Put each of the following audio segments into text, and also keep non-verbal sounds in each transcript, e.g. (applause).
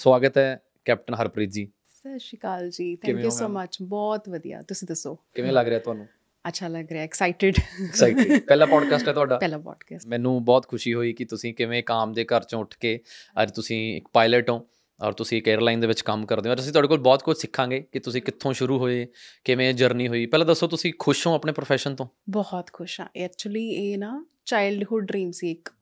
ਸਵਾਗਤ ਹੈ ਕੈਪਟਨ ਹਰਪ੍ਰੀਤ ਜੀ। ਸਤਿ ਸ਼੍ਰੀ ਅਕਾਲ ਜੀ। ਥੈਂਕ ਯੂ ਸੋ? ਮੱਚ ਬਹੁਤ ਵਧੀਆ। ਤੁਸੀਂ ਦੱਸੋ? ਕਿਵੇਂ ਲੱਗ ਰਿਹਾ ਤੁਹਾਨੂੰ? ਅੱਛਾ ਲੱਗ ਰਿਹਾ। ਐਕਸਾਈਟਿਡ ਐਕਸਾਈਟਿਡ ਪਹਿਲਾ ਪੋਡਕਾਸਟ ਹੈ ਤੁਹਾਡਾ? ਪਹਿਲਾ ਪੋਡਕਾਸਟ ਮੈਨੂੰ ਬਹੁਤ ਖੁਸ਼ੀ ਹੋਈ ਕਿ ਤੁਸੀਂ ਕਿਵੇਂ ਇੱਕ ਆਮ ਦੇ ਘਰ ਚੋਂ ਉੱਠ ਕੇ ਅੱਜ ਤੁਸੀਂ ਇੱਕ ਪਾਇਲਟ ਹੋ ਔਰ ਤੁਸੀਂ ਇੱਕ 에ਅਰਲਾਈਨ ਦੇ ਵਿੱਚ ਕੰਮ ਕਰਦੇ ਹੋ। ਅਸੀਂ ਤੁਹਾਡੇ ਕੋਲ ਬਹੁਤ ਕੁਝ ਸਿੱਖਾਂਗੇ ਕਿ ਤੁਸੀਂ ਕਿੱਥੋਂ ਸ਼ੁਰੂ ਹੋਏ ਕਿਵੇਂ ਜਰਨੀ ਹੋਈ। ਪਹਿਲਾਂ ਦੱਸੋ ਤੁਸੀਂ ਖੁਸ਼ ਹੋ ਆਪਣੇ profession ਤੋਂ? ਬਹੁਤ ਖੁਸ਼ ਹਾਂ। ਐਕਚੁਅਲੀ ਇਹ ਨਾ ਚਾਈਲਡਹੂਡ ਡ੍ਰੀਮ ਸੀ ਇੱਕ।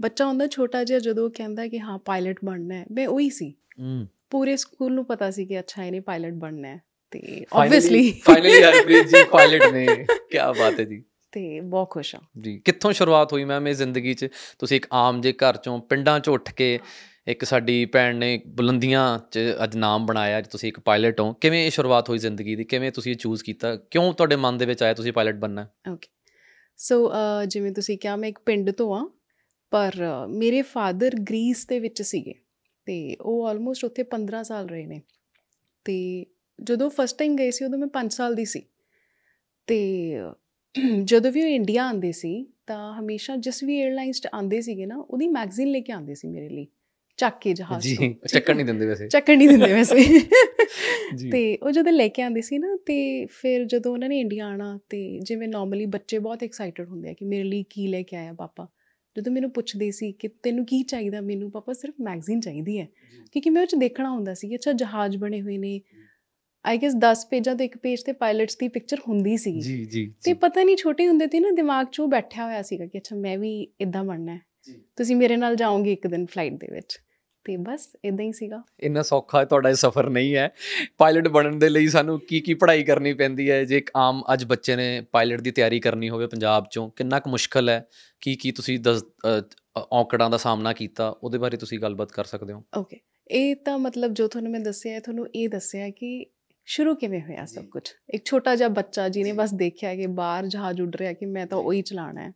ਬੱਚਾ ਹੁੰਦਾ ਛੋਟਾ ਜਿਹਾ ਜਦੋਂ ਕਹਿੰਦਾ ਕਿ ਹਾਂ ਪਾਇਲਟ ਬਣਨਾ ਹੈ। ਮੈਂ ਉਹੀ ਸੀ। ਹੂੰ। ਪੂਰੇ ਸਕੂਲ ਨੂੰ ਪਤਾ ਸੀ ਕਿ ਅੱਛਾ ਇਹਨੇ ਪਾਇਲਟ ਬਣਨਾ ਹੈ। ਤੇ obviously finally Harpreet ji (laughs) pilot ਨੇ। ਕੀ ਬਾਤ ਹੈ ਜੀ। ਤੇ ਬਹੁਤ ਖੁਸ਼ ਹਾਂ। ਜੀ ਕਿੱਥੋਂ ਸ਼ੁਰੂਆਤ ਹੋਈ ਮੈਮ ਇਹ ਜ਼ਿੰਦਗੀ 'ਚ? ਤੁਸੀਂ ਇੱਕ ਆਮ ਜੇ ਘਰ ਚੋਂ ਪਿੰਡਾਂ 'ਚੋਂ ਉੱਠ ਕੇ ਇੱਕ ਸਾਡੀ ਭੈਣ ਨੇ ਬੁਲੰਦੀਆਂ 'ਚ ਅੱਜ ਨਾਮ ਬਣਾਇਆ ਅੱਜ ਤੁਸੀਂ ਇੱਕ ਪਾਇਲਟ ਹੋ। ਕਿਵੇਂ ਇਹ ਸ਼ੁਰੂਆਤ ਹੋਈ ਜ਼ਿੰਦਗੀ ਦੀ? ਕਿਵੇਂ ਤੁਸੀਂ ਇਹ ਚੂਜ਼ ਕੀਤਾ? ਕਿਉਂ ਤੁਹਾਡੇ ਮਨ ਦੇ ਵਿੱਚ ਆਇਆ ਤੁਸੀਂ ਪਾਇਲਟ ਬਣਨਾ? ਓਕੇ ਸੋ ਜਿਵੇਂ ਤੁਸੀਂ ਕਿਹਾ ਮੈਂ ਇੱਕ ਪਿੰਡ ਤੋਂ ਆ ਪਰ ਮੇਰੇ ਫਾਦਰ ਗ੍ਰੀਸ ਦੇ ਵਿੱਚ ਸੀਗੇ ਤੇ ਉਹ ਆਲਮੋਸਟ ਉੱਥੇ 15 ਸਾਲ ਰਹੇ ਨੇ। ਤੇ ਜਦੋਂ ਫਸਟ ਟਾਈਮ ਗਏ ਸੀ ਉਦੋਂ ਮੈਂ 5 ਸਾਲ ਦੀ ਸੀ। ਤੇ ਜਦੋਂ ਵੀ ਉਹ ਇੰਡੀਆ ਆਉਂਦੇ ਸੀ ਤਾਂ ਹਮੇਸ਼ਾ ਜਿਸ ਵੀ 에ਅਰਲਾਈਨਸ 'ਚ ਆਉਂਦੇ ਸੀਗੇ ਨਾ ਉਹਦੀ ਮੈਗਜ਼ੀਨ ਲੈ ਕੇ ਆਉਂਦੇ ਸੀ ਮੇਰੇ ਲਈ ਚੱਕ ਕੇ ਜਹਾਜ਼ ਜੀ ਤੋਂ। ਚੱਕਣ ਨਹੀਂ ਦਿੰਦੇ ਵੈਸੇ। ਚੱਕਣ ਨਹੀਂ ਦਿੰਦੇ ਵੈਸੇ। (laughs) ਜੀ। ਤੇ ਉਹ ਜਦੋਂ ਲੈ ਕੇ ਆਉਂਦੇ ਸੀ ਨਾ ਤੇ ਫਿਰ ਜਦੋਂ ਉਹਨਾਂ ਨੇ ਇੰਡੀਆ ਆਣਾ ਤੇ ਜਿਵੇਂ ਨਾਰਮਲੀ ਬੱਚੇ ਬਹੁਤ ਐਕਸਾਈਟਡ ਹੁੰਦੇ ਆ ਕਿ ਮੇਰੇ ਲਈ ਕੀ ਲੈ ਕੇ ਆਇਆ ਪਾਪਾ। ਜਦੋਂ ਮੈਨੂੰ ਪੁੱਛਦੇ ਸੀ ਕਿ ਤੈਨੂੰ ਕੀ ਚਾਹੀਦਾ ਮੈਨੂੰ ਪਾਪਾ ਸਿਰਫ ਮੈਗਜ਼ੀਨ ਚਾਹੀਦੀ ਹੈ। ਕਿਉਂਕਿ ਮੈਂ ਉਹ ਚ ਦੇਖਣਾ ਹੁੰਦਾ ਸੀ ਅੱਛਾ ਜਹਾਜ਼ ਬਣੇ ਹੋਏ ਨੇ। ਆਈ ਗੈਸ 10 ਪੇਜਾਂ ਤੋਂ ਇੱਕ ਪੇਜ ਤੇ ਪਾਇਲਟਸ ਦੀ ਪਿਕਚਰ ਹੁੰਦੀ ਸੀ ਜੀ ਜੀ ਤੇ ਪਤਾ ਨਹੀਂ ਛੋਟੇ ਹੁੰਦੇ ਤੇ ਨਾ ਦਿਮਾਗ 'ਚ ਉਹ ਬੈਠਿਆ ਹੋਇਆ ਸੀਗਾ ਕਿ ਅੱਛਾ ਮੈਂ ਵੀ ਇਦਾਂ ਬਣਨਾ ਹੈ। ਤੁਸੀਂ ਮੇਰੇ ਨਾਲ ਜਾਓਗੇ ਇੱਕ ਦਿਨ ਫਲਾਈਟ ਦੇ ਵਿੱਚ। ਤੇ ਬਸ ਇਦਾਂ ਹੀ ਸੀਗਾ। ਇੰਨਾ ਸੌਖਾ ਤੁਹਾਡਾ ਇਹ ਸਫ਼ਰ ਨਹੀਂ ਹੈ। ਪਾਇਲਟ ਬਣਨ ਦੇ ਲਈ ਸਾਨੂੰ ਕੀ ਕੀ ਪੜ੍ਹਾਈ ਕਰਨੀ ਪੈਂਦੀ ਹੈ? ਜੇ ਇੱਕ ਆਮ ਅੱਜ ਬੱਚੇ ਨੇ ਪਾਇਲਟ ਦੀ ਤਿਆਰੀ ਕਰਨੀ ਹੋਵੇ ਪੰਜਾਬ ਚੋਂ ਕਿੰਨਾ ਕੁ ਮੁਸ਼ਕਲ ਹੈ? ਕੀ ਕੀ ਤੁਸੀਂ ਔਕੜਾਂ ਦਾ ਸਾਹਮਣਾ ਕੀਤਾ ਉਹਦੇ ਬਾਰੇ ਤੁਸੀਂ ਗੱਲਬਾਤ ਕਰ ਸਕਦੇ ਹੋ। ਓਕੇ ਇਹ ਤਾਂ ਮਤਲਬ ਜੋ ਤੁਹਾਨੂੰ ਮੈਂ ਦੱਸਿਆ ਹੈ ਤੁਹਾਨੂੰ ਇਹ ਦੱਸਿਆ ਕਿ ਸ਼ੁਰੂ ਕਿਵੇਂ ਹੋਇਆ ਸਭ ਕੁਝ ਇੱਕ ਛੋਟਾ ਜਿਹਾ ਬੱਚਾ ਜਿਹਨੇ ਬਸ ਦੇਖਿਆ ਕਿ ਬਾਹਰ ਜਹਾਜ਼ ਉੱਡ ਰਿਹਾ ਕਿ ਮੈਂ ਤਾਂ ਉਹੀ ਚਲਾਣਾ ਹੈ।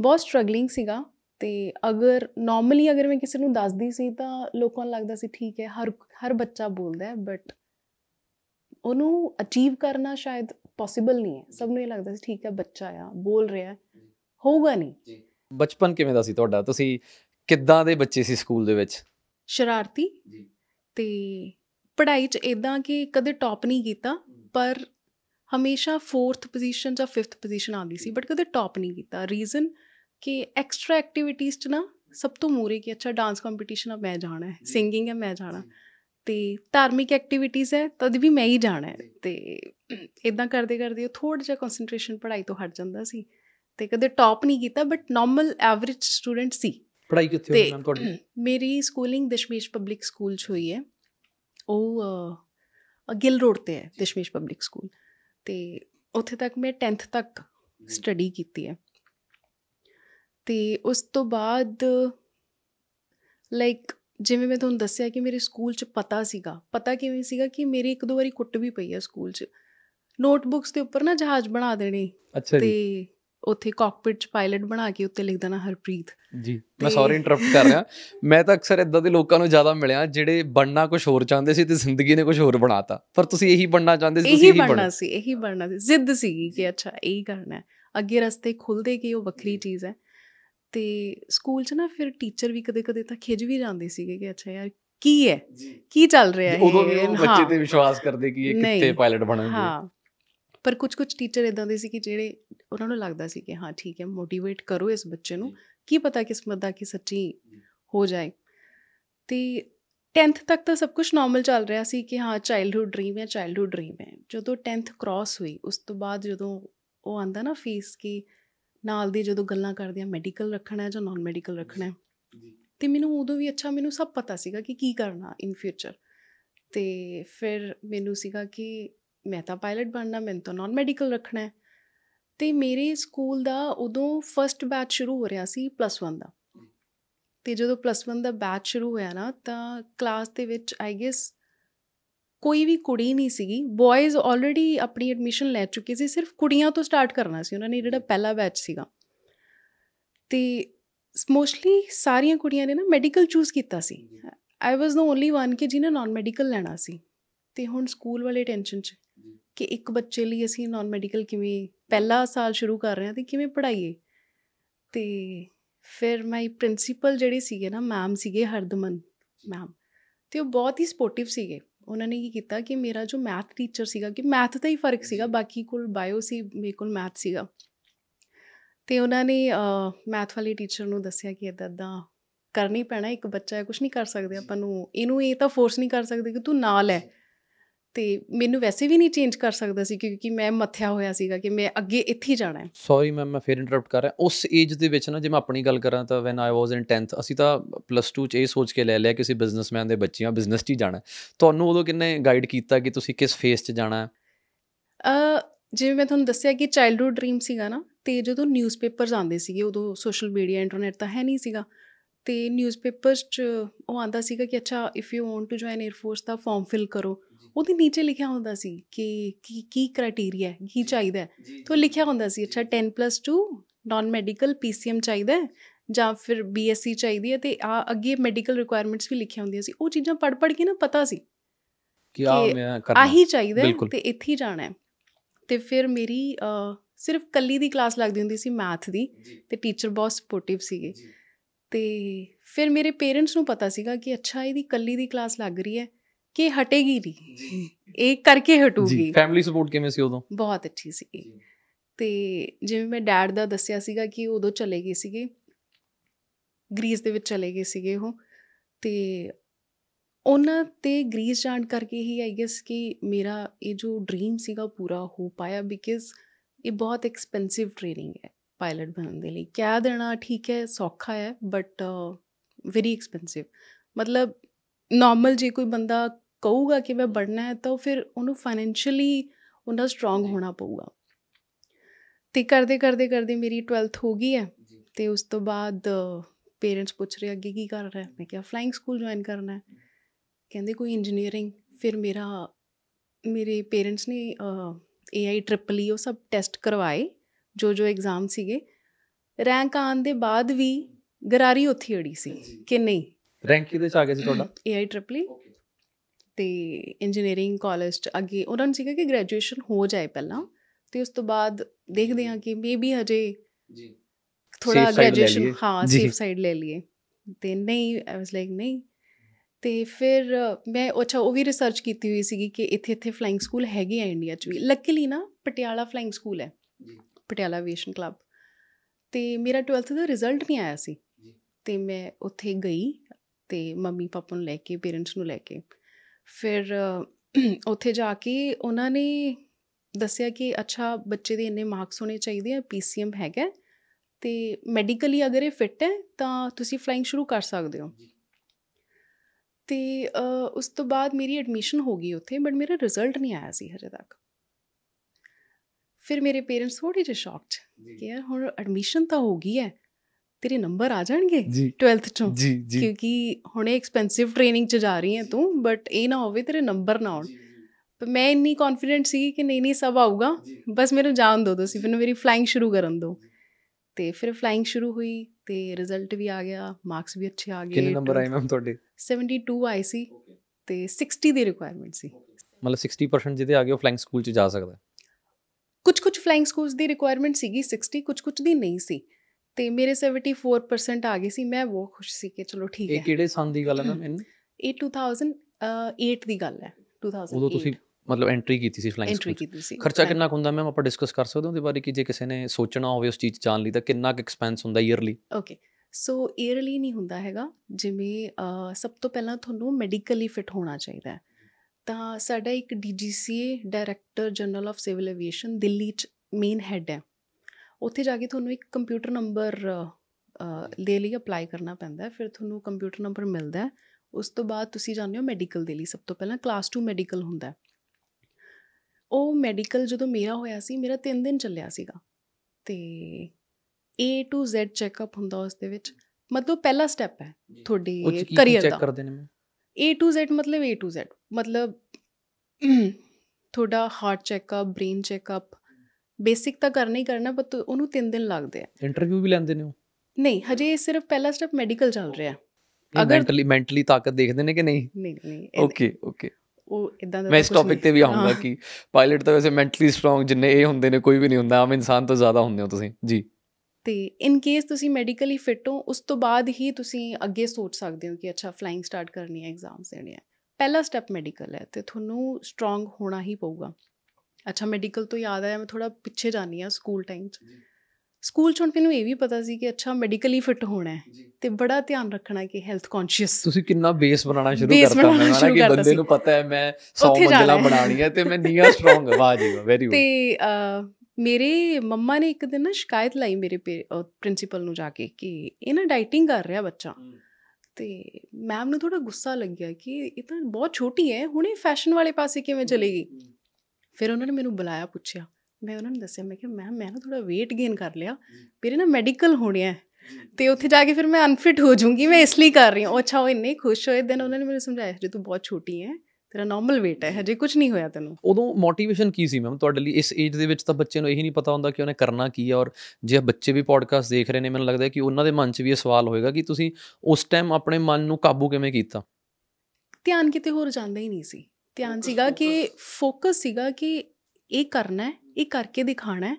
ਬਹੁਤ ਸਟਰਗਲਿੰਗ ਸੀਗਾ। ਤੇ ਅਗਰ ਨਾਰਮਲੀ ਅਗਰ ਮੈਂ ਕਿਸੇ ਨੂੰ ਦੱਸਦੀ ਸੀ ਤਾਂ ਲੋਕਾਂ ਨੂੰ ਲੱਗਦਾ ਸੀ ਠੀਕ ਹੈ ਹਰ ਹਰ ਬੱਚਾ ਬੋਲਦਾ ਹੈ ਬਟ ਉਹਨੂੰ ਅਚੀਵ ਕਰਨਾ ਸ਼ਾਇਦ ਪੋਸੀਬਲ ਨਹੀਂ ਹੈ। ਸਭ ਨੂੰ ਇਹ ਲੱਗਦਾ ਸੀ ਠੀਕ ਹੈ ਬੱਚਾ ਆ ਬੋਲ ਰਿਹਾ ਹੋਊਗਾ ਨਹੀਂ। ਬਚਪਨ ਕਿਵੇਂ ਦਾ ਸੀ ਤੁਹਾਡਾ? ਤੁਸੀਂ ਕਿੱਦਾਂ ਦੇ ਬੱਚੇ ਸੀ ਸਕੂਲ ਦੇ ਵਿੱਚ? ਸ਼ਰਾਰਤੀ। ਜੀ। ਤੇ ਪੜ੍ਹਾਈ 'ਚ ਇਦਾਂ ਕਿ ਕਦੇ ਟੌਪ ਨਹੀਂ ਕੀਤਾ ਪਰ ਹਮੇਸ਼ਾ 4th ਪੋਜੀਸ਼ਨ ਜਾਂ 5th ਪੋਜੀਸ਼ਨ ਆਉਂਦੀ ਸੀ ਬਟ ਕਦੇ ਟੌਪ ਨਹੀਂ ਕੀਤਾ। ਰੀਜ਼ਨ ਕਿ ਐਕਸਟਰਾ ਐਕਟੀਵਿਟੀਜ਼ 'ਚ ਨਾ ਸਭ ਤੋਂ ਮੂਰੇ ਕਿ ਅੱਛਾ ਡਾਂਸ ਕੰਪੀਟੀਸ਼ਨ ਆ ਮੈਂ ਜਾਣਾ ਹੈ ਸਿੰਗਿੰਗ ਹੈ ਮੈਂ ਜਾਣਾ। ਤੇ ਧਾਰਮਿਕ ਐਕਟੀਵਿਟੀਜ਼ ਹੈ ਤਦ ਵੀ ਮੈਂ ਹੀ ਜਾਣਾ ਹੈ। ਤੇ ਇਦਾਂ ਕਰਦੇ ਕਰਦੇ ਉਹ ਥੋੜਾ ਜਿਹਾ ਕਨਸੈਂਟਰੇਸ਼ਨ ਪੜ੍ਹਾਈ ਤੋਂ ਹਟ ਜਾਂਦਾ ਸੀ। ਤੇ ਕਦੇ ਟੌਪ ਨਹੀਂ ਕੀਤਾ ਬਟ ਨਾਰਮਲ ਐਵਰੇਜ ਸਟੂਡੈਂਟ ਸੀ। ਪੜ੍ਹਾਈ ਕਿੱਥੇ ਹੋਈ ਮੈਮ ਤੁਹਾਡੀ? (clears throat) ਮੇਰੀ ਸਕੂਲਿੰਗ ਦਸ਼ਮੇਸ਼ ਪਬਲਿਕ ਸਕੂਲ 'ਚ ਹੋਈ ਹੈ। ਉਹ ਗਿੱਲ ਰੋਡ ਤੇ ਹੈ ਦਸ਼ਮੇਸ਼ ਪਬਲਿਕ ਸਕੂਲ ਤੇ ਉੱਥੇ ਤੱਕ ਮੈਂ 10th ਤੱਕ ਸਟੱਡੀ ਕੀਤੀ ਹੈ। ਤੇ ਉਸ ਤੋਂ ਬਾਅਦ ਲਾਈਕ ਜਿਵੇਂ ਮੈਂ ਤੁਹਾਨੂੰ ਦੱਸਿਆ ਕਿ ਮੇਰੇ ਸਕੂਲ 'ਚ ਪਤਾ ਸੀਗਾ ਪਤਾ ਕਿਵੇਂ ਸੀਗਾ ਕਿ ਮੇਰੀ ਇੱਕ ਦੋ ਵਾਰੀ ਕੁੱਟ ਵੀ ਪਈ ਹੈ ਸਕੂਲ 'ਚ। ਨੋਟਬੁੱਕਸ ਦੇ ਉੱਪਰ ਨਾ ਜਹਾਜ਼ ਬਣਾ ਦੇਣੇ ਅੱਛਾ ਜੀ। ਤੇ ਉੱਥੇ ਕਾਕਪਿਟ 'ਚ ਪਾਇਲਟ ਬਣਾ ਕੇ ਉੱਤੇ ਲਿਖ ਦੇਣਾ ਹਰਪ੍ਰੀਤ। ਜੀ ਮੈਂ ਸੌਰੀ ਇੰਟਰਰਪਟ ਕਰ ਰਿਹਾ। ਮੈਂ ਤਾਂ ਅਕਸਰ ਇਦਾਂ ਦੇ ਲੋਕਾਂ ਨੂੰ ਜ਼ਿਆਦਾ ਮਿਲਿਆ ਜਿਹੜੇ ਬਣਨਾ ਕੁਝ ਹੋਰ ਚਾਹੁੰਦੇ ਸੀ ਤੇ ਜ਼ਿੰਦਗੀ ਨੇ ਕੁਝ ਹੋਰ ਬਣਾਤਾ। ਪਰ ਤੁਸੀਂ ਇਹੀ ਬਣਨਾ ਚਾਹੁੰਦੇ ਸੀ ਤੁਸੀਂ ਇਹੀ ਬਣਨਾ ਬਣੇ। ਸੀ ਇਹੀ ਬਣਨਾ ਸੀ। ਜ਼ਿੱਦ ਸੀਗੀ ਕਿ ਅੱਛਾ ਇਹੀ ਕਰਨਾ ਹੈ। ਅੱਗੇ ਰਸਤੇ ਖੁੱਲਦੇ ਗਏ ਉਹ ਵੱਖਰੀ ਚੀਜ਼ ਹੈ। ਤੇ ਸਕੂਲ 'ਚ ਨਾ ਫਿਰ ਟੀਚਰ ਵੀ ਕਦੇ-ਕਦੇ ਤਾਂ ਖਿਜ ਵੀ ਜਾਂਦੇ ਸੀਗੇ ਕਿ ਅੱਛਾ ਯਾਰ ਕੀ ਹੈ? ਕੀ ਚੱਲ ਰਿਹਾ ਹੈ ਉਦੋਂ ਵੀ ਉਹ? ਬੱਚੇ ਤੇ ਵਿਸ਼ਵਾਸ ਕਰਦੇ ਕਿ ਇਹ। ਕਿੱਥੇ ਪਾਇਲਟ ਬਣਨਗੇ। ਹਾਂ। ਪਰ ਕੁਝ ਕੁਝ ਟੀਚਰ ਇਦਾਂ ਦੇ ਸੀ ਕਿ ਜਿਹੜੇ ਉਹਨਾਂ ਨੂੰ ਲੱਗਦਾ ਸੀ ਕਿ ਹਾਂ ਠੀਕ ਹੈ ਮੋਟੀਵੇਟ ਕਰੋ ਇਸ ਬੱਚੇ ਨੂੰ। ਕੀ ਪਤਾ ਕਿਸਮਤ ਦਾ ਕਿ ਸੱਚੀ ਹੋ ਜਾਏ। ਤੇ 10th ਤੱਕ ਤਾਂ ਸਭ ਕੁਝ ਨਾਰਮਲ ਚੱਲ ਰਿਹਾ ਸੀ ਕਿ ਹਾਂ ਚਾਈਲਡਹੂਡ ਡ੍ਰੀਮ ਹੈ ਚਾਈਲਡਹੂਡ ਡ੍ਰੀਮ ਹੈ। ਜਦੋਂ 10th ਕ੍ਰਾਸ ਹੋਈ ਉਸ ਤੋਂ ਬਾਅਦ ਜਦੋਂ ਉਹ ਆਂਦਾ ਨਾ ਫੇਸ ਕਿ ਨਾਲ ਦੀ ਜਦੋਂ ਗੱਲਾਂ ਕਰਦੇ ਆ ਮੈਡੀਕਲ ਰੱਖਣਾ ਹੈ ਜਾਂ ਨਾਨ ਮੈਡੀਕਲ ਰੱਖਣਾ ਹੈ? ਤੇ ਮੈਨੂੰ ਉਦੋਂ ਵੀ ਅੱਛਾ ਮੈਨੂੰ ਸਭ ਪਤਾ ਸੀਗਾ ਕਿ ਕੀ ਕਰਨਾ ਇਨ ਫਿਊਚਰ ਤੇ ਫਿਰ ਮੈਨੂੰ ਸੀਗਾ ਕਿ ਮੈਂ ਤਾਂ ਪਾਇਲਟ ਬਣਨਾ ਮੈਨੂੰ ਤਾਂ ਨਾਨ ਮੈਡੀਕਲ ਰੱਖਣਾ ਹੈ। ਤੇ ਮੇਰੇ ਸਕੂਲ ਦਾ ਉਦੋਂ ਫਰਸਟ ਬੈਚ ਸ਼ੁਰੂ ਹੋ ਰਿਹਾ ਸੀ ਪਲੱਸ 1 ਦਾ। ਤੇ ਜਦੋਂ ਪਲੱਸ 1 ਦਾ ਬੈਚ ਸ਼ੁਰੂ ਹੋਇਆ ਨਾ ਤਾਂ ਕਲਾਸ ਦੇ ਵਿੱਚ ਆਈ ਗੈਸ ਕੋਈ ਵੀ ਕੁੜੀ ਨਹੀਂ ਸੀਗੀ। ਬॉयਜ਼ ਆਲਰੇਡੀ ਆਪਣੀ ਐਡਮਿਸ਼ਨ ਲੈ ਚੁੱਕੇ ਸੀ। ਸਿਰਫ ਕੁੜੀਆਂ ਤੋਂ ਸਟਾਰਟ ਕਰਨਾ ਸੀ। ਉਹਨਾਂ ਨੇ ਜਿਹੜਾ ਪਹਿਲਾ ਬੈਚ ਸੀਗਾ। ਤੇ ਮੋਸਟਲੀ ਸਾਰੀਆਂ ਕੁੜੀਆਂ ਨੇ ਨਾ ਮੈਡੀਕਲ ਚੂਜ਼ ਕੀਤਾ ਸੀ। I was the only one ਕਿ ਜਿਹਨੇ ਨਾਨ ਮੈਡੀਕਲ ਲੈਣਾ ਸੀ। ਤੇ ਹੁਣ ਸਕੂਲ ਵਾਲੇ ਟੈਨਸ਼ਨ 'ਚ ਕਿ ਇੱਕ ਬੱਚੇ ਲਈ ਅਸੀਂ ਨਾਨ ਮੈਡੀਕਲ ਕਿਵੇਂ ਪਹਿਲਾ ਸਾਲ ਸ਼ੁਰੂ ਕਰ ਰਹੇ ਹਾਂ ਤੇ ਕਿਵੇਂ ਪੜ੍ਹਾਈਏ। ਤੇ ਫਿਰ ਮਾਈ ਪ੍ਰਿੰਸੀਪਲ ਜਿਹੜੇ ਸੀਗੇ ਨਾ ਮੈਮ ਸੀਗੇ ਹਰਦਮਨ ਮੈਮ ਤੇ ਉਹ ਬਹੁਤ ਹੀ ਸਪੋਰਟਿਵ ਸੀਗੇ। ਉਹਨਾਂ ਨੇ ਕੀ ਕੀਤਾ ਕਿ ਮੇਰਾ ਜੋ ਮੈਥ ਟੀਚਰ ਸੀਗਾ ਕਿ ਮੈਥ ਦਾ ਹੀ ਫ਼ਰਕ ਸੀਗਾ ਬਾਕੀ ਕੋਲ ਬਾਇਓ ਸੀ ਮੇਰੇ ਕੋਲ ਮੈਥ ਸੀਗਾ। ਤੇ ਉਹਨਾਂ ਨੇ ਮੈਥ ਵਾਲੇ ਟੀਚਰ ਨੂੰ ਦੱਸਿਆ ਕਿ ਇਦਾਂ ਇਦਾਂ ਕਰਨੀ ਪੈਣਾ ਇੱਕ ਬੱਚਾ ਹੈ ਕੁਝ ਨਹੀਂ ਕਰ ਸਕਦੇ ਆਪਾਂ ਨੂੰ। ਇਹਨੂੰ ਇਹ ਤਾਂ ਫੋਰਸ ਨਹੀਂ ਕਰ ਸਕਦੇ ਕਿ ਤੂੰ ਨਾਲ ਹੈ। ਤੇ ਮੈਨੂੰ ਵੈਸੇ ਵੀ ਨਹੀਂ ਚੇਂਜ ਕਰ ਸਕਦਾ ਸੀ ਕਿਉਂਕਿ ਮੈਂ ਮੱਥਿਆ ਹੋਇਆ ਸੀਗਾ ਕਿ ਮੈਂ ਅੱਗੇ ਇੱਥੇ ਹੀ ਜਾਣਾ ਹੈ। ਸੌਰੀ ਮੈਮ ਮੈਂ ਫੇਰ ਇੰਟਰਰਪਟ ਕਰ ਰਿਹਾ। ਉਸ ਏਜ ਦੇ ਵਿੱਚ ਨਾ ਜੇ ਮੈਂ ਆਪਣੀ ਗੱਲ ਕਰਾਂ ਤਾਂ ਵੈਨ ਆਈ ਵਾਸ ਇਨ 10th ਅਸੀਂ ਤਾਂ ਪਲੱਸ 2 ਚ ਇਹ ਸੋਚ ਕੇ ਲੈ ਲਿਆ ਕਿ ਅਸੀਂ ਬਿਜ਼ਨਸਮੈਨ ਦੇ ਬੱਚੇ ਹਾਂ ਬਿਜ਼ਨਸ 'ਚ ਹੀ ਜਾਣਾ। ਤੁਹਾਨੂੰ ਉਦੋਂ ਕਿੰਨੇ ਗਾਈਡ ਕੀਤਾ ਕਿ ਤੁਸੀਂ ਕਿਸ ਫੇਸ 'ਚ ਜਾਣਾ ਹੈ? ਅ ਜਿਵੇਂ ਮੈਂ ਤੁਹਾਨੂੰ ਦੱਸਿਆ ਕਿ ਚਾਈਲਡਹੂਡ ਡ੍ਰੀਮ ਸੀਗਾ ਨਾ ਤੇ ਜਦੋਂ ਨਿਊਜ਼ਪੇਪਰਸ ਆਉਂਦੇ ਸੀਗੇ ਉਦੋਂ ਸੋਸ਼ਲ ਮੀਡੀਆ ਇੰਟਰਨੈਟ ਤਾਂ ਹੈ ਨਹੀਂ ਸੀਗਾ ਤੇ ਨਿਊਜ਼ਪੇਪਰਸ 'ਚ ਉਹ ਆਂਦਾ ਸੀਗਾ ਕਿ ਅੱਛਾ if you want to join air force the form fill ਕਰੋ। ਉਹਦੇ ਨੀਚੇ ਲਿਖਿਆ ਹੁੰਦਾ ਸੀ ਕਿ ਕੀ ਕੀ ਕ੍ਰਾਈਟੇਰੀਆ ਹੈ ਕੀ ਚਾਹੀਦਾ ਤਾਂ ਲਿਖਿਆ ਹੁੰਦਾ ਸੀ ਅੱਛਾ 10+2 ਨਾਨ ਮੈਡੀਕਲ ਪੀਸੀਐਮ ਚਾਹੀਦਾ ਜਾਂ ਫਿਰ ਬੀਐਸਸੀ ਚਾਹੀਦੀ ਹੈ ਤੇ ਆ ਅੱਗੇ ਮੈਡੀਕਲ ਰਿਕੁਆਇਰਮੈਂਟਸ ਵੀ ਲਿਖੀਆਂ ਹੁੰਦੀਆਂ ਸੀ। ਉਹ ਚੀਜ਼ਾਂ ਪੜ੍ਹ ਪੜ੍ਹ ਕੇ ਨਾ ਪਤਾ ਸੀ ਕਿ ਆ ਮੈਂ ਕਰਨਾ ਆਹੀ ਚਾਹੀਦਾ। ਤੇ ਇੱਥੇ ਜਾਣਾ ਹੈ। ਤੇ ਫਿਰ ਮੇਰੀ ਸਿਰਫ ਕੱਲੀ ਦੀ ਕਲਾਸ ਲੱਗਦੀ ਹੁੰਦੀ ਸੀ ਮੈਥ ਦੀ ਤੇ ਟੀਚਰ ਬਹੁਤ ਸਪੋਰਟਿਵ ਸੀਗੇ। ਤੇ ਫਿਰ ਮੇਰੇ ਪੇਰੈਂਟਸ ਨੂੰ ਪਤਾ ਸੀਗਾ ਕਿ ਅੱਛਾ ਇਹਦੀ ਕੱਲੀ ਦੀ ਕਲਾਸ ਲੱਗ ਰਹੀ ਹੈ। ਕਿ ਹਟੇਗੀ ਨਹੀਂ ਇਹ ਕਰਕੇ ਹਟੂਗੀ। ਜੀ ਫੈਮਿਲੀ ਸਪੋਰਟ ਕਿਵੇਂ ਸੀ ਉਦੋਂ? ਬਹੁਤ ਅੱਛੀ ਸੀ ਤੇ ਜਿਵੇਂ ਮੈਂ ਡੈਡ ਦਾ ਦੱਸਿਆ ਸੀਗਾ ਕਿ ਉਦੋਂ ਚਲੇ ਗਏ ਸੀਗੇ। ਗ੍ਰੀਸ ਦੇ ਵਿੱਚ ਚਲੇ ਗਏ ਸੀਗੇ ਉਹ। ਤੇ ਉਹਨਾਂ ਤੇ ਗ੍ਰੀਸ ਜਾਣ ਕਰਕੇ ਹੀ ਆਈ ਗੈਸ ਕਿ ਮੇਰਾ ਇਹ ਜੋ ਡ੍ਰੀਮ ਸੀਗਾ ਪੂਰਾ ਹੋ ਪਾਇਆ ਬਿਕਾਜ਼ ਇਹ ਬਹੁਤ ਐਕਸਪੈਂਸਿਵ ਟ੍ਰੇਨਿੰਗ ਹੈ ਪਾਇਲਟ ਬਣਨ ਦੇ ਲਈ। ਕਹਿ ਦੇਣਾ ਠੀਕ ਹੈ ਸੌਖਾ ਹੈ ਬਟ ਵੈਰੀ ਐਕਸਪੈਂਸਿਵ ਮਤਲਬ ਨਾਰਮਲ ਜੇ ਕੋਈ ਬੰਦਾ ਕਹੂਗਾ ਕਿ ਮੈਂ ਬਣਨਾ ਹੈ ਤਾਂ ਫਿਰ ਉਹਨੂੰ ਫਾਈਨੈਂਸ਼ੀਅਲੀ ਉਹਨਾਂ ਸਟਰੋਂਗ ਹੋਣਾ ਪਊਗਾ। ਤੇ ਕਰਦੇ ਕਰਦੇ ਕਰਦੇ ਮੇਰੀ 12th ਹੋ ਗਈ ਹੈ ਤੇ ਉਸ ਤੋਂ ਬਾਅਦ ਪੇਰੈਂਟਸ ਪੁੱਛ ਰਹੇ ਅੱਗੇ ਕੀ ਕਰ ਰਿਹਾ ਮੈਂ ਕਿਹਾ ਫਲਾਈਂਗ ਸਕੂਲ ਜੁਆਇਨ ਕਰਨਾ ਹੈ। ਕਹਿੰਦੇ ਕੋਈ ਇੰਜੀਨੀਅਰਿੰਗ ਫਿਰ ਮੇਰਾ ਮੇਰੇ ਪੇਰੈਂਟਸ ਨੇ ਏਆਈ ਟ੍ਰਿਪਲ ਈ ਉਹ ਸਭ ਟੈਸਟ ਕਰਵਾਏ ਜੋ ਜੋ ਐਗਜ਼ਾਮ ਸੀਗੇ। ਰੈਂਕ ਆਉਣ ਦੇ ਬਾਅਦ ਵੀ ਗਰਾਰੀ ਉੱਥੇ ਅੜੀ ਸੀ ਕਿ ਨਹੀਂ? ਰੈਂਕ ਕਿਹਦੇ ਚ ਆ ਗਿਆ ਸੀ ਤੁਹਾਡਾ? ਏਆਈ ਟ੍ਰਿਪਲ ਈ ਤੇ ਇੰਜੀਨੀਅਰਿੰਗ ਕਾਲਜ ਚ ਅੱਗੇ ਉਹਨਾਂ ਨੂੰ ਸੀਗਾ ਕਿ ਗ੍ਰੈਜੂਏਸ਼ਨ ਹੋ ਜਾਏ ਪਹਿਲਾਂ ਤੇ ਉਸ ਤੋਂ ਬਾਅਦ ਦੇਖਦੇ ਹਾਂ ਕਿ ਮੇਬੀ ਹਜੇ ਜੀ ਥੋੜਾ ਗ੍ਰੈਜੂਏਸ਼ਨ। ਹਾਂ। ਸੇਫ ਸਾਈਡ ਲੈ ਲਈਏ ਤੇ ਨਹੀਂ ਆਈ ਵਾਸ ਲਾਈਕ ਨਹੀਂ ਤੇ ਫਿਰ ਮੈਂ ਅੱਛਾ ਉਹ ਵੀ ਰਿਸਰਚ ਕੀਤੀ ਹੋਈ ਸੀਗੀ ਕਿ ਇੱਥੇ ਇੱਥੇ ਫਲਾਈਂਗ ਸਕੂਲ ਹੈਗੇ ਆ ਇੰਡੀਆ 'ਚ ਵੀ ਲੱਕੀਲੀ ਨਾ ਪਟਿਆਲਾ ਫਲਾਈਂਗ ਸਕੂਲ ਹੈ ਜੀ। ਪਟਿਆਲਾ ਐਵੀਏਸ਼ਨ ਕਲੱਬ ਤੇ ਮੇਰਾ 12th ਦਾ ਰਿਜ਼ਲਟ ਨਹੀਂ ਆਇਆ ਸੀ ਜੀ। ਤੇ ਮੈਂ ਉੱਥੇ ਗਈ ਤੇ ਮੰਮੀ ਪਾਪਾ ਨੂੰ ਲੈ ਕੇ ਪੇਰੈਂਟਸ ਨੂੰ ਲੈ ਕੇ ਫਿਰ ਉੱਥੇ ਜਾ ਕੇ ਉਹਨਾਂ ਨੇ ਦੱਸਿਆ ਕਿ ਅੱਛਾ ਬੱਚੇ ਦੇ ਇੰਨੇ ਮਾਰਕਸ ਹੋਣੇ ਚਾਹੀਦੇ ਆ ਪੀਸੀਐਮ ਹੈਗਾ ਤੇ ਮੈਡੀਕਲੀ ਅਗਰ ਇਹ ਫਿੱਟ ਹੈ ਤਾਂ ਤੁਸੀਂ ਫਲਾਈਂਗ ਸ਼ੁਰੂ ਕਰ ਸਕਦੇ ਹੋ। ਤੇ ਉਸ ਤੋਂ ਬਾਅਦ ਮੇਰੀ ਐਡਮਿਸ਼ਨ ਹੋ ਗਈ ਉੱਥੇ ਬਟ ਮੇਰਾ ਰਿਜ਼ਲਟ ਨਹੀਂ ਆਇਆ ਸੀ ਹਜੇ ਤੱਕ। ਫਿਰ ਮੇਰੇ ਪੇਰੈਂਟਸ ਥੋੜੇ ਜਿਹੇ ਸ਼ੌਕਡ ਕਿ ਯਾਰ ਹੁਣ ਐਡਮਿਸ਼ਨ ਤਾਂ ਹੋ ਗਈ ਹੈ ਤੇਰੇ ਨੰਬਰ ਆ ਜਾਣਗੇ ਜੀ। 12th ਚੋਂ? ਜੀ ਜੀ। ਕਿਉਂਕਿ ਹੁਣੇ ਐਕਸਪੈਂਸਿਵ ਟ੍ਰੇਨਿੰਗ ਚ ਜਾ ਰਹੀ ਹੈ ਤੂੰ ਬਟ ਇਹ ਨਾ ਹੋਵੇ ਤੇਰੇ ਨੰਬਰ ਨਾ ਆਉਣ। ਪਰ ਮੈਂ ਇੰਨੀ ਕੌਨਫੀਡੈਂਟ ਸੀ ਕਿ ਨਹੀਂ ਨਹੀਂ ਸਭ ਆਊਗਾ। ਬਸ ਮੈਨੂੰ ਜਾਣ ਦਿਓ ਤੁਸੀਂ ਮੈਨੂੰ ਮੇਰੀ ਫਲਾਈਂਗ ਸ਼ੁਰੂ ਕਰਨ ਦਿਓ ਤੇ ਫਿਰ ਫਲਾਈਂਗ ਸ਼ੁਰੂ ਹੋਈ ਤੇ ਰਿਜ਼ਲਟ ਵੀ ਆ ਗਿਆ ਮਾਰਕਸ ਵੀ ਅੱਛੇ ਆ ਗਏ। ਕਿੰਨੇ ਨੰਬਰ ਆਏ ਮੈਮ ਤੁਹਾਡੇ? 72 ਆਏ ਸੀ ਤੇ 60 ਦੀ ਰਿਕੁਆਇਰਮੈਂਟ ਸੀ। ਮਤਲਬ 60% ਜਿਹਦੇ ਆ ਗਏ ਉਹ ਫਲਾਈਂਗ ਸਕੂਲ ਚ ਜਾ ਸਕਦਾ। ਕੁਝ ਕੁਝ ਫਲਾਈਂਗ ਸਕੂਲਸ ਦੀ ਰਿਕੁਆਇਰਮੈਂਟ ਸੀਗੀ 60 ਕੁਝ ਕੁਝ ਦੀ ਨਹੀਂ ਸੀ। ਤੇ ਮੇਰੇ 74% ਆ ਗਏ ਸੀ ਮੈਂ ਬਹੁਤ ਖੁਸ਼ ਸੀ ਕਿ ਚਲੋ ਠੀਕ ਇਹ ਹੈ। ਕਿਹੜੇ ਸਾਲ ਦੀ ਗੱਲ ਹੈ ਮੈਮ ਇਹ 2008 ਦੀ ਗੱਲ ਹੈ 2008 ਉਦੋਂ ਤੁਸੀਂ ਮਤਲਬ ਐਂਟਰੀ ਕੀਤੀ ਸੀ ਫਲਾਈਂਗ ਐਂਟਰੀ ਸਕੂਲ ਕੀਤੀ ਸੀ। ਖਰਚਾ ਕਿੰਨਾ ਕੁ ਹੁੰਦਾ ਮੈਮ? ਆਪਾਂ ਡਿਸਕਸ ਕਰ ਸਕਦੇ ਹਾਂ ਉਹਦੇ ਬਾਰੇ ਕਿ ਜੇ ਕਿਸੇ ਨੇ ਸੋਚਣਾ ਹੋਵੇ ਉਸ ਚੀਜ਼ 'ਚ ਜਾਣ ਲਈ ਤਾਂ ਕਿੰਨਾ ਕੁ ਐਕਸਪੈਂਸ ਹੁੰਦਾ ਈਅਰਲੀ ਓਕੇ ਸੋ ਈਅਰਲੀ ਨਹੀਂ ਹੁੰਦਾ ਹੈਗਾ। ਜਿਵੇਂ ਸਭ ਤੋਂ ਪਹਿਲਾਂ ਤੁਹਾਨੂੰ ਮੈਡੀਕਲੀ ਫਿਟ ਹੋਣਾ ਚਾਹੀਦਾ ਹੈ। ਤਾਂ ਸਾਡਾ ਇੱਕ DGCA director general of civil aviation Delhi ਚ ਮੇਨ ਹੈਡ ਹੈ। ਉੱਥੇ ਜਾ ਕੇ ਤੁਹਾਨੂੰ ਇੱਕ ਕੰਪਿਊਟਰ ਨੰਬਰ ਦੇ ਲਈ ਅਪਲਾਈ ਕਰਨਾ ਪੈਂਦਾ ਫਿਰ ਤੁਹਾਨੂੰ ਕੰਪਿਊਟਰ ਨੰਬਰ ਮਿਲਦਾ ਉਸ ਤੋਂ ਬਾਅਦ ਤੁਸੀਂ ਜਾਂਦੇ ਹੋ ਮੈਡੀਕਲ ਦੇ ਲਈ ਸਭ ਤੋਂ ਪਹਿਲਾਂ ਕਲਾਸ 2 ਮੈਡੀਕਲ ਹੁੰਦਾ ਉਹ ਮੈਡੀਕਲ ਜਦੋਂ ਮੇਰਾ ਹੋਇਆ ਸੀ ਮੇਰਾ 3 ਦਿਨ ਚੱਲਿਆ ਸੀਗਾ। ਤੇ A to Z ਚੈੱਕਅਪ ਹੁੰਦਾ ਉਸ ਦੇ ਵਿੱਚ ਮਤਲਬ ਪਹਿਲਾ ਸਟੈਪ ਹੈ ਤੁਹਾਡੇ ਕਰੀਅਰ ਚੈੱਕ ਦਾ। ਕਰਦੇ ਨੇ A to Z ਮਤਲਬ A to Z ਮਤਲਬ ਤੁਹਾਡਾ heart checkup brain checkup basic ਤਾਂ ਕਰਨਾ ਹੀ ਕਰਨਾ ਪਰ ਉਹਨੂੰ 3 ਦਿਨ ਲੱਗਦੇ ਆ। ਇੰਟਰਵਿਊ ਵੀ ਲੈਂਦੇ ਨੇ ਉਹ? ਨਹੀਂ ਹਜੇ ਸਿਰਫ ਪਹਿਲਾ ਸਟੈਪ ਮੈਡੀਕਲ ਚੱਲ ਰਿਹਾ। ਅਗਰ- ਮੈਂਟਲੀ ਮੈਂਟਲੀ ਤਾਕਤ ਦੇਖਦੇ ਨੇ ਕਿ ਨਹੀਂ? ਨਹੀਂ ਨਹੀਂ ਓਕੇ ਓਕੇ ਉਹ ਇਦਾਂ ਦਾ ਮੈਂ ਇਸ ਟੌਪਿਕ। ਤੇ ਵੀ ਆਉਂਗਾ। ਕਿ ਪਾਇਲਟ ਤਾਂ ਵੈਸੇ ਮੈਂਟਲੀ ਸਟਰੋਂਗ ਜਿੰਨੇ ਇਹ ਹੁੰਦੇ ਨੇ ਕੋਈ ਵੀ ਨਹੀਂ ਹੁੰਦਾ। ਆਮ ਇਨਸਾਨ ਤੋਂ ਜ਼ਿਆਦਾ ਹੁੰਦੇ ਹੋ ਤੁਸੀਂ। ਜੀ। ਤੇ ਇਨ ਕੇਸ ਤੁਸੀਂ ਮੈਡੀਕਲੀ ਫਿਟ ਹੋ ਉਸ ਤੋਂ ਬਾਅਦ ਹੀ ਤੁਸੀਂ ਅੱਗੇ ਸੋਚ ਸਕਦੇ ਹੋ ਕਿ ਅੱਛਾ ਫਲਾਈਂਗ ਸਟਾਰਟ ਕਰਨੀ ਹੈ ਐਗਜ਼ਾਮਸ ਦੇਣੇ ਆ। ਪਹਿਲਾ ਸਟੈਪ ਮੈਡੀਕਲ ਹੈ ਤੇ ਤੁਹਾਨੂੰ ਸਟਰੋਂਗ ਹੋਣਾ ਹੀ ਪਊਗਾ। ਅੱਛਾ ਮੈਡੀਕਲ ਤੋਂ ਯਾਦ ਆਇਆ ਮੈਂ ਥੋੜਾ ਪਿੱਛੇ ਜਾਨੀ ਆ ਸਕੂਲ ਟਾਈਮ 'ਚ। ਸਕੂਲ 'ਚ ਹੁਣ ਮੈਨੂੰ ਇਹ ਵੀ ਪਤਾ ਸੀ ਕਿ ਅੱਛਾ ਮੈਡੀਕਲੀ ਫਿਟ ਹੋਣਾ ਹੈ ਤੇ ਬੜਾ ਧਿਆਨ ਰੱਖਣਾ ਕਿ ਹੈਲਥ ਕੌਨਸ਼ੀਅਸ ਤੁਸੀਂ ਕਿੰਨਾ ਬੇਸ ਬਣਾਉਣਾ ਸ਼ੁਰੂ ਕਰਤਾ ਮੈਂ ਸ਼ੁਰੂ ਕਿ ਬੰਦੇ। ਨੂੰ ਪਤਾ ਹੈ ਮੈਂ 100 ਉੱਥੇ ਮੰਜ਼ਲਾ ਜਾਣਾ ਹੈ। ਤੇ ਮੈਂ ਨੀਆ ਸਟਰੋਂਗ ਵਾਹ ਜੀ ਵੈਰੀ ਗੁੱਡ ਤੇ ਮੇਰੇ ਮੰਮਾ ਨੇ ਇੱਕ ਦਿਨ ਨਾ ਸ਼ਿਕਾਇਤ ਲਾਈ ਮੇਰੇ ਪ੍ਰਿੰਸੀਪਲ ਨੂੰ ਜਾ ਕੇ ਕਿ ਇਹ ਨਾ ਡਾਈਟਿੰਗ ਕਰ ਰਿਹਾ ਬੱਚਾ। ਤੇ ਮੈਮ ਨੂੰ ਥੋੜਾ ਗੁੱਸਾ ਲੱਗਿਆ ਕਿ ਇਹ ਤਾਂ ਬਹੁਤ ਛੋਟੀ ਹੈ ਹੁਣੇ ਫੈਸ਼ਨ ਵਾਲੇ ਪਾਸੇ ਕਿਵੇਂ ਚਲੇਗੀ ਫਿਰ ਉਹਨਾਂ ਨੇ ਮੈਨੂੰ ਬੁਲਾਇਆ ਪੁੱਛਿਆ। ਮੈਂ ਉਹਨਾਂ ਨੂੰ ਦੱਸਿਆ ਮੈਂ ਕਿਹਾ ਮੈਮ ਮੈਂ ਨਾ ਥੋੜਾ weight gain ਕਰ ਲਿਆ। ਮੇਰੇ ਨਾ ਮੈਡੀਕਲ ਹੋਣੇ ਆ ਤੇ ਉੱਥੇ ਜਾ ਕੇ ਫਿਰ ਮੈਂ ਅਨਫਿਟ ਹੋ ਜਾਊਂਗੀ ਮੈਂ ਇਸ ਲਈ ਕਰ ਰਹੀ ਹਾਂ। ਉਹ ਅੱਛਾ ਉਹ ਇੰਨੇ ਖੁਸ਼ ਹੋਏ। ਦੈਨ ਉਹਨਾਂ ਨੇ ਮੈਨੂੰ ਸਮਝਾਇਆ ਜੇ ਤੂੰ ਬਹੁਤ ਛੋਟੀ ਹੈ ਤੇਰਾ ਨਾਰਮਲ weight ਹੈ ਹਜੇ ਕੁਝ ਨਹੀਂ ਹੋਇਆ ਤੈਨੂੰ। ਉਦੋਂ ਮੋਟੀਵੇਸ਼ਨ ਕੀ ਸੀ ਮੈਮ ਤੁਹਾਡੇ ਲਈ ਇਸ ਏਜ ਦੇ ਵਿੱਚ ਤਾਂ ਬੱਚੇ ਨੂੰ ਇਹੀ ਨਹੀਂ ਪਤਾ ਹੁੰਦਾ ਕਿ ਉਹਨੇ ਕਰਨਾ ਕੀ ਹੈ ਔਰ ਜੇ ਬੱਚੇ ਵੀ ਪੋਡਕਾਸਟ ਦੇਖ ਰਹੇ ਨੇ ਮੈਨੂੰ ਲੱਗਦਾ ਹੈ ਕਿ ਉਹਨਾਂ ਦੇ ਮਨ 'ਚ ਵੀ ਇਹ ਸਵਾਲ ਹੋਏਗਾ ਕਿ ਤੁਸੀਂ ਉਸ ਟਾਈਮ ਆਪਣੇ ਮਨ ਨੂੰ ਕਾਬੂ ਕਿਵੇਂ ਕੀਤਾ? ਧਿਆਨ ਕਿਤੇ ਹੋਰ ਜਾਂਦਾ ਹੀ ਨਹੀਂ ਸੀ। ਧਿਆਨ ਸੀਗਾ ਕਿ. ਫੋਕਸ ਸੀਗਾ ਕਿ ਇਹ ਕਰਨਾ ਹੈ ਇਹ ਕਰਕੇ ਦਿਖਾਣਾ ਹੈ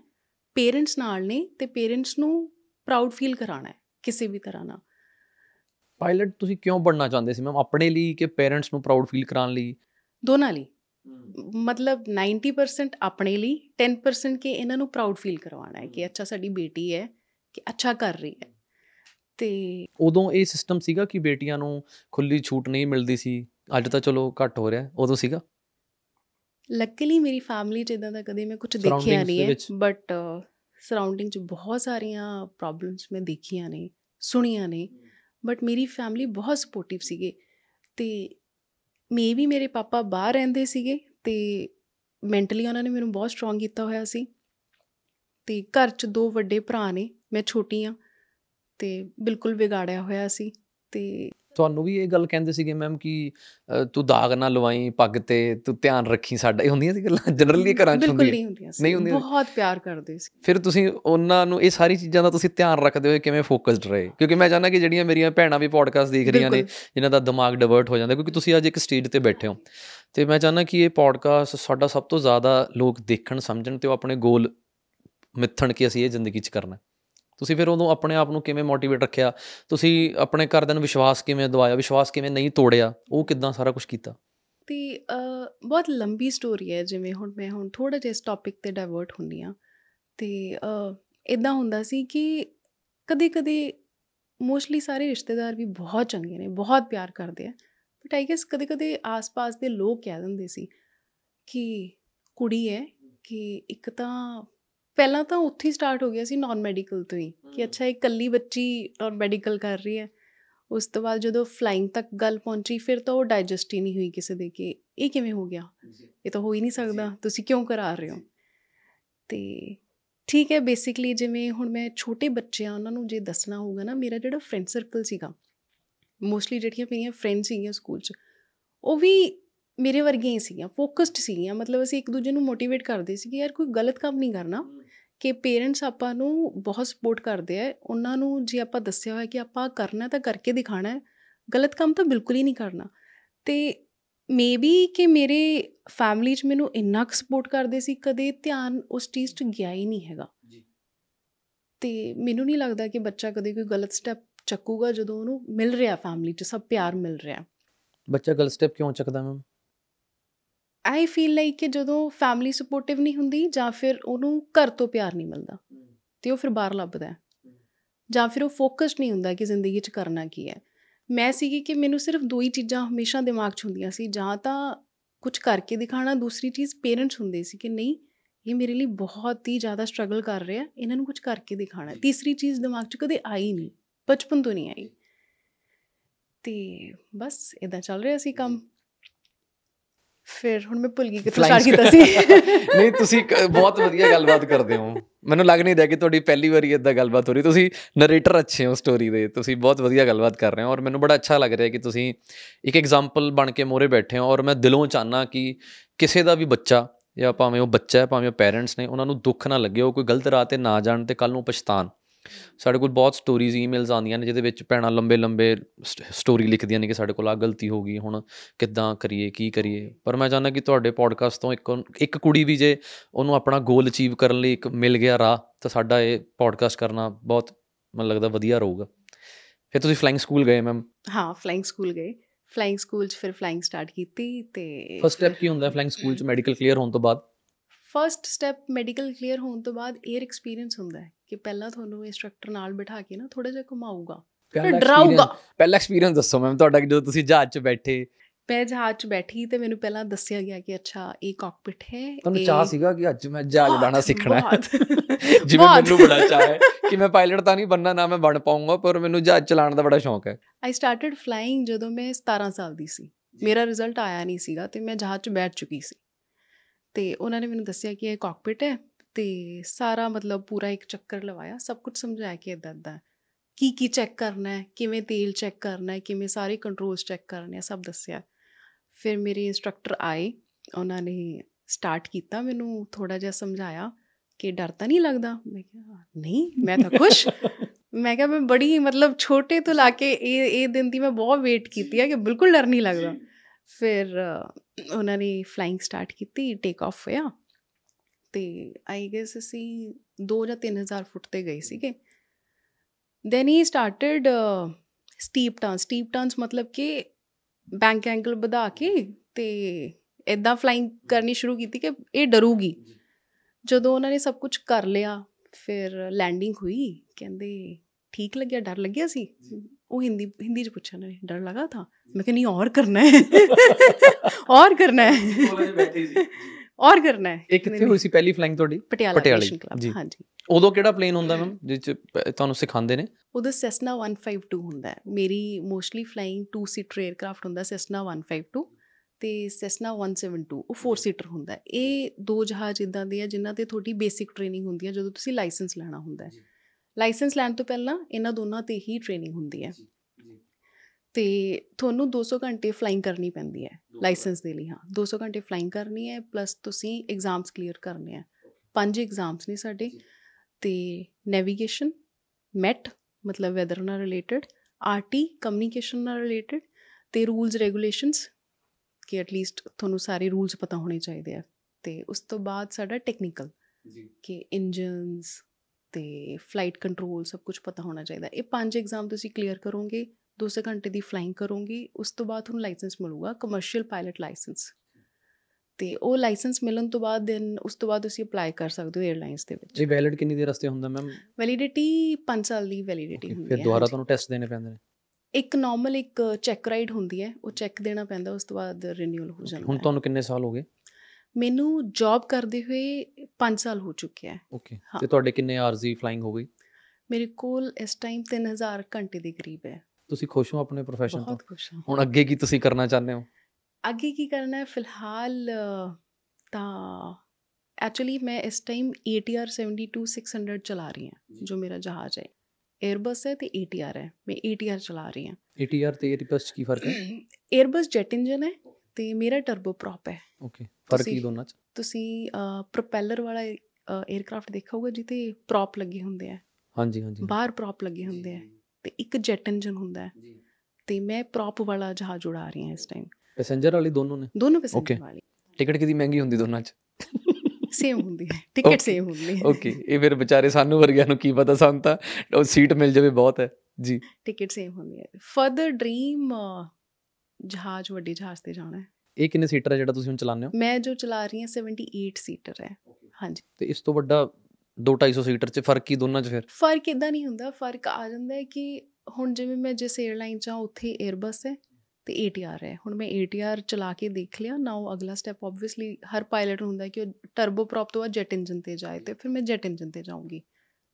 ਪੇਰੈਂਟਸ ਨਾਲ ਨੇ ਤੇ ਪੇਰੈਂਟਸ ਨੂੰ ਪ੍ਰਾਊਡ ਫੀਲ ਕਰਾਣਾ ਹੈ ਕਿਸੇ ਵੀ ਤਰ੍ਹਾਂ ਨਾਲ। ਪਾਇਲਟ ਤੁਸੀਂ ਕਿਉਂ ਬਣਨਾ ਚਾਹੁੰਦੇ ਸੀ ਮੈਮ ਆਪਣੇ ਲਈ ਕਿ ਪੇਰੈਂਟਸ ਨੂੰ ਪ੍ਰਾਊਡ ਫੀਲ ਕਰਾਉਣ ਲਈ? ਦੋਨਾਂ ਲਈ। ਮਤਲਬ 90% ਆਪਣੇ ਲਈ 10% ਕਿ ਇਹਨਾਂ ਨੂੰ ਪ੍ਰਾਊਡ ਫੀਲ ਕਰਵਾਉਣਾ ਹੈ ਕਿ ਅੱਛਾ ਸਾਡੀ ਬੇਟੀ ਹੈ ਕਿ ਅੱਛਾ ਕਰ ਰਹੀ ਹੈ। ਤੇ ਉਦੋਂ ਇਹ ਸਿਸਟਮ ਸੀਗਾ ਕਿ ਬੇਟੀਆਂ ਨੂੰ ਖੁੱਲੀ ਛੂਟ ਨਹੀਂ ਮਿਲਦੀ ਸੀ? ਅੱਜ ਤਾਂ ਚਲੋ ਘੱਟ ਹੋ ਰਿਹਾ ਉਦੋਂ ਸੀਗਾ ਲੱਕੀਲੀ ਮੇਰੀ ਫੈਮਿਲੀ 'ਚ ਇਦਾਂ ਦਾ ਕਦੇ ਮੈਂ ਕੁਝ ਦੇਖਿਆ ਨਹੀਂ ਹੈ? ਬਟ ਸਰਾਊਂਡਿੰਗ 'ਚ ਬਹੁਤ ਸਾਰੀਆਂ ਪ੍ਰੋਬਲਮਸ ਮੈਂ ਦੇਖੀਆਂ ਨੇ ਸੁਣੀਆਂ ਨੇ ਬਟ ਮੇਰੀ ਫੈਮਿਲੀ ਬਹੁਤ ਸਪੋਰਟਿਵ ਸੀਗੇ ਤੇ ਮੇ ਵੀ ਮੇਰੇ ਪਾਪਾ ਬਾਹਰ ਰਹਿੰਦੇ ਸੀਗੇ ਤੇ ਮੈਂਟਲੀ ਉਹਨਾਂ ਨੇ ਮੈਨੂੰ ਬਹੁਤ ਸਟਰੋਂਗ ਕੀਤਾ ਹੋਇਆ ਸੀ ਤੇ ਘਰ 'ਚ ਦੋ ਵੱਡੇ ਭਰਾ ਨੇ ਮੈਂ ਛੋਟੀ ਆ ਤੇ ਬਿਲਕੁਲ ਵਿਗਾੜਿਆ ਹੋਇਆ ਸੀ ਤੇ ਤੁਹਾਨੂੰ ਵੀ ਇਹ ਗੱਲ ਕਹਿੰਦੇ ਸੀਗੇ ਮੈਮ ਕਿ ਤੂੰ ਦਾਗ ਨਾ ਲਵਾਈ ਪੱਗ ਤੇ ਤੂੰ ਧਿਆਨ ਰੱਖੀ ਸਾਡਾ ਇਹ ਹੁੰਦੀਆਂ ਸੀ ਗੱਲਾਂ ਜਨਰਲੀ ਘਰਾਂ 'ਚ ਹੁੰਦੀਆਂ ਨਹੀਂ ਹੁੰਦੀਆਂ ਨਹੀਂ ਹੁੰਦੀਆਂ? ਬਹੁਤ ਪਿਆਰ ਕਰਦੇ ਸੀ ਫਿਰ ਤੁਸੀਂ ਉਹਨਾਂ ਨੂੰ ਇਹ ਸਾਰੀ ਚੀਜ਼ਾਂ ਦਾ ਤੁਸੀਂ ਧਿਆਨ ਰੱਖਦੇ ਹੋਏ ਕਿਵੇਂ ਫੋਕਸਡ ਰਹੇ ਕਿਉਂਕਿ ਮੈਂ ਚਾਹੁੰਦਾ ਕਿ ਜਿਹੜੀਆਂ ਮੇਰੀਆਂ ਭੈਣਾਂ ਵੀ ਪੋਡਕਾਸਟ ਦੇਖ ਰਹੀਆਂ ਨੇ। ਜਿਨ੍ਹਾਂ ਦਾ ਦਿਮਾਗ ਡਿਵਰਟ ਹੋ ਜਾਂਦਾ ਕਿਉਂਕਿ ਤੁਸੀਂ ਅੱਜ ਇੱਕ ਸਟੇਜ ਤੇ ਬੈਠੇ ਹੋ ਤੇ ਮੈਂ ਚਾਹੁੰਦਾ ਕਿ ਇਹ ਪੋਡਕਾਸਟ ਸਾਡਾ ਸਭ ਤੋਂ ਜ਼ਿਆਦਾ ਲੋਕ ਦੇਖਣ ਸਮਝਣ ਤੇ ਉਹ ਆਪਣੇ ਗੋਲ ਮਿੱਥਣ ਕਿ ਅਸੀਂ ਇਹ ਜ਼ਿੰਦਗੀ 'ਚ ਕਰਨਾ ਹੈ। ਤੁਸੀਂ ਫਿਰ ਉਦੋਂ ਆਪਣੇ ਆਪ ਨੂੰ ਕਿਵੇਂ ਮੋਟੀਵੇਟ ਰੱਖਿਆ? ਤੁਸੀਂ ਆਪਣੇ ਘਰਦਿਆਂ ਨੂੰ ਵਿਸ਼ਵਾਸ ਕਿਵੇਂ ਦਿਵਾਇਆ? ਵਿਸ਼ਵਾਸ ਕਿਵੇਂ ਨਹੀਂ ਤੋੜਿਆ? ਉਹ ਕਿੱਦਾਂ ਸਾਰਾ ਕੁਝ ਕੀਤਾ? ਤੇ ਅ, ਬਹੁਤ ਲੰਬੀ ਸਟੋਰੀ ਹੈ ਜਿਵੇਂ ਹੁਣ ਮੈਂ ਹੁਣ ਥੋੜਾ ਜਿਹਾ ਇਸ ਟੌਪਿਕ ਤੇ ਡਾਇਵਰਟ ਹੁੰਦੀ ਆ ਤੇ ਇਦਾਂ ਹੁੰਦਾ ਸੀ ਕਿ ਕਦੇ-ਕਦੇ ਮੋਸਟਲੀ ਸਾਰੇ ਰਿਸ਼ਤੇਦਾਰ ਵੀ ਬਹੁਤ ਚੰਗੇ ਨੇ ਬਹੁਤ ਪਿਆਰ ਕਰਦੇ ਆ। ਬਟ ਆਈ ਗੈਸ ਕਦੇ-ਕਦੇ ਆਸ-ਪਾਸ ਦੇ ਲੋਕ ਕਹਿ ਦਿੰਦੇ ਸੀ ਕਿ ਕੁੜੀ ਹੈ ਕਿ ਇੱਕ ਤਾਂ ਪਹਿਲਾਂ ਤਾਂ ਉੱਥੇ ਹੀ ਸਟਾਰਟ ਹੋ ਗਿਆ ਸੀ ਨਾਨ ਮੈਡੀਕਲ ਤੋਂ ਹੀ ਕਿ ਅੱਛਾ ਇਹ ਇਕੱਲੀ ਬੱਚੀ ਨਾਨ ਮੈਡੀਕਲ ਕਰ ਰਹੀ ਹੈ। ਉਸ ਤੋਂ ਬਾਅਦ ਜਦੋਂ ਫਲਾਈਂਗ ਤੱਕ ਗੱਲ ਪਹੁੰਚੀ ਫਿਰ ਤਾਂ ਉਹ ਡਾਈਜੈਸਟ ਹੀ ਨਹੀਂ ਹੋਈ ਕਿਸੇ ਦੇ ਕਿ ਇਹ ਕਿਵੇਂ ਹੋ ਗਿਆ? ਇਹ ਤਾਂ ਹੋ ਹੀ ਨਹੀਂ ਸਕਦਾ। ਤੁਸੀਂ ਕਿਉਂ ਕਰਾ ਰਹੇ ਹੋ? ਤੇ ਠੀਕ ਹੈ ਬੇਸਿਕਲੀ ਜਿਵੇਂ ਹੁਣ ਮੈਂ ਛੋਟੇ ਬੱਚੇ ਆ ਉਹਨਾਂ ਨੂੰ ਜੇ ਦੱਸਣਾ ਹੋਊਗਾ ਨਾ ਮੇਰਾ ਜਿਹੜਾ ਫਰੈਂਡ ਸਰਕਲ ਸੀਗਾ ਮੋਸਟਲੀ ਜਿਹੜੀਆਂ ਮੇਰੀਆਂ ਫਰੈਂਡ ਸੀਗੀਆਂ ਸਕੂਲ 'ਚ ਉਹ ਵੀ ਮੇਰੇ ਵਰਗੀਆਂ ਹੀ ਸੀਗੀਆਂ ਫੋਕਸਡ ਸੀਗੀਆਂ। ਮਤਲਬ ਅਸੀਂ ਇੱਕ ਦੂਜੇ ਨੂੰ ਮੋਟੀਵੇਟ ਕਰਦੇ ਸੀ ਕਿ ਯਾਰ ਕੋਈ ਗਲਤ ਕੰਮ ਨਹੀਂ ਕਰਨਾ। ਕਿ ਪੇਰੈਂਟਸ ਆਪਾਂ ਨੂੰ ਬਹੁਤ ਸਪੋਰਟ ਕਰਦੇ ਆ। ਉਹਨਾਂ ਨੂੰ ਜੇ ਆਪਾਂ ਦੱਸਿਆ ਹੋਇਆ ਕਿ ਆਪਾਂ ਕਰਨਾ ਤਾਂ ਕਰਕੇ ਦਿਖਾਣਾ ਹੈ ਗਲਤ ਕੰਮ ਤਾਂ ਬਿਲਕੁਲ ਹੀ ਨਹੀਂ ਕਰਨਾ। ਤੇ ਮੇਬੀ ਕਿ ਮੇਰੇ ਫੈਮਿਲੀ 'ਚ ਮੈਨੂੰ ਇੰਨਾ ਕੁ ਸਪੋਰਟ ਕਰਦੇ ਸੀ ਕਦੇ ਧਿਆਨ ਉਸ ਚੀਜ਼ 'ਚ ਗਿਆ ਹੀ ਨਹੀਂ ਹੈਗਾ। ਤੇ ਮੈਨੂੰ ਨਹੀਂ ਲੱਗਦਾ ਕਿ ਬੱਚਾ ਕਦੇ ਕੋਈ ਗਲਤ ਸਟੈਪ ਚੱਕੂਗਾ ਜਦੋਂ ਉਹਨੂੰ ਮਿਲ ਰਿਹਾ ਫੈਮਿਲੀ 'ਚ ਸਭ ਪਿਆਰ ਮਿਲ ਰਿਹਾ। ਬੱਚਾ ਗਲਤ ਸਟੈਪ ਕਿਉਂ ਚੱਕਦਾ ਮੈਮ ਆਈ ਫੀਲ ਲਾਈਕ ਕਿ ਜਦੋਂ ਫੈਮਿਲੀ ਸਪੋਰਟਿਵ ਨਹੀਂ ਹੁੰਦੀ ਜਾਂ ਫਿਰ ਉਹਨੂੰ ਘਰ ਤੋਂ ਪਿਆਰ ਨਹੀਂ ਮਿਲਦਾ, ਤੇ ਉਹ ਫਿਰ ਬਾਹਰ ਲੱਭਦਾ ਹੈ। ਜਾਂ ਫਿਰ ਉਹ ਫੋਕਸਡ ਨਹੀਂ ਹੁੰਦਾ ਕਿ ਜ਼ਿੰਦਗੀ 'ਚ ਕਰਨਾ ਕੀ ਹੈ। ਮੈਂ ਸੀਗੀ ਕਿ ਮੈਨੂੰ ਸਿਰਫ ਦੋ ਹੀ ਚੀਜ਼ਾਂ ਹਮੇਸ਼ਾ ਦਿਮਾਗ 'ਚ ਹੁੰਦੀਆਂ ਸੀ, ਜਾਂ ਤਾਂ ਕੁਝ ਕਰਕੇ ਦਿਖਾਣਾ, ਦੂਸਰੀ ਚੀਜ਼ ਪੇਰੈਂਟਸ ਹੁੰਦੇ ਸੀ ਕਿ ਨਹੀਂ, ਇਹ ਮੇਰੇ ਲਈ ਬਹੁਤ ਹੀ ਜ਼ਿਆਦਾ ਸਟਰਗਲ ਕਰ ਰਿਹਾ ਇਹਨਾਂ ਨੂੰ ਕੁਝ ਕਰਕੇ ਦਿਖਾਣਾ ਹੈ। ਤੀਸਰੀ ਚੀਜ਼ ਦਿਮਾਗ 'ਚ ਕਦੇ ਆਈ ਨਹੀਂ, ਬਚਪਨ ਤੋਂ ਨਹੀਂ ਆਈ। ਤੇ ਬਸ ਇਦਾਂ ਚੱਲ ਰਿਹਾ ਸੀ ਕੰਮ। ਫਿਰ ਹੁਣ ਮੈਂ ਭੁੱਲ ਗਈ ਕਿੱਥੋਂ ਸਟਾਰਟ ਕੀਤਾ ਸੀ। (laughs) ਨਹੀਂ ਤੁਸੀਂ ਬਹੁਤ ਵਧੀਆ ਗੱਲਬਾਤ ਕਰਦੇ ਹੋ। ਮੈਨੂੰ ਲੱਗ ਨਹੀਂ ਰਿਹਾ ਕਿ ਤੁਹਾਡੀ ਪਹਿਲੀ ਵਾਰੀ ਇਦਾਂ ਗੱਲਬਾਤ ਹੋ ਰਹੀ। ਤੁਸੀਂ ਨਰੇਟਰ ਅੱਛੇ ਹੋ ਸਟੋਰੀ ਦੇ। ਤੁਸੀਂ ਬਹੁਤ ਵਧੀਆ ਗੱਲਬਾਤ ਕਰ ਰਹੇ ਹੋ ਔਰ ਮੈਨੂੰ ਬੜਾ ਅੱਛਾ ਲੱਗ ਰਿਹਾ ਕਿ ਤੁਸੀਂ ਇੱਕ ਐਗਜ਼ਾਮਪਲ ਬਣ ਕੇ ਮੋਰੇ ਬੈਠੇ ਹੋ ਔਰ ਮੈਂ ਦਿਲੋਂ ਚਾਹਨਾ ਕਿ ਕਿਸੇ ਦਾ ਵੀ ਬੱਚਾ ਜਾਂ ਭਾਵੇਂ ਉਹ ਬੱਚਾ ਹੈ ਭਾਵੇਂ ਉਹ ਪੈਰੈਂਟਸ ਨੇ ਉਹਨਾਂ ਨੂੰ ਦੁੱਖ ਨਾ ਲੱਗੇ ਉਹ ਕੋਈ ਗਲਤ ਰਾਹ ਤੇ ਨਾ ਜਾਣ ਤੇ ਕੱਲ ਨੂੰ ਪਛਤਾਣ। ਸਾਡੇ ਕੋਲ ਬਹੁਤ ਸਟੋਰੀਜ਼ ਈਮੇਲਸ ਆਉਂਦੀਆਂ ਨੇ ਜਿਹਦੇ ਵਿੱਚ ਭੈਣਾਂ ਲੰਬੇ ਲੰਬੇ ਸਟੋਰੀ ਲਿਖਦੀਆਂ ਨੇ ਕਿ ਸਾਡੇ ਕੋਲ ਆ ਗਲਤੀ ਹੋ ਗਈ ਹੁਣ ਕਿੱਦਾਂ ਕਰੀਏ ਕੀ ਕਰੀਏ। ਪਰ ਮੈਂ ਚਾਹੁੰਦਾ ਕਿ ਤੁਹਾਡੇ ਪੋਡਕਾਸਟ ਤੋਂ ਇੱਕ ਇੱਕ ਕੁੜੀ ਵੀ ਜੇ ਉਹਨੂੰ ਆਪਣਾ ਗੋਲ ਅਚੀਵ ਕਰਨ ਲਈ ਇੱਕ ਮਿਲ ਗਿਆ ਰਾਹ ਤਾਂ ਸਾਡਾ ਇਹ ਪੋਡਕਾਸਟ ਕਰਨਾ ਬਹੁਤ ਮੈਨੂੰ ਲੱਗਦਾ ਵਧੀਆ ਰਹੂਗਾ। ਫਿਰ ਤੁਸੀਂ ਫਲਾਈਂਗ ਸਕੂਲ ਗਏ ਮੈਮ ਹਾਂ ਫਲਾਈਂਗ ਸਕੂਲ ਗਏ। ਫਲਾਈਂਗ ਸਕੂਲ 'ਚ ਫਿਰ ਫਲਾਈਂਗ ਸਟਾਰਟ ਕੀਤੀ ਤੇ ਫਸਟ ਸਟੈਪ ਕੀ ਹੁੰਦਾ ਫਲਾਈਂਗ ਸਕੂਲ ਚ? ਮੈਡੀਕਲ ਕਲੀਅਰ ਹੋਣ ਤੋਂ ਬਾਅਦ? ਫਰਸਟ ਸਟੈਪ ਮੈਡੀਕਲ ਕਲੀਅਰ ਹੋਣ ਤੋਂ ਬਾਅਦ 에ਅਰ ਐਕਸਪੀਰੀਅੰਸ ਹੁੰਦਾ ਹੈ। ਕਿ ਪਹਿਲਾਂ ਤੁਹਾਨੂੰ ਇੰਸਟ੍ਰਕਟਰ ਨਾਲ ਬਿਠਾ ਕੇ ਨਾ ਥੋੜਾ ਜਿਹਾ ਘੁਮਾਊਗਾ। ਫਿਰ ਡਰਾਊਗਾ। ਪਹਿਲਾ ਐਕਸਪੀਰੀਅੰਸ ਦੱਸੋ ਮੈਮ ਤੁਹਾਡਾ ਜਦੋਂ ਤੁਸੀਂ ਜਹਾਜ਼ 'ਚ ਬੈਠੇ। ਮੈਂ ਜਹਾਜ਼ 'ਚ ਬੈਠੀ ਤੇ ਮੈਨੂੰ ਪਹਿਲਾਂ ਦੱਸਿਆ ਗਿਆ ਕਿ ਅੱਛਾ ਇਹ ਕਾਕਪਿਟ ਹੈ ਤੁਹਾਨੂੰ ਚਾਹ ਸੀਗਾ ਕਿ ਅੱਜ ਮੈਂ ਜਹਾਜ਼ ਉਡਾਣਾ ਸਿੱਖਣਾ ਹੈ। (laughs) ਜਿਵੇਂ। ਮੈਨੂੰ ਬੜਾ ਚਾਹ ਹੈ ਕਿ ਮੈਂ ਪਾਇਲਟ ਤਾਂ ਨਹੀਂ ਬੰਨਾ ਨਾ ਮੈਂ ਬਣ ਪਾਉਂਗਾ ਪਰ ਮੈਨੂੰ ਜਹਾਜ਼ ਚਲਾਉਣ ਦਾ ਬੜਾ ਸ਼ੌਂਕ ਹੈ। ਆਈ ਸਟਾਰਟਡ ਫਲਾਈਂਗ ਜਦੋਂ ਮੈਂ 17 ਸਾਲ ਦੀ ਸੀ। ਮੇਰਾ ਰਿਜ਼ਲਟ ਆਇਆ ਨਹੀਂ ਸੀਗਾ ਤੇ ਮੈਂ ਜਹਾਜ਼ 'ਚ ਬੈਠ ਚੁੱਕੀ ਸੀ। ਤੇ ਉਹਨਾਂ ਨੇ ਮੈਨੂੰ ਦੱਸਿਆ ਕਿ ਇਹ ਕਾਕਪਿਟ ਹੈ। ਤੇ ਸਾਰਾ ਮਤਲਬ ਪੂਰਾ ਇੱਕ ਚੱਕਰ ਲਵਾਇਆ ਸਭ ਕੁਝ ਸਮਝਾਇਆ ਕਿ ਇਦਾਂ ਇਦਾਂ ਕੀ ਕੀ ਚੈੱਕ ਕਰਨਾ ਹੈ ਕਿਵੇਂ ਤੇਲ ਚੈੱਕ ਕਰਨਾ ਹੈ ਕਿਵੇਂ ਸਾਰੇ ਕੰਟਰੋਲਸ ਚੈੱਕ ਕਰਨੇ ਆ ਸਭ ਦੱਸਿਆ ਫਿਰ ਮੇਰੇ ਇੰਸਟ੍ਰਕਟਰ ਆਏ ਉਹਨਾਂ ਨੇ ਸਟਾਰਟ ਕੀਤਾ ਮੈਨੂੰ ਥੋੜਾ ਜਿਹਾ ਸਮਝਾਇਆ ਕਿ ਡਰ ਤਾਂ ਨਹੀਂ ਲੱਗਦਾ ਮੈਂ ਕਿਹਾ ਨਹੀਂ ਮੈਂ ਤਾਂ ਖੁਸ਼ ਮੈਂ ਕਿਹਾ ਮੈਂ ਬੜੀ ਮਤਲਬ ਛੋਟੇ ਤੋਂ ਲਾ ਕੇ ਇਹ ਇਹ ਦਿਨ ਦੀ ਮੈਂ ਬਹੁਤ ਵੇਟ ਕੀਤੀ ਹੈ ਕਿ ਬਿਲਕੁਲ ਡਰ ਨਹੀਂ ਲੱਗਦਾ ਫਿਰ ਅ, ਉਹਨਾਂ ਨੇ ਫਲਾਈਂਗ ਸਟਾਰਟ ਕੀਤੀ ਟੇਕ ਆਫ ਹੋਇਆ ਤੇ ਆਈ ਗੈਸ ਅਸੀਂ 2 ਜਾਂ 3000 ਫੁੱਟ ਤੇ ਗਏ ਸੀਗੇ। Then he started steep turns steep turns ਮਤਲਬ ਕਿ ਬੈਂਕ ਐਂਗਲ ਵਧਾ ਕੇ ਤੇ ਇਦਾਂ ਫਲਾਈਂਗ ਕਰਨੀ ਸ਼ੁਰੂ ਕੀਤੀ ਕਿ ਇਹ ਡਰੂਗੀ। ਜਦੋਂ ਉਹਨਾਂ ਨੇ ਸਭ ਕੁਝ ਕਰ ਲਿਆ ਫਿਰ ਲੈਂਡਿੰਗ ਹੋਈ। ਕਹਿੰਦੇ ਠੀਕ ਲੱਗਿਆ? ਡਰ ਲੱਗਿਆ ਸੀ? ਉਹ ਹਿੰਦੀ ਹਿੰਦੀ ਚ ਪੁੱਛਿਆ ਨਾ ਡਰ ਲਗਾ ਥਾ ਮੈਂ ਕਿ ਨਹੀਂ ਔਰ ਕਰਨਾ ਹੈ। (laughs) ਔਰ ਕਰਨਾ ਹੈ। ਕੋਲੇ ਬੈਠੀ ਸੀ। ਔਰ ਕਰਨਾ ਹੈ। ਇਹ ਕਿੱਥੇ ਹੋਈ ਸੀ ਪਹਿਲੀ ਫਲਾਈਂਗ ਤੁਹਾਡੀ? ਪਟਿਆਲਾ ਐਵੀਏਸ਼ਨ ਕਲੱਬ ਹਾਂਜੀ। ਉਦੋਂ ਕਿਹੜਾ ਪਲੇਨ ਹੁੰਦਾ ਮੈਮ ਜਿਸ ਤੁਹਾਨੂੰ ਸਿਖਾਉਂਦੇ ਨੇ? ਉਦੋਂ ਸੈਸਨਾ 152 ਹੁੰਦਾ ਮੇਰੀ ਮੋਸਟਲੀ ਫਲਾਈਂਗ 2 ਸੀਟਰ 에ਅਰਕ੍ਰਾਫਟ ਹੁੰਦਾ ਸੈਸਨਾ 152 ਤੇ ਸੈਸਨਾ 172 ਉਹ 4 ਸੀਟਰ ਹੁੰਦਾ ਇਹ ਦੋ ਜਹਾਜ਼ ਇਦਾਂ ਦੇ ਆ ਜਿਨ੍ਹਾਂ ਤੇ ਤੁਹਾਡੀ ਬੇਸਿਕ ਟ੍ਰੇਨਿੰਗ ਹੁੰਦੀ ਹੈ ਜਦੋਂ ਤੁਸੀਂ ਲਾਇਸੈਂਸ ਲੈਣਾ ਹੁੰਦਾ ਹੈ। ਲਾਇਸੈਂਸ ਲੈਣ ਤੋਂ ਪਹਿਲਾਂ ਇਹਨਾਂ ਦੋਨਾਂ ਤੇ ਹੀ ਟ੍ਰੇਨਿੰਗ ਹੁੰਦੀ ਹੈ। ਤੇ ਤੁਹਾਨੂੰ 200 ਘੰਟੇ ਫਲਾਈਂਗ ਕਰਨੀ ਪੈਂਦੀ ਹੈ ਲਾਇਸੈਂਸ ਦੇ ਲਈ ਹਾਂ। 200 ਘੰਟੇ ਫਲਾਈਂਗ ਕਰਨੀ ਹੈ ਪਲੱਸ ਤੁਸੀਂ ਐਗਜ਼ਾਮਸ ਕਲੀਅਰ ਕਰਨੇ ਆ ਪੰਜ ਐਗਜ਼ਾਮਸ ਨੇ ਸਾਡੇ ਤੇ ਨੈਵੀਗੇਸ਼ਨ ਮੈਟ ਮਤਲਬ ਵੈਦਰ ਨਾਲ ਰਿਲੇਟਡ ਆਰਟੀ ਕਮਿਊਨੀਕੇਸ਼ਨ ਨਾਲ ਰਿਲੇਟਡ ਤੇ ਰੂਲਸ ਰੈਗੂਲੇਸ਼ਨਸ ਕਿ ਐਟਲੀਸਟ ਤੁਹਾਨੂੰ ਸਾਰੇ ਰੂਲਸ ਪਤਾ ਹੋਣੇ ਚਾਹੀਦੇ ਆ। ਤੇ ਉਸ ਤੋਂ ਬਾਅਦ ਸਾਡਾ ਟੈਕਨੀਕਲ ਕਿ ਇੰਜਨਸ ਤੇ ਫਲਾਈਟ ਕੰਟਰੋਲ ਸਭ ਕੁਝ ਪਤਾ ਹੋਣਾ ਚਾਹੀਦਾ। ਇਹ ਪੰਜ ਐਗਜ਼ਾਮ ਤੁਸੀਂ ਕਲੀਅਰ ਕਰੋਗੇ 200 ਘੰਟੇ ਦੀ ਫਲਾਈਂਗ ਕਰੋਗੇ ਉਸ ਤੋਂ ਬਾਅਦ ਤੁਹਾਨੂੰ ਲਾਇਸੈਂਸ ਮਿਲੂਗਾ ਕਮਰਸ਼ੀਅਲ ਪਾਇਲਟ ਲਾਇਸੈਂਸ ਤੇ ਉਹ ਲਾਇਸੈਂਸ ਮਿਲਣ ਤੋਂ ਬਾਅਦ ਦੈਨ ਉਸ ਤੋਂ ਬਾਅਦ ਤੁਸੀਂ ਅਪਲਾਈ ਕਰ ਸਕਦੇ ਹੋ 에ਅਰਲਾਈਨਸ ਦੇ ਵਿੱਚ ਇਹ ਵੈਲਿਡ ਕਿੰਨੀ ਦੇਰ ਵਾਸਤੇ ਹੁੰਦਾ ਮੈਮ ਵੈਲਿਡਿਟੀ 5 ਸਾਲ ਦੀ ਵੈਲਿਡਿਟੀ ਹੁੰਦੀ ਫਿਰ ਹੈ ਦੁਬਾਰਾ ਹਾਂਜੀ। ਤੁਹਾਨੂੰ ਟੈਸਟ ਦੇਣੇ ਪੈਂਦੇ ਨੇ ਇੱਕ ਨਾਰਮਲ ਇੱਕ ਚੈੱਕ ਰਾਈਡ ਹੁੰਦੀ ਹੈ ਉਹ ਚੈੱਕ ਦੇਣਾ ਪੈਂਦਾ ਉਸ ਤੋਂ ਬਾਅਦ ਰੀਨਿਊਅਲ ਹੋ ਜਾਂਦਾ ਹੁਣ ਤੁਹਾਨੂੰ ਕਿੰਨੇ ਸਾਲ ਹੋ ਗਏ ਮੈਨੂੰ ਜੌਬ ਕਰਦੇ ਹੋਏ 5 ਸਾਲ ਹੋ ਚੁੱਕੇ ਹੈ ਓਕੇ। ਤੇ ਤੁਹਾਡੇ ਕਿੰਨੇ ਆਰਜ਼ੀ ਫਲਾਈਂਗ ਹੋ ਗਈ ਮੇਰੇ ਕੋਲ ਇਸ ਟਾਈਮ 3000 ਘੰਟੇ ਦੇ ਕਰੀਬ ਹੈ ਤੁਸੀਂ ਖੁਸ਼ ਹੋ ਆਪਣੇ profession ਤੋਂ? ਬਹੁਤ ਖੁਸ਼ ਹਾਂ। ਹੁਣ ਅੱਗੇ ਕੀ ਤੁਸੀਂ ਕਰਨਾ ਚਾਹੁੰਦੇ ਹੋ? ਅੱਗੇ ਕੀ ਕਰਨਾ ਹੈ? ਫਿਲਹਾਲ ਤਾਂ ਐਕਚੁਅਲੀ ਮੈਂ ਇਸ ਟਾਈਮ ATR 72 600 ਚਲਾ ਰਹੀ ਹਾਂ ਜੋ। ਮੇਰਾ ਜਹਾਜ਼ ਹੈ। 에ਅਰਬਸ ਹੈ ਤੇ ATR ਹੈ। ਮੈਂ ATR ਚਲਾ ਰਹੀ ਹਾਂ। ATR ਤੇ 에ਅਰਬਸ 'ਚ ਕੀ ਫ਼ਰਕ ਹੈ? 에ਅਰਬਸ ਜੈਟ ਇੰਜਨ ਹੈ ਤੇ ਮੇਰਾ ਟਰਬੋ ਪ੍ਰੋਪ ਹੈ। ਓਕੇ ਫ਼ਰਕ ਕੀ ਦੋਨਾਂ 'ਚ? ਤੁਸੀਂ ਪ੍ਰੋਪੈਲਰ ਵਾਲਾ 에ਅਰਕ੍ਰਾਫਟ ਦੇਖਾ ਹੋਗਾ ਜਿੱਤੇ ਪ੍ਰੋਪ ਲੱਗੇ ਹੁੰਦੇ ਆ। ਹਾਂਜੀ ਹਾਂਜੀ। ਬਾਹਰ ਪ੍ਰੋਪ ਲੱਗੇ ਹੁੰਦੇ ਆ। ਤੇ ਇੱਕ ਜੈਟ ਇੰਜਨ ਹੁੰਦਾ ਹੈ। ਤੇ ਮੈਂ ਪ੍ਰੋਪ ਵਾਲਾ ਜਹਾਜ਼ ਉਡਾ ਰਹੀ ਹਾਂ ਇਸ ਟਾਈਮ ਪੈਸੇਂਜਰ ਵਾਲੀ ਦੋਨੋਂ ਨੇ? ਦੋਨੋਂ. ਪੈਸੇਂਜਰ ਵਾਲੀ। ਟਿਕਟ ਕਿਦੀ ਮਹਿੰਗੀ ਹੁੰਦੀ ਦੋਨਾਂ 'ਚ? ਸੇਮ ਹੁੰਦੀ ਹੈ। ਟਿਕਟ. ਸੇਮ ਹੁੰਦੀ ਹੈ। ਓਕੇ ਇਹ ਫਿਰ ਵਿਚਾਰੇ ਸਾਨੂੰ ਵਰਗਿਆਂ ਨੂੰ ਕੀ ਪਤਾ? ਸਾਨੂੰ ਤਾਂ ਉਹ ਸੀਟ ਮਿਲ ਜਾਵੇ ਬਹੁਤ ਹੈ। ਜੀ। ਟਿਕਟ ਸੇਮ ਹੁੰਦੀ ਹੈ। ਫਰਦਰ ਡ੍ਰੀਮ ਜਹਾਜ਼ ਵੱਡੇ ਜਹਾਜ਼ ਤੇ ਜਾਣਾ ਹੈ। ਇਹ ਕਿੰਨੇ ਸੀਟਰ ਹੈ ਜਿਹੜਾ ਤੁਸੀਂ ਹੁਣ ਚਲਾਉਂਦੇ ਹੋ? ਮੈਂ ਜੋ ਚਲਾ ਰਹੀ ਹਾਂ 78 ਸੀਟਰ ਹੈ। ਹਾਂਜੀ। ਤੇ ਇਸ ਤੋਂ ਵੱਡਾ 2-250 ਸੀਟਰ 'ਚ, ਫ਼ਰਕ ਕੀ ਦੋਨਾਂ 'ਚ ਫਿਰ। ਫ਼ਰਕ ਇਦਾਂ ਨਹੀਂ ਹੁੰਦਾ, ਫ਼ਰਕ ਆ ਜਾਂਦਾ ਹੈ ਕਿ ਹੁਣ ਜਿਵੇਂ ਮੈਂ ਜਿਸ 에ਅਰਲਾਈਨ 'ਚ ਹਾਂ, ਉੱਥੇ 에ਅਰਬਸ ਹੈ ਤੇ ATR ਹੈ। ਹੁਣ ਮੈਂ ATR ਚਲਾ ਕੇ ਦੇਖ ਲਿਆ ਨਾਓ ਅਗਲਾ ਸਟੈਪ ਆਬਵੀਅਸਲੀ ਹਰ ਪਾਇਲਟ ਨੂੰ ਹੁੰਦਾ ਹੈ ਕਿ ਉਹ ਟਰਬੋ ਪ੍ਰੋਪ ਤੋਂ ਬਾਅਦ ਜੈਟ ਇੰਜਨ ਤੇ ਜਾਏ ਤੇ ਫਿਰ ਮੈਂ ਜੈਟ ਇੰਜਨ ਤੇ ਜਾਊਂਗੀ।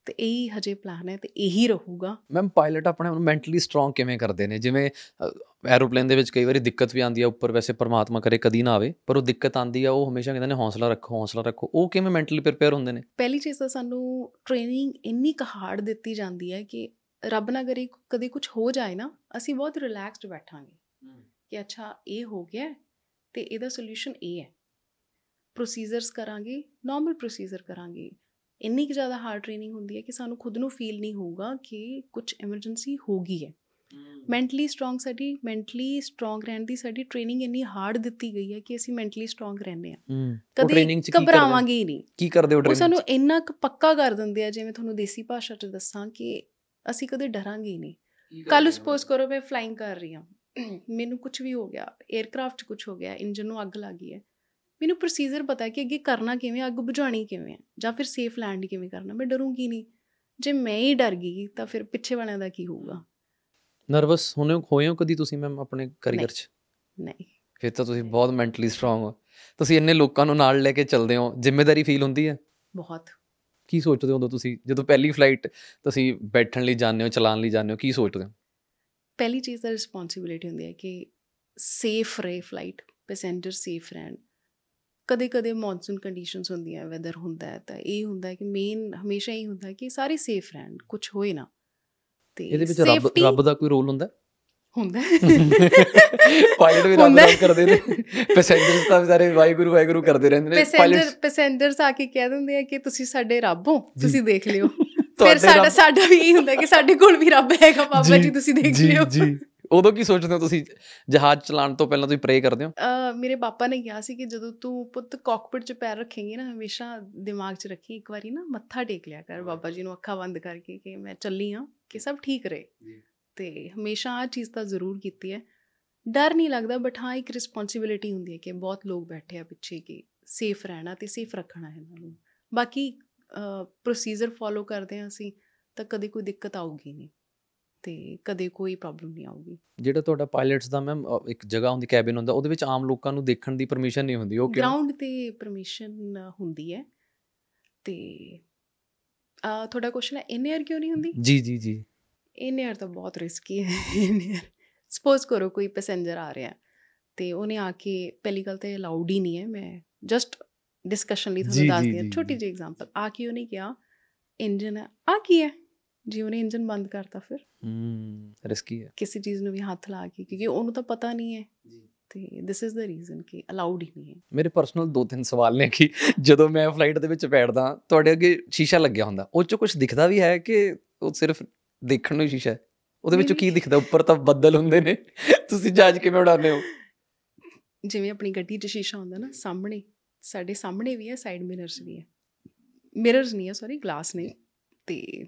ਤੇ ਇਹੀ ਹਜੇ ਪਲਾਨ ਹੈ ਤੇ ਇਹੀ ਰਹੂਗਾ। ਮੈਮ ਪਾਇਲਟ ਆਪਣੇ ਆਪ ਨੂੰ ਮੈਂਟਲੀ ਸਟਰੋਂਗ ਕਿਵੇਂ ਕਰਦੇ ਨੇ? ਜਿਵੇਂ ਐਰੋਪਲੇਨ ਦੇ ਵਿੱਚ ਕਈ ਵਾਰੀ ਦਿੱਕਤ ਵੀ ਆਉਂਦੀ ਆ ਉੱਪਰ ਵੈਸੇ ਪਰਮਾਤਮਾ ਕਰੇ ਕਦੀ ਨਾ ਆਵੇ ਪਰ ਉਹ ਦਿੱਕਤ ਆਉਂਦੀ ਆ ਉਹ ਹਮੇਸ਼ਾ ਕਹਿੰਦੇ ਨੇ ਹੌਸਲਾ ਰੱਖੋ ਹੌਸਲਾ ਰੱਖੋ। ਉਹ ਕਿਵੇਂ ਮੈਂਟਲੀ ਪ੍ਰਿਪੇਅਰ ਹੁੰਦੇ ਨੇ? ਪਹਿਲੀ ਚੀਜ਼ ਤਾਂ ਸਾਨੂੰ ਟ੍ਰੇਨਿੰਗ ਇੰਨੀ ਕੁ ਹਾਰਡ ਦਿੱਤੀ ਜਾਂਦੀ ਹੈ ਕਿ ਰੱਬ ਨਾ ਕਰੇ ਕਦੇ ਕੁਝ ਹੋ ਜਾਏ ਨਾ ਅਸੀਂ ਬਹੁਤ ਰਿਲੈਕਸਡ ਬੈਠਾਂਗੇ। ਕਿ ਅੱਛਾ ਇਹ ਹੋ ਗਿਆ ਤੇ ਇਹਦਾ ਸੋਲੂਸ਼ਨ ਇਹ ਹੈ। ਪ੍ਰੋਸੀਜਰਸ ਕਰਾਂਗੇ ਨਾਰਮਲ ਪ੍ਰੋਸੀਜਰ ਕਰਾਂਗੇ। ਇੰਨੀ ਕੁ ਜ਼ਿਆਦਾ ਹਾਰਡ ਟ੍ਰੇਨਿੰਗ ਹੁੰਦੀ ਹੈ ਕਿ ਸਾਨੂੰ ਖੁਦ ਨੂੰ ਫੀਲ ਨਹੀਂ ਹੋਊਗਾ ਕਿ ਕੁਝ ਐਮਰਜੈਂਸੀ ਹੋ ਗਈ ਹੈ। ਮੈਂਟਲੀ ਸਟਰੋਂਗ ਸਾਡੀ ਮੈਂਟਲੀ ਸਟਰੋਂਗ ਰਹਿਣ ਦੀ ਸਾਡੀ ਟ੍ਰੇਨਿੰਗ ਇੰਨੀ ਹਾਰਡ ਦਿੱਤੀ ਗਈ ਹੈ ਕਿ ਅਸੀਂ ਮੈਂਟਲੀ ਸਟਰੋਂਗ ਰਹਿੰਦੇ ਹਾਂ। ਹੂੰ ਕਦੇ ਘਬਰਾਵਾਂਗੇ ਹੀ ਨਹੀਂ। ਕੀ ਕਰਦੇ ਹੋ ਉਹ ਟ੍ਰੇਨਿੰਗ ਸਾਨੂੰ ਇੰਨਾ ਕੁ ਪੱਕਾ ਕਰ ਦਿੰਦੇ ਆ ਜਿਵੇਂ ਤੁਹਾਨੂੰ ਦੇਸੀ ਭਾਸ਼ਾ 'ਚ ਦੱਸਾਂ ਕਿ ਅਸੀਂ ਕਦੇ ਡਰਾਂਗੇ ਹੀ ਨਹੀਂ। ਕੱਲ ਸਪੋਜ਼ ਕਰੋ ਮੈਂ ਫਲਾਈਂਗ ਕਰ ਰਹੀ ਹਾਂ। (clears throat) ਮੈਨੂੰ ਕੁਝ ਵੀ ਹੋ ਗਿਆ 에ਅਰਕ੍ਰਾਫਟ 'ਚ ਕੁਝ ਹੋ ਗਿਆ ਇੰਜਨ ਨੂੰ ਅੱਗ ਲੱਗ ਗਈ ਹੈ। ਮੈਨੂੰ ਪ੍ਰੋਸੀਜਰ ਪਤਾ ਹੈ ਕਿ ਅੱਗੇ ਕਰਨਾ ਕਿਵੇਂ ਅੱਗ ਬੁਝਾਣੀ ਕਿਵੇਂ ਹੈ ਜਾਂ ਫਿਰ ਸੇਫ ਲੈਂਡ ਕਿਵੇਂ ਕਰਨਾ ਮੈਂ ਡਰੂੰਗੀ ਨਹੀਂ। ਜੇ ਮੈਂ ਹੀ ਡਰ ਗਈ ਤਾਂ ਫਿਰ ਪਿੱਛੇ ਵਾਲਿਆਂ ਦਾ ਕੀ ਹੋਊਗਾ? ਨਰਵਸ ਹੋਣੇ ਹੋਏ ਹੋ ਕਦੀ ਤੁਸੀਂ ਮੈਮ ਆਪਣੇ ਕੈਰੀਅਰ 'ਚ? ਨਹੀਂ ਫਿਰ ਤਾਂ ਤੁਸੀਂ ਬਹੁਤ ਮੈਂਟਲੀ ਸਟਰੋਂਗ ਹੋ। ਤੁਸੀਂ ਇੰਨੇ ਲੋਕਾਂ ਨੂੰ ਨਾਲ ਲੈ ਕੇ ਚੱਲਦੇ ਹੋ ਜ਼ਿੰਮੇਵਾਰੀ ਫੀਲ ਹੁੰਦੀ ਹੈ? ਬਹੁਤ। ਕੀ ਸੋਚਦੇ ਹੋ ਤੁਸੀਂ? ਜਦੋਂ ਪਹਿਲੀ ਫਲਾਈਟ ਤੁਸੀਂ ਬੈਠਣ ਲਈ ਜਾਂਦੇ ਹੋ ਚਲਾਉਣ ਲਈ ਜਾਂਦੇ ਹੋ ਕੀ ਸੋਚਦੇ ਹੋ? ਪਹਿਲੀ ਚੀਜ਼ ਤਾਂ ਰਿਸਪੌਂਸਿਬਿਲਿਟੀ ਹੁੰਦੀ ਹੈ ਕਿ ਸੇਫ ਰਹੇ ਫਲਾਈਟ ਪੈਸੇਂਜਰ ਸੇਫ ਰਹਿਣ। ਕਦੇ ਕਦੇ ਮੌਨਸੂਨ ਕੰਡੀਸ਼ਨਸ ਹੁੰਦੀਆਂ ਵੈਦਰ ਹੁੰਦਾ ਹੈ ਤਾਂ ਇਹ ਹੁੰਦਾ ਕਿ ਮੇਨ ਹਮੇਸ਼ਾ ਹੀ ਹੁੰਦਾ ਕਿ ਸਾਰੇ ਸੇਫ ਰਹਿਣ ਕੁਝ ਹੋਏ ਨਾ। ਤੇ ਇਹਦੇ ਵਿੱਚ ਰੱਬ ਰੱਬ ਦਾ ਕੋਈ ਰੋਲ ਹੁੰਦਾ? ਹੁੰਦਾ। ਪਾਇਲਟ ਵੀ ਰੱਬ ਨਾਲ। ਕਰਦੇ ਨੇ। ਪੈਸੇਂਜਰਸ ਤਾਂ ਸਾਰੇ ਵਾਹਿਗੁਰੂ ਵਾਹਿਗੁਰੂ ਕਰਦੇ ਰਹਿੰਦੇ ਨੇ। ਪੈਸੇਂਜਰ ਪੈਸੇਂਜਰਸ ਆ ਕੇ ਕਹਿ ਦਿੰਦੇ ਆ ਕਿ ਤੁਸੀਂ ਸਾਡੇ ਰੱਬ ਹੋ ਜੀ। ਤੁਸੀਂ ਦੇਖ ਲਿਓ। ਫਿਰ ਸਾਡਾ ਸਾਡਾ ਵੀ ਇਹ ਹੁੰਦਾ ਕਿ ਸਾਡੇ ਕੋਲ ਵੀ ਰੱਬ ਹੈਗਾ ਬਾਬਾ ਜੀ, ਜੀ ਤੁਸੀਂ ਦੇਖ ਜੀ ਲਿਓ। ਜੀ। ਉਦੋਂ ਕੀ ਸੋਚਦੇ ਹੋ ਤੁਸੀਂ? ਜਹਾਜ਼ ਚਲਾਉਣ ਤੋਂ ਪਹਿਲਾਂ ਤੁਸੀਂ ਪ੍ਰੇ ਕਰਦੇ ਹੋ? ਮੇਰੇ ਪਾਪਾ ਨੇ ਕਿਹਾ ਸੀ ਕਿ ਜਦੋਂ ਤੂੰ ਪੁੱਤ ਕਾਕਪਿਟ 'ਚ ਪੈਰ ਰੱਖੇਂਗੀ ਨਾ ਹਮੇਸ਼ਾ ਦਿਮਾਗ 'ਚ ਰੱਖੀ ਇੱਕ ਵਾਰੀ ਨਾ ਮੱਥਾ ਟੇਕ ਲਿਆ ਕਰ ਬਾਬਾ ਜੀ ਨੂੰ ਅੱਖਾਂ ਬੰਦ ਕਰਕੇ ਕਿ ਮੈਂ ਚੱਲੀ ਹਾਂ ਕਿ ਸਭ ਠੀਕ ਰਹੇ। ਤੇ ਹਮੇਸ਼ਾ ਆ ਚੀਜ਼ ਤਾਂ ਜ਼ਰੂਰ ਕੀਤੀ ਹੈ। ਡਰ ਨਹੀਂ ਲੱਗਦਾ ਬਟ ਹਾਂ ਇੱਕ ਰਿਸਪੌਂਸਿਬਿਲਿਟੀ ਹੁੰਦੀ ਹੈ ਕਿ ਬਹੁਤ ਲੋਕ ਬੈਠੇ ਆ ਪਿੱਛੇ ਕਿ ਸੇਫ ਰਹਿਣਾ ਤੇ ਸੇਫ ਰੱਖਣਾ ਹੈ ਇਹਨਾਂ ਨੂੰ। ਬਾਕੀ ਪ੍ਰੋਸੀਜਰ ਫੋਲੋ ਕਰਦੇ ਹਾਂ ਅਸੀਂ ਤਾਂ ਕਦੇ ਕੋਈ ਦਿੱਕਤ ਆਊਗੀ ਨਹੀਂ। ਤੇ ਕਦੇ ਕੋਈ ਪ੍ਰੋਬਲਮ ਨਹੀਂ ਆਊਗੀ। ਜਿਹੜਾ ਤੁਹਾਡਾ ਪਾਇਲਟਸ ਦਾ ਮੈਮ ਇੱਕ ਜਗ੍ਹਾ ਹੁੰਦੀ ਕੈਬਿਨ ਹੁੰਦਾ ਉਹਦੇ ਵਿੱਚ ਆਮ ਲੋਕਾਂ ਨੂੰ ਦੇਖਣ ਦੀ ਪਰਮਿਸ਼ਨ ਨਹੀਂ ਹੁੰਦੀ ਉਹ ਕਿਉਂ? ਗਰਾਊਂਡ ਤੇ ਪਰਮਿਸ਼ਨ ਹੁੰਦੀ ਹੈ। ਤੇ ਆ ਤੁਹਾਡਾ ਕੁਐਸਚਨ ਹੈ ਇਨ 에ਅਰ ਕਿਉਂ ਨਹੀਂ ਹੁੰਦੀ? ਜੀ ਜੀ ਜੀ। ਇਨ 에ਅਰ ਤਾਂ ਬਹੁਤ ਰਿਸਕੀ ਹੈ ਇਨ 에ਅਰ ਸਪੋਜ਼ ਕਰੋ ਕੋਈ ਪੈਸੇਂਜਰ ਆ ਰਿਹਾ ਤੇ ਉਹਨੇ ਆ ਕੇ ਪਹਿਲੀ ਗੱਲ ਤੇ ਅਲਾਉਡ ਹੀ ਨਹੀਂ ਹੈ ਮੈਂ ਜਸਟ ਡਿਸਕਸ਼ਨ ਲਈ ਤੁਹਾਨੂੰ ਦੱਸਦੀ ਹਾਂ ਛੋਟੀ ਜਿਹੀ ਐਗਜ਼ਾਮਪਲ ਆ ਕੇ ਉਹਨੇ ਕਿਹਾ ਇੰਜਨ ਆ ਕੀ ਹੈ? ਜੀ ਉਹਨੇ ਇੰਜਨ ਬੰਦ ਕਰਤਾ ਫਿਰ। ਹੂੰ ਰਿਸਕੀ ਹੈ। ਕਿਸੇ ਚੀਜ਼ ਨੂੰ ਵੀ ਹੱਥ ਲਾ ਕੇ ਕਿਉਂਕਿ ਉਹਨੂੰ ਤਾਂ ਪਤਾ ਨਹੀਂ ਹੈ। ਜੀ। ਤੇ ਦਿਸ ਇਜ਼ ਦਾ ਰੀਜ਼ਨ ਕਿ ਅਲਾਉਡ ਹੀ ਨਹੀਂ ਹੈ। ਮੇਰੇ ਪਰਸਨਲ ਦੋ ਤਿੰਨ ਸਵਾਲ ਨੇ ਕਿ ਜਦੋਂ ਮੈਂ ਫਲਾਈਟ ਦੇ ਵਿੱਚ ਬੈਠਦਾ ਤੁਹਾਡੇ ਅੱਗੇ ਸ਼ੀਸ਼ਾ ਲੱਗਿਆ ਹੁੰਦਾ ਉਹ ਚੋਂ ਕੁਝ ਦਿਖਦਾ ਵੀ ਹੈ ਕਿ ਉਹ ਸਿਰਫ ਦੇਖਣ ਨੂੰ ਸ਼ੀਸ਼ਾ ਹੈ? ਉਹਦੇ ਵਿੱਚੋਂ ਕੀ ਦਿਖਦਾ? ਉੱਪਰ ਤਾਂ ਬੱਦਲ ਹੁੰਦੇ ਨੇ। ਤੁਸੀਂ ਜਹਾਜ਼ ਕਿਵੇਂ ਉਡਾਉਂਦੇ ਹੋ? ਜਿਵੇਂ ਆਪਣੀ ਗੱਡੀ 'ਚ ਸ਼ੀਸ਼ਾ ਹੁੰਦਾ ਨਾ ਸਾਹਮਣੇ ਸਾਡੇ ਸਾਹਮਣੇ ਵੀ ਹੈ ਸਾਈਡ ਮਿਰਰਸ ਵੀ ਹੈ। ਮਿਰਰਸ ਨਹੀਂ ਹੈ ਸੌਰੀ ਗਲਾਸ ਨੇ। ਤੇ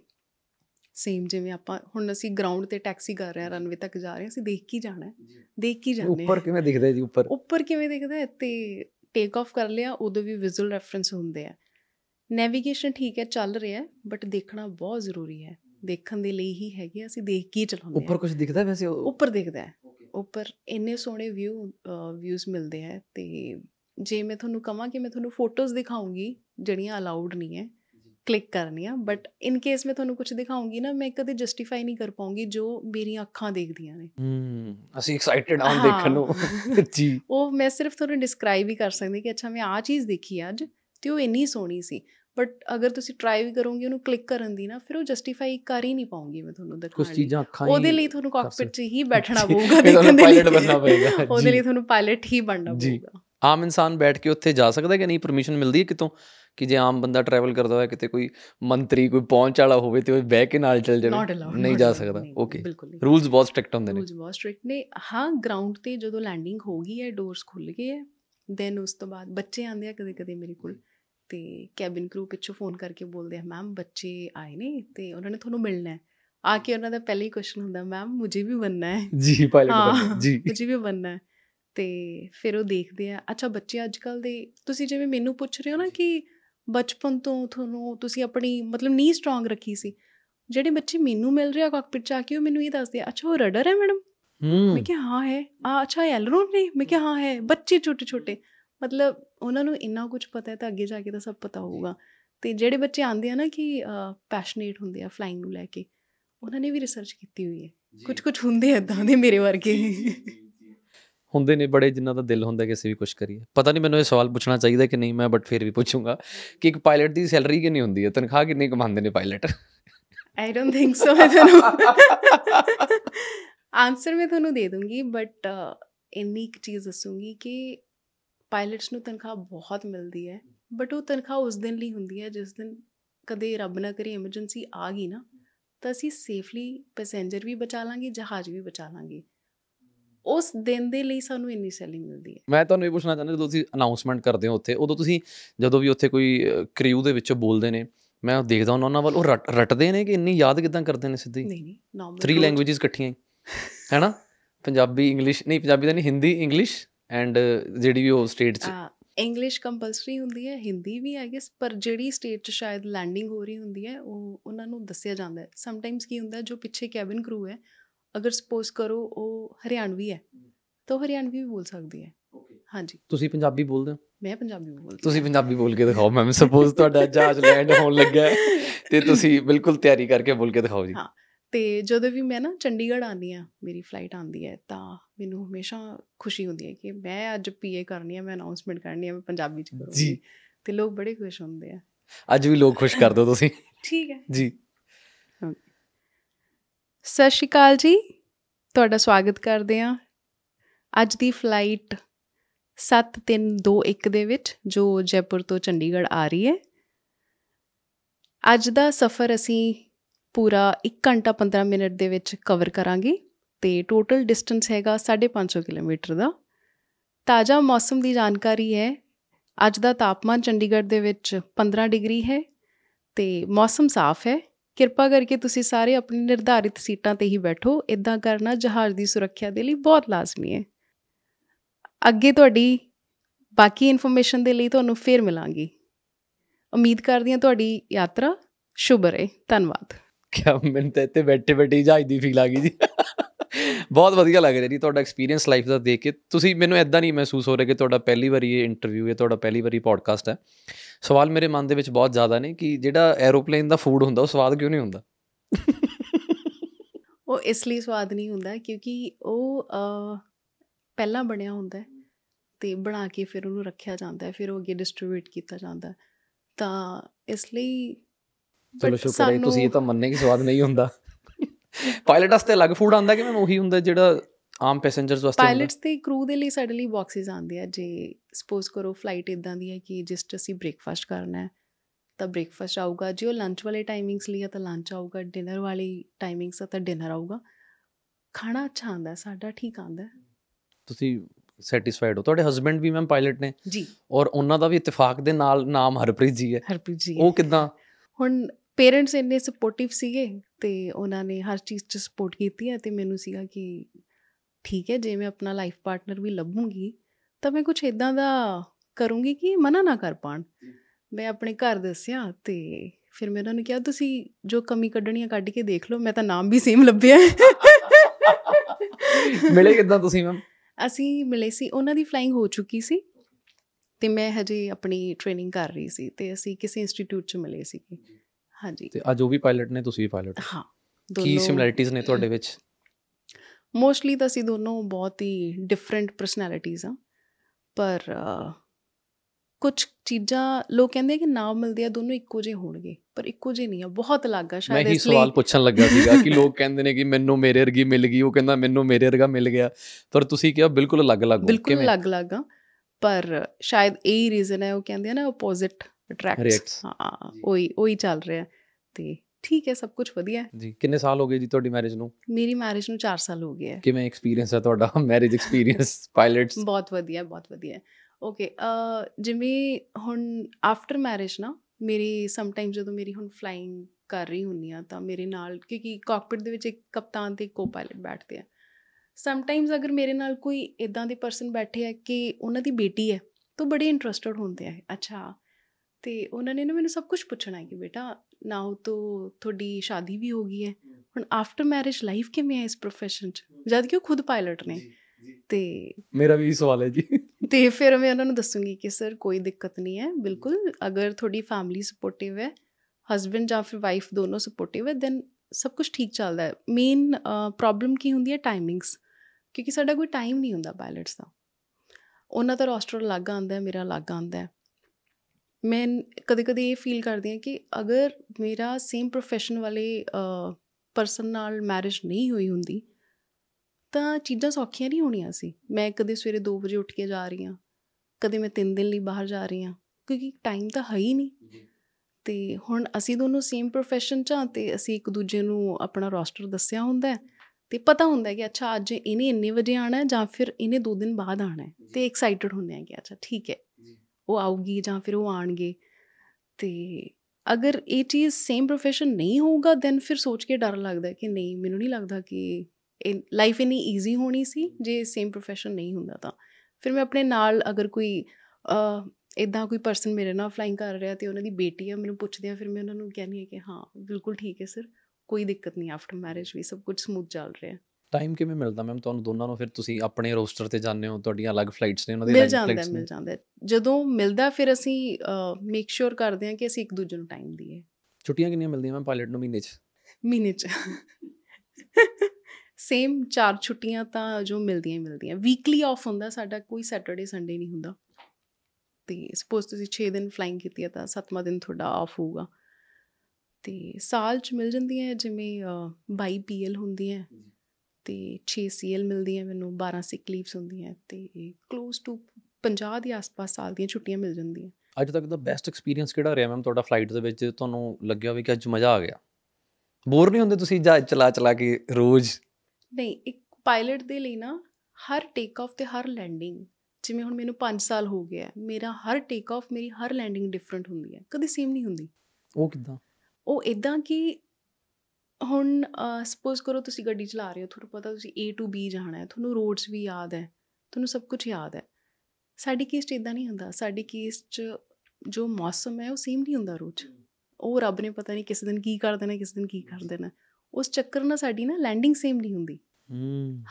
ਸੇਮ ਜਿਵੇਂ ਆਪਾਂ ਹੁਣ ਅਸੀਂ ਗਰਾਊਂਡ ਤੇ ਟੈਕਸੀ ਕਰ ਰਹੇ ਹਾਂ ਰਨਵੇ ਤੱਕ ਜਾ ਰਹੇ ਹਾਂ ਅਸੀਂ ਦੇਖ ਕੇ ਜਾਣਾ ਹੈ। ਦੇਖ ਕੇ ਹੀ ਜਾਂਦੇ ਉੱਪਰ ਕਿਵੇਂ ਦਿਖਦਾ ਜੀ ਉੱਪਰ? ਉੱਪਰ ਕਿਵੇਂ ਦਿਖਦਾ ਤੇ ਟੇਕ ਆਫ ਕਰ ਲਿਆ ਉਦੋਂ ਵੀ ਵਿਜ਼ੂਅਲ ਰੈਫਰੈਂਸ ਹੁੰਦੇ ਆ। ਨੈਵੀਗੇਸ਼ਨ ਠੀਕ ਹੈ ਚੱਲ ਰਿਹਾ ਬਟ ਦੇਖਣਾ ਬਹੁਤ ਜ਼ਰੂਰੀ ਹੈ। ਦੇਖਣ ਦੇ ਲਈ ਹੀ ਹੈਗੇ ਆ, ਅਸੀਂ ਦੇਖ ਕੇ ਚਲਾਉਂਦੇ ਉੱਪਰ ਕੁਝ ਦਿਖਦਾ ਵੈਸੇ ਉੱਪਰ ਦਿਖਦਾ ਹੈ। ਉੱਪਰ ਇੰਨੇ ਸੋਹਣੇ ਵਿਊ ਵਿਊਜ਼ ਮਿਲਦੇ ਹੈ ਤੇ ਜੇ ਮੈਂ ਤੁਹਾਨੂੰ ਕਹਾਂ ਕਿ ਮੈਂ ਤੁਹਾਨੂੰ ਫੋਟੋਜ਼ ਦਿਖਾਉਂਗੀ ਜਿਹੜੀਆਂ ਅਲਾਉਡ ਨਹੀਂ ਹੈ ਕਲਿੱਕ ਕਰਨੀਆਂ ਬਟ ਇਨ ਕੇਸ ਮੈਂ ਤੁਹਾਨੂੰ ਕੁਝ ਦਿਖਾਉਂਗੀ ਨਾ ਮੈਂ ਕਦੇ ਜਸਟੀਫਾਈ ਨਹੀਂ ਕਰ ਪਾਉਂਗੀ ਜੋ ਮੇਰੀਆਂ ਅੱਖਾਂ ਦੇਖਦੀਆਂ ਨੇ। ਹੂੰ ਅਸੀਂ ਐਕਸਾਈਟਡ ਹਾਂ ਦੇਖਣ ਨੂੰ। (laughs) ਜੀ। ਉਹ ਮੈਂ ਸਿਰਫ ਤੁਹਾਨੂੰ ਡਿਸਕ੍ਰਾਈਬ ਹੀ ਕਰ ਸਕਦੀ ਕਿ ਅੱਛਾ ਮੈਂ ਆ ਚੀਜ਼ ਦੇਖੀ ਅੱਜ ਤੇ ਉਹ ਇੰਨੀ ਸੋਹਣੀ ਸੀ। ਬਟ ਅਗਰ ਤੁਸੀਂ ਟਰਾਈ ਵੀ ਕਰੋਗੇ ਉਹਨੂੰ ਕਲਿੱਕ ਕਰਨ ਦੀ ਨਾ ਫਿਰ ਉਹ ਜਸਟੀਫਾਈ ਕਰ ਹੀ ਨਹੀਂ ਪਾਉਂਗੀ ਮੈਂ ਤੁਹਾਨੂੰ ਕੁਝ ਦਿਖਾਉਣ ਲਈ। ਚੀਜ਼ਾਂ ਅੱਖਾਂ ਹੀ ਉਹਦੇ ਲਈ ਤੁਹਾਨੂੰ ਕਾਕਪਿਟ 'ਚ ਹੀ ਬੈਠਣਾ ਪਊਗਾ ਦੇਖਣ ਦੇ ਪਾਇਲਟ ਲਈ। ਬਣਨਾ ਪਏਗਾ। ਉਹਦੇ। ਲਈ ਤੁਹਾਨੂੰ ਪਾਇਲਟ ਹੀ ਬਣਨਾ। ਪਊਗਾ। ਆਮ ਇਨਸਾਨ ਬੈਠ ਕੇ ਉੱਥੇ ਜਾ ਸਕਦਾ ਕਿ ਨਹੀਂ? ਪਰਮਿਸ਼ਨ ਮਿਲਦੀ ਹੈ ਕਿਤੋਂ? ਕਿ ਜੇ ਆਮ ਬੰਦਾ ਟਰੈਵਲ ਕਰਦਾ ਹੋਇਆ ਕਿਤੇ ਕੋਈ ਮੰਤਰੀ ਕੋਈ ਪਹੁੰਚ ਵਾਲਾ ਹੋਵੇ ਤੇ ਉਹ ਬਹਿ ਕੇ ਨਾਲ ਚੱਲ ਜਾਵੇ ਨਹੀਂ ਜਾ ਸਕਦਾ। ਓਕੇ ਰੂਲਸ ਬਹੁਤ ਸਟ੍ਰਿਕਟ ਹੁੰਦੇ ਨੇ। ਰੂਲਸ ਬਹੁਤ ਸਟ੍ਰਿਕਟ ਨੇ। ਹਾਂ ਗਰਾਊਂਡ ਤੇ ਜਦੋਂ ਲੈਂਡਿੰਗ ਹੋ ਗਈ ਹੈ ਡੋਰਸ ਖੁੱਲ ਗਏ ਹੈ ਦੈਨ ਉਸ ਤੋਂ ਬਾਅਦ ਬੱਚੇ ਆਉਂਦੇ ਆ ਕਦੇ ਕਦੇ ਮੇਰੇ ਕੋਲ ਤੇ ਕੈਬਿਨ ਕਰੂ ਪਿੱਛੋਂ ਫੋਨ ਕਰਕੇ ਬੋਲਦੇ ਆ ਮੈਮ ਬੱਚੇ ਆਏ ਨੇ ਤੇ ਉਹਨਾਂ ਨੇ ਤੁਹਾਨੂੰ ਮਿਲਣਾ ਹੈ। ਆ ਕੇ ਉਹਨਾਂ ਦਾ ਪਹਿਲਾ ਹੀ ਕੁਐਸਚਨ ਹੁੰਦਾ ਮੈਮ ਮੁਝੇ ਵੀ ਬਣਨਾ ਹੈ। ਜੀ ਪਾਇਲਟ ਬਣਨਾ ਜੀ। ਮੁਝੇ ਵੀ ਬਣਨਾ ਹੈ। ਤੇ ਫਿਰ ਉਹ ਦੇਖਦੇ ਆ ਅੱਛਾ ਬੱਚੇ ਅੱਜ ਕੱਲ ਦੇ ਤੁਸੀਂ ਜਿਵੇਂ ਮੈਨੂੰ ਪੁੱਛ ਰਹੇ ਹੋ ਨਾ ਕਿ ਬਚਪਨ ਤੋਂ ਤੁਹਾਨੂੰ ਤੁਸੀਂ ਆਪਣੀ ਮਤਲਬ ਨੀ ਸਟਰੋਂਗ ਰੱਖੀ ਸੀ। ਜਿਹੜੇ ਬੱਚੇ ਮੈਨੂੰ ਮਿਲ ਰਹੇ ਕਾਕਪਿਟ ਚ ਆ ਕੇ ਉਹ ਮੈਨੂੰ ਇਹ ਦੱਸਦੇ ਅੱਛਾ ਉਹ ਰਡਰ ਹੈ ਮੈਡਮ ਮੈਂ ਕਿਹਾ ਹਾਂ ਹੈ। ਆ ਅੱਛਾ ਐਲਰੋਨ ਨੇ ਮੈਂ ਕਿਹਾ ਹਾਂ ਹੈ। ਬੱਚੇ ਛੋਟੇ ਛੋਟੇ ਮਤਲਬ ਉਹਨਾਂ ਨੂੰ ਇੰਨਾ ਕੁਝ ਪਤਾ ਹੈ ਤਾਂ ਅੱਗੇ ਜਾ ਕੇ ਤਾਂ ਸਭ ਪਤਾ ਹੋਊਗਾ। ਤੇ ਜਿਹੜੇ ਬੱਚੇ ਆਂਦੇ ਆ ਨਾ ਕਿ ਪੈਸ਼ਨੇਟ ਹੁੰਦੇ ਆ ਫਲਾਈਂਗ ਨੂੰ ਲੈ ਕੇ ਉਹਨਾਂ ਨੇ ਵੀ ਰਿਸਰਚ ਕੀਤੀ ਹੋਈ ਹੈ। ਕੁਝ ਕੁਝ ਹੁੰਦੇ ਐਦਾਂ ਦੇ ਮੇਰੇ ਵਰਗੇ। ਹੁੰਦੇ ਨੇ ਬੜੇ ਜਿਨ੍ਹਾਂ ਦਾ ਦਿਲ ਹੁੰਦਾ ਕਿ ਅਸੀਂ ਵੀ ਕੁਝ ਕਰੀਏ। ਪਤਾ ਨਹੀਂ ਮੈਨੂੰ ਇਹ ਸਵਾਲ ਪੁੱਛਣਾ ਚਾਹੀਦਾ ਕਿ ਨਹੀਂ, ਮੈਂ ਬਟ ਫਿਰ ਵੀ ਪੁੱਛੂੰਗਾ ਕਿ ਇੱਕ ਪਾਇਲਟ ਦੀ ਸੈਲਰੀ ਕਿੰਨੀ ਹੁੰਦੀ ਹੈ? ਤਨਖਾਹ ਕਿੰਨੀ ਕਮਾਉਂਦੇ ਨੇ pilot I don't think so ਮੈਂ ਤੁਹਾਨੂੰ ਆਨਸਰ ਮੈਂ ਤੁਹਾਨੂੰ ਦੇ ਦੂੰਗੀ ਬਟ ਇੰਨੀ ਇੱਕ ਚੀਜ਼ ਦੱਸੂੰਗੀ ਕਿ ਪਾਇਲਟਸ ਨੂੰ ਤਨਖਾਹ ਬਹੁਤ ਮਿਲਦੀ ਹੈ ਬਟ ਉਹ ਤਨਖਾਹ ਉਸ ਦਿਨ ਲਈ ਹੁੰਦੀ ਹੈ ਜਿਸ ਦਿਨ ਕਦੇ ਰੱਬ ਨਾ ਕਰੇ ਐਮਰਜੈਂਸੀ ਆ ਗਈ ਨਾ, ਤਾਂ ਅਸੀਂ ਸੇਫਲੀ ਪੈਸੇਂਜਰ ਵੀ ਬਚਾ ਲਾਂਗੇ, ਜਹਾਜ਼ ਵੀ ਬਚਾ ਲਾਂਗੇ। ਉਸ ਦਿਨ ਦੇ ਲਈ ਸਾਨੂੰ ਇੰਨੀ ਸੈਲਿੰਗ ਮਿਲਦੀ ਹੈ। ਮੈਂ ਤੁਹਾਨੂੰ ਇਹ ਪੁੱਛਣਾ ਚਾਹੁੰਦਾ ਜਦੋਂ ਤੁਸੀਂ ਅਨਾਉਂਸਮੈਂਟ ਕਰਦੇ ਹੋ ਉੱਥੇ ਉਦੋਂ ਤੁਸੀਂ ਜਦੋਂ ਵੀ ਉੱਥੇ ਕੋਈ ਕ੍ਰਿਊ ਦੇ ਵਿੱਚੋਂ ਬੋਲਦੇ ਨੇ ਮੈਂ ਉਹ ਦੇਖਦਾ ਉਹਨਾਂ ਵੱਲ ਉਹ ਰਟ- ਰਟਦੇ ਨੇ ਕਿ ਇੰਨੀ ਯਾਦ ਕਿਦਾਂ ਕਰਦੇ ਨੇ ਸਿੱਧੀ? ਨਹੀਂ ਨਹੀਂ ਨਾਰਮਲ ਥ੍ਰੀ ਲੈਂਗੁਏਜਸ ਇਕੱਠੀਆਂ ਹੀ ਹੈਨਾ? ਪੰਜਾਬੀ ਇੰਗਲਿਸ਼ ਨਹੀਂ ਪੰਜਾਬੀ ਤਾਂ ਨਹੀਂ ਹਿੰਦੀ ਇੰਗਲਿਸ਼ ਐਂਡ ਜਿਹੜੀ ਵੀ ਉਹ ਸਟੇਟ 'ਚ। ਇੰਗਲਿਸ਼ ਕੰਪਲਸਰੀ ਹੁੰਦੀ ਹੈ ਹਿੰਦੀ ਵੀ ਆਈ ਗੈਸ ਪਰ ਜਿਹੜੀ ਸਟੇਟ 'ਚ ਸ਼ਾਇਦ ਲੈਂਡਿੰਗ ਹੋ ਰਹੀ ਹੁੰਦੀ ਹੈ ਉਹ ਉਹਨਾਂ ਨੂੰ ਦੱਸਿਆ ਜਾਂਦਾ ਹੈ। ਸਮਟਾਈਮਸ ਕੀ ਹੁੰਦਾ ਜੋ ਪਿੱਛੇ ਕੈਬਿਨ ਕਰੂ ਹੈ ਅਗਰ ਸਪੋਜ਼ ਕਰੋ ਉਹ ਹਰਿਆਣਵੀ ਹੈ ਤਾਂ ਉਹ ਹਰਿਆਣਵੀ ਵੀ ਬੋਲ ਸਕਦੀ ਹੈ। ਹਾਂਜੀ। ਤੁਸੀਂ ਪੰਜਾਬੀ ਬੋਲਦੇ ਹੋ? ਮੈਂ ਪੰਜਾਬੀ ਬੋਲਦੀ ਤੁਸੀਂ ਪੰਜਾਬੀ ਬੋਲ ਕੇ ਦਿਖਾਓ ਮੈਮ ਸਪੋਜ਼ ਤੁਹਾਡਾ ਜਹਾਜ਼ ਲੈਂਡ ਹੋਣ ਲੱਗਾ ਤੇ ਤੁਸੀਂ ਬਿਲਕੁਲ ਤਿਆਰੀ ਕਰਕੇ ਬੋਲ ਕੇ ਦਿਖਾਓ ਜੀ। ਹਾਂ। ਤੇ ਜਦੋਂ ਵੀ ਮੈਂ ਨਾ ਚੰਡੀਗੜ੍ਹ ਆਉਂਦੀ ਆ ਮੇਰੀ ਫਲਾਈਟ ਆਉਂਦੀ ਹੈ ਤਾਂ ਮੈਨੂੰ ਹਮੇਸ਼ਾ ਖੁਸ਼ੀ ਹੁੰਦੀ ਹੈ ਕਿ ਮੈਂ ਅੱਜ ਪੀਏ ਕਰਨੀ ਹੈ ਮੈਂ ਅਨਾਉਂਸਮੈਂਟ ਕਰਨੀ ਹੈ ਮੈਂ ਪੰਜਾਬੀ ਚ ਕਰੂੰਗੀ। ਜੀ ਤੇ ਲੋਕ ਬੜੇ ਖੁਸ਼ ਹੁੰਦੇ ਆ। ਅੱਜ ਵੀ ਲੋਕ ਖੁਸ਼ ਕਰ ਦਿਓ ਤੁਸੀਂ। ਠੀਕ ਹੈ। ਜੀ। ਸਤਿ ਸ਼੍ਰੀ ਅਕਾਲ ਜੀ। ਤੁਹਾਡਾ ਸਵਾਗਤ ਕਰਦੇ ਹਾਂ ਅੱਜ ਦੀ ਫਲਾਈਟ 7321 ਦੇ ਵਿੱਚ, ਜੋ ਜੈਪੁਰ ਤੋਂ ਚੰਡੀਗੜ੍ਹ ਆ ਰਹੀ ਹੈ। ਅੱਜ ਦਾ ਸਫ਼ਰ ਅਸੀਂ ਪੂਰਾ 1 ਘੰਟਾ 15 ਮਿੰਟ ਦੇ ਵਿੱਚ ਕਵਰ ਕਰਾਂਗੇ ਤੇ ਟੋਟਲ ਡਿਸਟੈਂਸ ਹੈਗਾ 550 ਕਿਲੋਮੀਟਰ ਦਾ। ਤਾਜ਼ਾ ਮੌਸਮ ਦੀ ਜਾਣਕਾਰੀ ਹੈ, ਅੱਜ ਦਾ ਤਾਪਮਾਨ ਚੰਡੀਗੜ੍ਹ ਦੇ ਵਿੱਚ 15 ਡਿਗਰੀ ਹੈ ਤੇ ਮੌਸਮ ਸਾਫ਼ ਹੈ। ਕਿਰਪਾ ਕਰਕੇ ਤੁਸੀਂ ਸਾਰੇ ਆਪਣੀ ਨਿਰਧਾਰਿਤ ਸੀਟਾਂ ਤੇ ਹੀ ਬੈਠੋ। ਇਦਾਂ ਕਰਨਾ ਜਹਾਜ਼ ਦੀ ਸੁਰੱਖਿਆ ਦੇ ਲਈ ਬਹੁਤ ਲਾਜ਼ਮੀ ਹੈ। ਅੱਗੇ ਤੁਹਾਡੀ ਬਾਕੀ ਇਨਫੋਰਮੇਸ਼ਨ ਦੇ ਲਈ ਤੁਹਾਨੂੰ ਫੇਰ ਮਿਲਾਂਗੀ। ਉਮੀਦ ਕਰਦੀ ਹਾਂ ਤੁਹਾਡੀ ਯਾਤਰਾ ਸ਼ੁਭ ਰਹੇ। ਧੰਨਵਾਦ। ਕਿਆ ਮੈਨੂੰ ਤਾਂ ਇੱਥੇ ਬੈਠੇ ਬੈਠੇ ਜਹਾਜ਼ ਦੀ ਫੀਲ ਆ ਗਈ ਜੀ। ਬਹੁਤ ਵਧੀਆ ਲੱਗ ਰਿਹਾ ਜੀ ਤੁਹਾਡਾ ਐਕਸਪੀਰੀਅੰਸ ਲਾਈਫ ਦਾ ਦੇਖ ਕੇ। ਤੁਸੀਂ ਮੈਨੂੰ ਐਦਾਂ ਨਹੀਂ ਮਹਿਸੂਸ ਹੋ ਰਿਹਾ ਕਿ ਤੁਹਾਡਾ ਪਹਿਲੀ ਵਾਰੀ ਇਹ ਇੰਟਰਵਿਊ ਹੈ, ਤੁਹਾਡਾ ਪਹਿਲੀ ਵਾਰੀ ਪੋਡਕਾਸਟ ਹੈ। ਸਵਾਲ ਮੇਰੇ ਮਨ ਦੇ ਵਿੱਚ ਬਹੁਤ ਜ਼ਿਆਦਾ ਨੇ ਕਿ ਜਿਹੜਾ ਐਰੋਪਲੇਨ ਦਾ ਫੂਡ ਹੁੰਦਾ ਉਹ ਸਵਾਦ ਕਿਉਂ ਨਹੀਂ ਹੁੰਦਾ ਉਹ ਇਸ ਲਈ ਸਵਾਦ ਨਹੀਂ ਹੁੰਦਾ ਕਿਉਂਕਿ ਉਹ ਪਹਿਲਾਂ ਬਣਿਆ ਹੁੰਦਾ ਤੇ ਬਣਾ ਕੇ ਫਿਰ ਉਹਨੂੰ ਰੱਖਿਆ ਜਾਂਦਾ ਹੈ ਫਿਰ ਉਹ ਅੱਗੇ ਡਿਸਟ੍ਰੀਬਿਊਟ ਕੀਤਾ ਜਾਂਦਾ। ਤਾਂ ਇਸ ਲਈ ਚਲੋ ਸ਼ੁਕਰ ਹੈ ਤੁਸੀਂ ਇਹ ਤਾਂ ਮੰਨੇ ਕਿ ਸਵਾਦ ਨਹੀਂ ਹੁੰਦਾ (laughs) ਪਾਇਲਟ ਵਾਸਤੇ ਅਲੱਗ ਫੂਡ ਆਉਂਦਾ ਕਿ ਮੈਂ ਉਹੀ ਹੁੰਦਾ ਜਿਹੜਾ ਆਮ ਪੈਸੇਂਜਰਸ ਵਾਸਤੇ ਪਾਇਲਟਸ ਤੇ ਕਰੂ ਦੇ ਲਈ ਸਾਡੇ ਲਈ ਬਾਕਸਿਸ ਆਉਂਦੇ ਆ ਜੇ ਸਪੋਜ਼ ਕਰੋ ਫਲਾਈਟ ਇਦਾਂ ਦੀ ਹੈ ਕਿ ਜਿਸ 'ਚ ਅਸੀਂ ਬ੍ਰੇਕਫਾਸਟ ਕਰਨਾ ਹੈ ਤਾਂ ਬ੍ਰੇਕਫਾਸਟ ਆਊਗਾ। ਜੇ ਉਹ ਲੰਚ ਵਾਲੇ ਟਾਈਮਿੰਗਸ ਲਈ ਤਾਂ ਲੰਚ ਆਊਗਾ। ਡਿਨਰ ਵਾਲੀ ਟਾਈਮਿੰਗਸ ਤਾਂ ਡਿਨਰ ਆਊਗਾ। ਖਾਣਾ ਅੱਛਾ ਆਉਂਦਾ ਹੈ, ਸਾਡਾ ਠੀਕ ਆਉਂਦਾ ਹੈ। ਤੁਸੀਂ ਸੈਟੀਸਫਾਈਡ ਹੋ। ਤੁਹਾਡੇ ਹਸਬੰਡ ਵੀ ਮੈਮ ਪਾਇਲਟ ਨੇ? ਜੀ। ਔਰ ਉਹਨਾਂ ਦਾ ਵੀ ਇਤਫਾਕ ਦੇ ਨਾਲ ਨਾਮ ਹਰਪ੍ਰੀਤ ਜੀ ਹੈ। ਹਰਪ੍ਰੀਤ ਜੀ ਉਹ ਕਿਦਾਂ? ਹੁਣ ਪੇਰੈਂਟਸ ਇੰਨੇ ਸਪੋਰਟਿਵ ਸੀਗੇ ਤੇ ਉਹਨਾਂ ਨੇ ਹਰ ਚੀਜ਼ 'ਚ ਸਪੋਰਟ ਕੀਤੀ ਹੈ ਤੇ ਮੈਨੂੰ ਸੀਗਾ ਕਿ ਠੀਕ ਹੈ ਜੇ ਮੈਂ ਆਪਣਾ ਲਾਈਫ ਪਾਰਟਨਰ ਵੀ ਲੱਭੂੰਗੀ ਤਾਂ ਮੈਂ ਕੁਝ ਇਦਾਂ ਦਾ ਕਰੂੰਗੀ ਕਿ ਮਨਾ ਨਾ ਕਰ ਪਾਣ। ਮੈਂ ਆਪਣੇ ਘਰ ਦੱਸਿਆ ਤੇ ਫਿਰ ਮੈਂ ਉਹਨਾਂ ਨੂੰ ਕਿਹਾ ਤੁਸੀਂ ਜੋ ਕਮੀ ਕੱਢਣੀ ਆ ਕੱਢ ਕੇ ਦੇਖ ਲਓ ਮੈਂ ਤਾਂ ਨਾਮ ਵੀ ਸੇਮ ਲੱਭਿਆ ਮਿਲੇ ਕਿਦਾਂ ਤੁਸੀਂ ਮੈਮ ਅਸੀਂ ਮਿਲੇ ਸੀ ਉਹਨਾਂ ਦੀ ਫਲਾਈਂਗ ਹੋ ਚੁੱਕੀ ਸੀ ਤੇ ਮੈਂ ਹਜੇ ਆਪਣੀ ਟ੍ਰੇਨਿੰਗ ਕਰ ਰਹੀ ਸੀ ਤੇ ਅਸੀਂ ਕਿਸੇ ਇੰਸਟੀਚਿਊਟ 'ਚ ਮਿਲੇ ਸੀਗੇ। ਹਾਂਜੀ। ਤੇ ਅੱਜ ਉਹ ਵੀ ਪਾਇਲਟ ਨੇ ਤੁਸੀਂ ਵੀ ਪਾਇਲਟ ਹਾਂ? ਕੀ ਸਿਮਿਲੈਰਿਟੀਜ਼ ਨੇ ਤੁਹਾਡੇ ਵਿੱਚ? ਮੋਸਟਲੀ ਤਾਂ ਅਸੀਂ ਦੋਨੋਂ ਬਹੁਤ ਹੀ ਡਿਫਰੈਂਟ ਪਰਸਨੈਲਿਟੀਜ਼ ਆ ਪਰ ਕੁਝ ਚੀਜ਼ਾਂ ਲੋਕ ਕਹਿੰਦੇ ਕਿ ਨਾਮ ਮਿਲਦੇ ਆ ਦੋਨੋਂ ਇੱਕੋ ਜਿਹੇ ਹੋਣਗੇ ਪਰ ਇੱਕੋ ਜਿਹੇ ਨਹੀਂ ਆ ਬਹੁਤ ਅਲੱਗ ਆ ਮੈਂ ਸ਼ਾਇਦ ਇਸ ਲਈ। ਸਵਾਲ ਪੁੱਛਣ ਲੱਗਾ ਸੀਗਾ ਕਿ ਲੋਕ ਕਹਿੰਦੇ ਨੇ ਕਿ ਮੈਨੂੰ ਮੇਰੇ ਵਰਗੀ ਮਿਲ ਗਈ ਉਹ ਕਹਿੰਦਾ ਮੈਨੂੰ ਮੇਰੇ ਵਰਗਾ ਮਿਲ ਗਿਆ ਪਰ ਤੁਸੀਂ ਕਿਹਾ ਬਿਲਕੁਲ ਅਲੱਗ-ਅਲੱਗ ਹੋ ਬਿਲਕੁਲ ਅਲੱਗ-ਅਲੱਗ ਆ ਪਰ ਸ਼ਾਇਦ ਇਹੀ ਰੀਜ਼ਨ ਹੈ ਉਹ ਕਹਿੰਦੇ ਆ ਨਾ ਆਪੋਜ਼ਿਟ ਅਟਰੈਕਟਸ. ਹਾਂ ਉਹੀ ਉਹੀ ਚੱਲ ਰਿਹਾ ਤੇ ਠੀਕ ਹੈ ਸਭ ਕੁਝ ਵਧੀਆ ਹੈ। ਜੀ ਕਿੰਨੇ ਸਾਲ ਹੋ ਗਏ ਜੀ ਤੁਹਾਡੀ ਮੈਰਿਜ ਨੂੰ? ਮੇਰੀ ਮੈਰਿਜ ਨੂੰ 4 ਸਾਲ ਹੋ ਗਏ ਹੈ। ਕਿਵੇਂ ਐਕਸਪੀਰੀਅੰਸ ਹੈ ਤੁਹਾਡਾ? ਮੈਰਿਜ ਐਕਸਪੀਰੀਅੰਸ ਪਾਇਲਟਸ ਬਹੁਤ ਵਧੀਆ ਬਹੁਤ ਵਧੀਆ ਓਕੇ ਜਿਵੇਂ ਹੁਣ ਆਫਟਰ ਮੈਰਿਜ ਨਾ ਮੇਰੀ ਸਮ ਟਾਈਮ ਜਦੋਂ ਮੇਰੀ ਹੁਣ ਫਲਾਈਂਗ ਕਰ ਰਹੀ ਹੁੰਨੀ ਆ ਤਾਂ ਮੇਰੇ ਨਾਲ ਕਿਉਂਕਿ ਕਾਕਪਿਟ ਦੇ ਵਿੱਚ ਇੱਕ ਕਪਤਾਨ ਤੇ ਕੋ ਪਾਇਲਟ ਬੈਠਦੇ ਆ। ਸਮ ਟਾਈਮਸ ਅਗਰ ਮੇਰੇ ਨਾਲ ਕੋਈ ਇਦਾਂ ਦੇ ਪਰਸਨ ਬੈਠੇ ਆ ਕਿ ਉਹਨਾਂ ਦੀ ਬੇਟੀ ਹੈ ਤਾਂ ਬੜੇ ਇੰਟਰਸਟਡ ਹੁੰਦੇ ਆ। ਅੱਛਾ ਤੇ ਉਹਨਾਂ ਨੇ ਨਾ ਮੈਨੂੰ ਸਭ ਕੁਝ ਪੁੱਛਣਾ ਹੈ ਕਿ ਬੇਟਾ ਨਾਓ ਤੋਂ ਤੁਹਾਡੀ ਸ਼ਾਦੀ ਵੀ ਹੋ ਗਈ ਹੈ। ਹੁਣ ਆਫਟਰ ਮੈਰਿਜ ਲਾਈਫ ਕਿਵੇਂ ਹੈ ਇਸ profession 'ਚ? ਜਦ ਕਿ ਉਹ ਖੁਦ ਪਾਇਲਟ ਨੇ। ਤੇ ਮੇਰਾ ਵੀ ਸਵਾਲ ਹੈ ਜੀ। ਤੇ ਫਿਰ ਮੈਂ ਉਹਨਾਂ ਨੂੰ ਦੱਸੂੰਗੀ ਕਿ ਸਰ ਕੋਈ ਦਿੱਕਤ ਨਹੀਂ ਹੈ ਬਿਲਕੁਲ ਅਗਰ ਤੁਹਾਡੀ ਫੈਮਿਲੀ ਸਪੋਰਟਿਵ ਹੈ ਹਸਬੰਡ ਜਾਂ ਫਿਰ ਵਾਈਫ ਦੋਨੋਂ ਸਪੋਰਟਿਵ ਹੈ ਦੈਨ ਸਭ ਕੁਝ ਠੀਕ ਚੱਲਦਾ ਹੈ। ਮੇਨ ਪ੍ਰੋਬਲਮ ਕੀ ਹੁੰਦੀ ਹੈ? ਟਾਈਮਿੰਗਸ ਕਿਉਂਕਿ ਸਾਡਾ ਕੋਈ ਟਾਈਮ ਨਹੀਂ ਹੁੰਦਾ ਪਾਇਲਟਸ ਦਾ। ਉਹਨਾਂ ਦਾ ਰੋਸਟਰ ਅਲੱਗ ਆਉਂਦਾ ਹੈ ਮੇਰਾ ਅਲੱਗ ਆਉਂਦਾ ਹੈ। ਮੈਂ ਕਦੇ ਕਦੇ ਇਹ ਫੀਲ ਕਰਦੀ ਹਾਂ ਕਿ ਅਗਰ ਮੇਰਾ ਸੇਮ ਪ੍ਰੋਫੈਸ਼ਨ ਵਾਲੇ ਪਰਸਨ ਨਾਲ ਮੈਰਿਜ ਨਹੀਂ ਹੋਈ ਹੁੰਦੀ ਤਾਂ ਚੀਜ਼ਾਂ ਸੌਖੀਆਂ ਨਹੀਂ ਹੋਣੀਆਂ ਸੀ। ਮੈਂ ਕਦੇ ਸਵੇਰੇ 2 ਵਜੇ ਉੱਠ ਕੇ ਜਾ ਰਹੀ ਹਾਂ ਕਦੇ ਮੈਂ 3 ਦਿਨ ਲਈ ਬਾਹਰ ਜਾ ਰਹੀ ਹਾਂ ਕਿਉਂਕਿ ਟਾਈਮ ਤਾਂ ਹੈ ਹੀ ਨਹੀਂ। ਤੇ ਹੁਣ ਅਸੀਂ ਦੋਨੋਂ ਸੇਮ profession 'ਚ ਹਾਂ ਤੇ ਅਸੀਂ ਇੱਕ ਦੂਜੇ ਨੂੰ ਆਪਣਾ ਰੋਸਟਰ ਦੱਸਿਆ ਹੁੰਦਾ ਤੇ ਪਤਾ ਹੁੰਦਾ ਕਿ ਅੱਛਾ ਅੱਜ ਇਹਨੇ ਇੰਨੇ ਵਜੇ ਆਣਾ ਜਾਂ ਫਿਰ ਇਹਨੇ 2 ਦਿਨ ਬਾਅਦ ਆਣਾ ਤੇ ਐਕਸਾਈਟਡ ਹੁੰਦੇ ਆ ਕਿ ਅੱਛਾ ਠੀਕ ਹੈ। ਉਹ ਆਊਗੀ ਜਾਂ ਫਿਰ ਉਹ ਆਣਗੇ। ਤੇ ਅਗਰ ਇਹ ਚੀਜ਼ ਸੇਮ profession ਨਹੀਂ ਹੋਊਗਾ ਦੈਨ ਫਿਰ ਸੋਚ ਕੇ ਡਰ ਲੱਗਦਾ ਹੈ ਕਿ ਨਹੀਂ, ਮੈਨੂੰ ਨਹੀਂ ਲੱਗਦਾ ਕਿ ਲਾਈਫ ਇੰਨੀ ਈਜ਼ੀ ਹੋਣੀ ਸੀ, ਜੇ ਸੇਮ ਪ੍ਰੋਫੈਸ਼ਨ ਨਹੀਂ ਹੁੰਦਾ ਤਾਂ। ਫਿਰ ਮੈਂ ਆਪਣੇ ਨਾਲ ਅਗਰ ਕੋਈ ਇਦਾਂ ਕੋਈ ਪਰਸਨ ਮੇਰੇ ਨਾਲ ਫਲਾਈਂਗ ਕਰ ਰਿਹਾ ਤੇ ਉਹਨਾਂ ਦੀ ਬੇਟੀ ਆ, ਮੈਨੂੰ ਪੁੱਛਦੇ ਆ, ਫਿਰ ਮੈਂ ਉਹਨਾਂ ਨੂੰ ਕਹਿੰਦੀ ਹਾਂ ਕਿ ਹਾਂ, ਬਿਲਕੁਲ ਠੀਕ ਹੈ ਸਰ ਕੋਈ ਦਿੱਕਤ ਨਹੀਂ ਆਫਟਰ ਮੈਰਿਜ ਵੀ ਸਭ ਕੁਝ ਸਮੂਥ ਚੱਲ ਰਿਹਾ। ਟਾਈਮ ਕਿਵੇਂ ਮਿਲਦਾ ਮੈਮ ਤੁਹਾਨੂੰ ਦੋਨਾਂ ਨੂੰ ਫਿਰ ਤੁਸੀਂ ਆਪਣੇ ਰੋਸਟਰ ਤੇ ਜਾਂਦੇ ਹੋ ਤੁਹਾਡੀਆਂ ਅਲੱਗ ਫਲਾਈਟਸ ਨੇ ਉਹਨਾਂ ਦੀ ਮਿਲ ਅਲੱਗ ਜਾਂਦਾ ਫਲਾਈਟਸ ਹੈ, ਨੇ। ਮਿਲ ਜਾਂਦਾ। ਜਦੋਂ ਮਿਲਦਾ ਫਿਰ ਅਸੀਂ ਮੇਕ ਸ਼ੋਰ ਕਰਦੇ ਹਾਂ ਕਿ ਅਸੀਂ ਇੱਕ ਦੂਜੇ ਨੂੰ ਟਾਈਮ ਦਈਏ। ਛੁੱਟੀਆਂ ਕਿੰਨੀਆਂ ਮਿਲਦੀਆਂ ਮੈਮ ਪਾਇਲਟ ਨੂੰ ਮਹੀਨੇ 'ਚ? ਮਹੀਨੇ ਚ। ਸੇਮ ਚਾਰ ਛੁੱਟੀਆਂ ਤਾਂ ਜੋ ਮਿਲਦੀਆਂ ਹੀ ਮਿਲਦੀਆਂ। ਵੀਕਲੀ ਆਫ ਹੁੰਦਾ ਸਾਡਾ ਕੋਈ ਸੈਟਰਡੇ ਸੰਡੇ ਨਹੀਂ ਹੁੰਦਾ। ਤੇ ਸਪੋਜ਼ ਤੁਸੀਂ 6 ਦਿਨ ਫਲਾਈਂਗ ਕੀਤੀ ਹੈ ਤਾਂ 7ਵਾਂ ਦਿਨ ਤੁਹਾਡਾ ਆਫ ਹੋਊਗਾ। ਤੇ ਸਾਲ ਚ ਮਿਲ ਜਾਂਦੀਆਂ ਜਿਵੇਂ ਅ, 22 ਪੀਐਲ ਹੁੰਦੀਆਂ ਤੇ 6 ਸੀਐਲ ਮਿਲਦੀਆਂ ਮੈਨੂੰ 12 ਸਿਕ ਲੀਵਸ ਹੁੰਦੀਆਂ ਤੇ ਕਲੋਜ਼ ਟੂ 50 ਦੇ ਆਸ-ਪਾਸ ਸਾਲ ਦੀਆਂ ਛੁੱਟੀਆਂ ਮਿਲ ਜਾਂਦੀਆਂ ਅੱਜ ਤੱਕ ਦਾ ਬੈਸਟ ਐਕਸਪੀਰੀਅੰਸ ਕਿਹੜਾ ਰਿਹਾ ਮੈਮ ਤੁਹਾਡਾ ਫਲਾਈਟ ਦੇ ਵਿੱਚ? ਤੁਹਾਨੂੰ ਲੱਗਿਆ ਵੀ ਕਿ ਅੱਜ ਮਜ਼ਾ ਆ ਗਿਆ? ਬੋਰ ਨਹੀਂ ਹੁੰਦੇ ਤੁਸੀਂ ਜਹਾਜ਼ ਚਲਾ ਚਲਾ ਕੇ ਰੋਜ਼? ਨਹੀਂ ਇੱਕ ਪਾਇਲਟ ਦੇ ਲਈ ਨਾ ਹਰ ਟੇਕ ਆਫ ਤੇ ਹਰ ਲੈਂਡਿੰਗ ਜਿਵੇਂ ਹੁਣ ਮੈਨੂੰ 5 ਸਾਲ ਹੋ ਗਿਆ ਹੈ, ਮੇਰਾ ਹਰ ਟੇਕ ਆਫ ਮੇਰੀ ਹਰ ਲੈਂਡਿੰਗ ਡਿਫਰੈਂਟ ਹੁੰਦੀ ਹੈ ਕਦੇ ਸੇਮ ਨਹੀਂ ਹੁੰਦੀ। ਉਹ ਕਿਦਾਂ? ਉਹ ਇਦਾਂ ਕਿ ਹੁਣ ਸਪੋਜ਼ ਕਰੋ ਤੁਸੀਂ ਗੱਡੀ ਚਲਾ ਰਹੇ ਹੋ ਤੁਹਾਨੂੰ ਪਤਾ ਤੁਸੀਂ A to B ਜਾਣਾ ਹੈ ਤੁਹਾਨੂੰ ਰੋਡਸ ਵੀ ਯਾਦ ਹੈ ਤੁਹਾਨੂੰ ਸਭ ਕੁਝ ਯਾਦ ਹੈ। ਸਾਡੀ ਕੇਸ 'ਚ ਇਦਾਂ ਨਹੀਂ ਹੁੰਦਾ ਸਾਡੀ ਕੇਸ 'ਚ ਜੋ ਮੌਸਮ ਹੈ ਉਹ ਸੇਮ ਨਹੀਂ ਹੁੰਦਾ ਰੋਜ਼ ਉਹ ਰੱਬ ਨੇ ਪਤਾ ਨਹੀਂ ਕਿਸ ਦਿਨ ਕੀ ਕਰ ਦੇਣਾ ਕਿਸ ਦਿਨ ਕੀ ਕਰ ਦੇਣਾ। ਉਸ ਚੱਕਰ ਨਾਲ ਸਾਡੀ ਨਾ ਲੈਂਡਿੰਗ ਸੇਮ ਨਹੀਂ ਹੁੰਦੀ।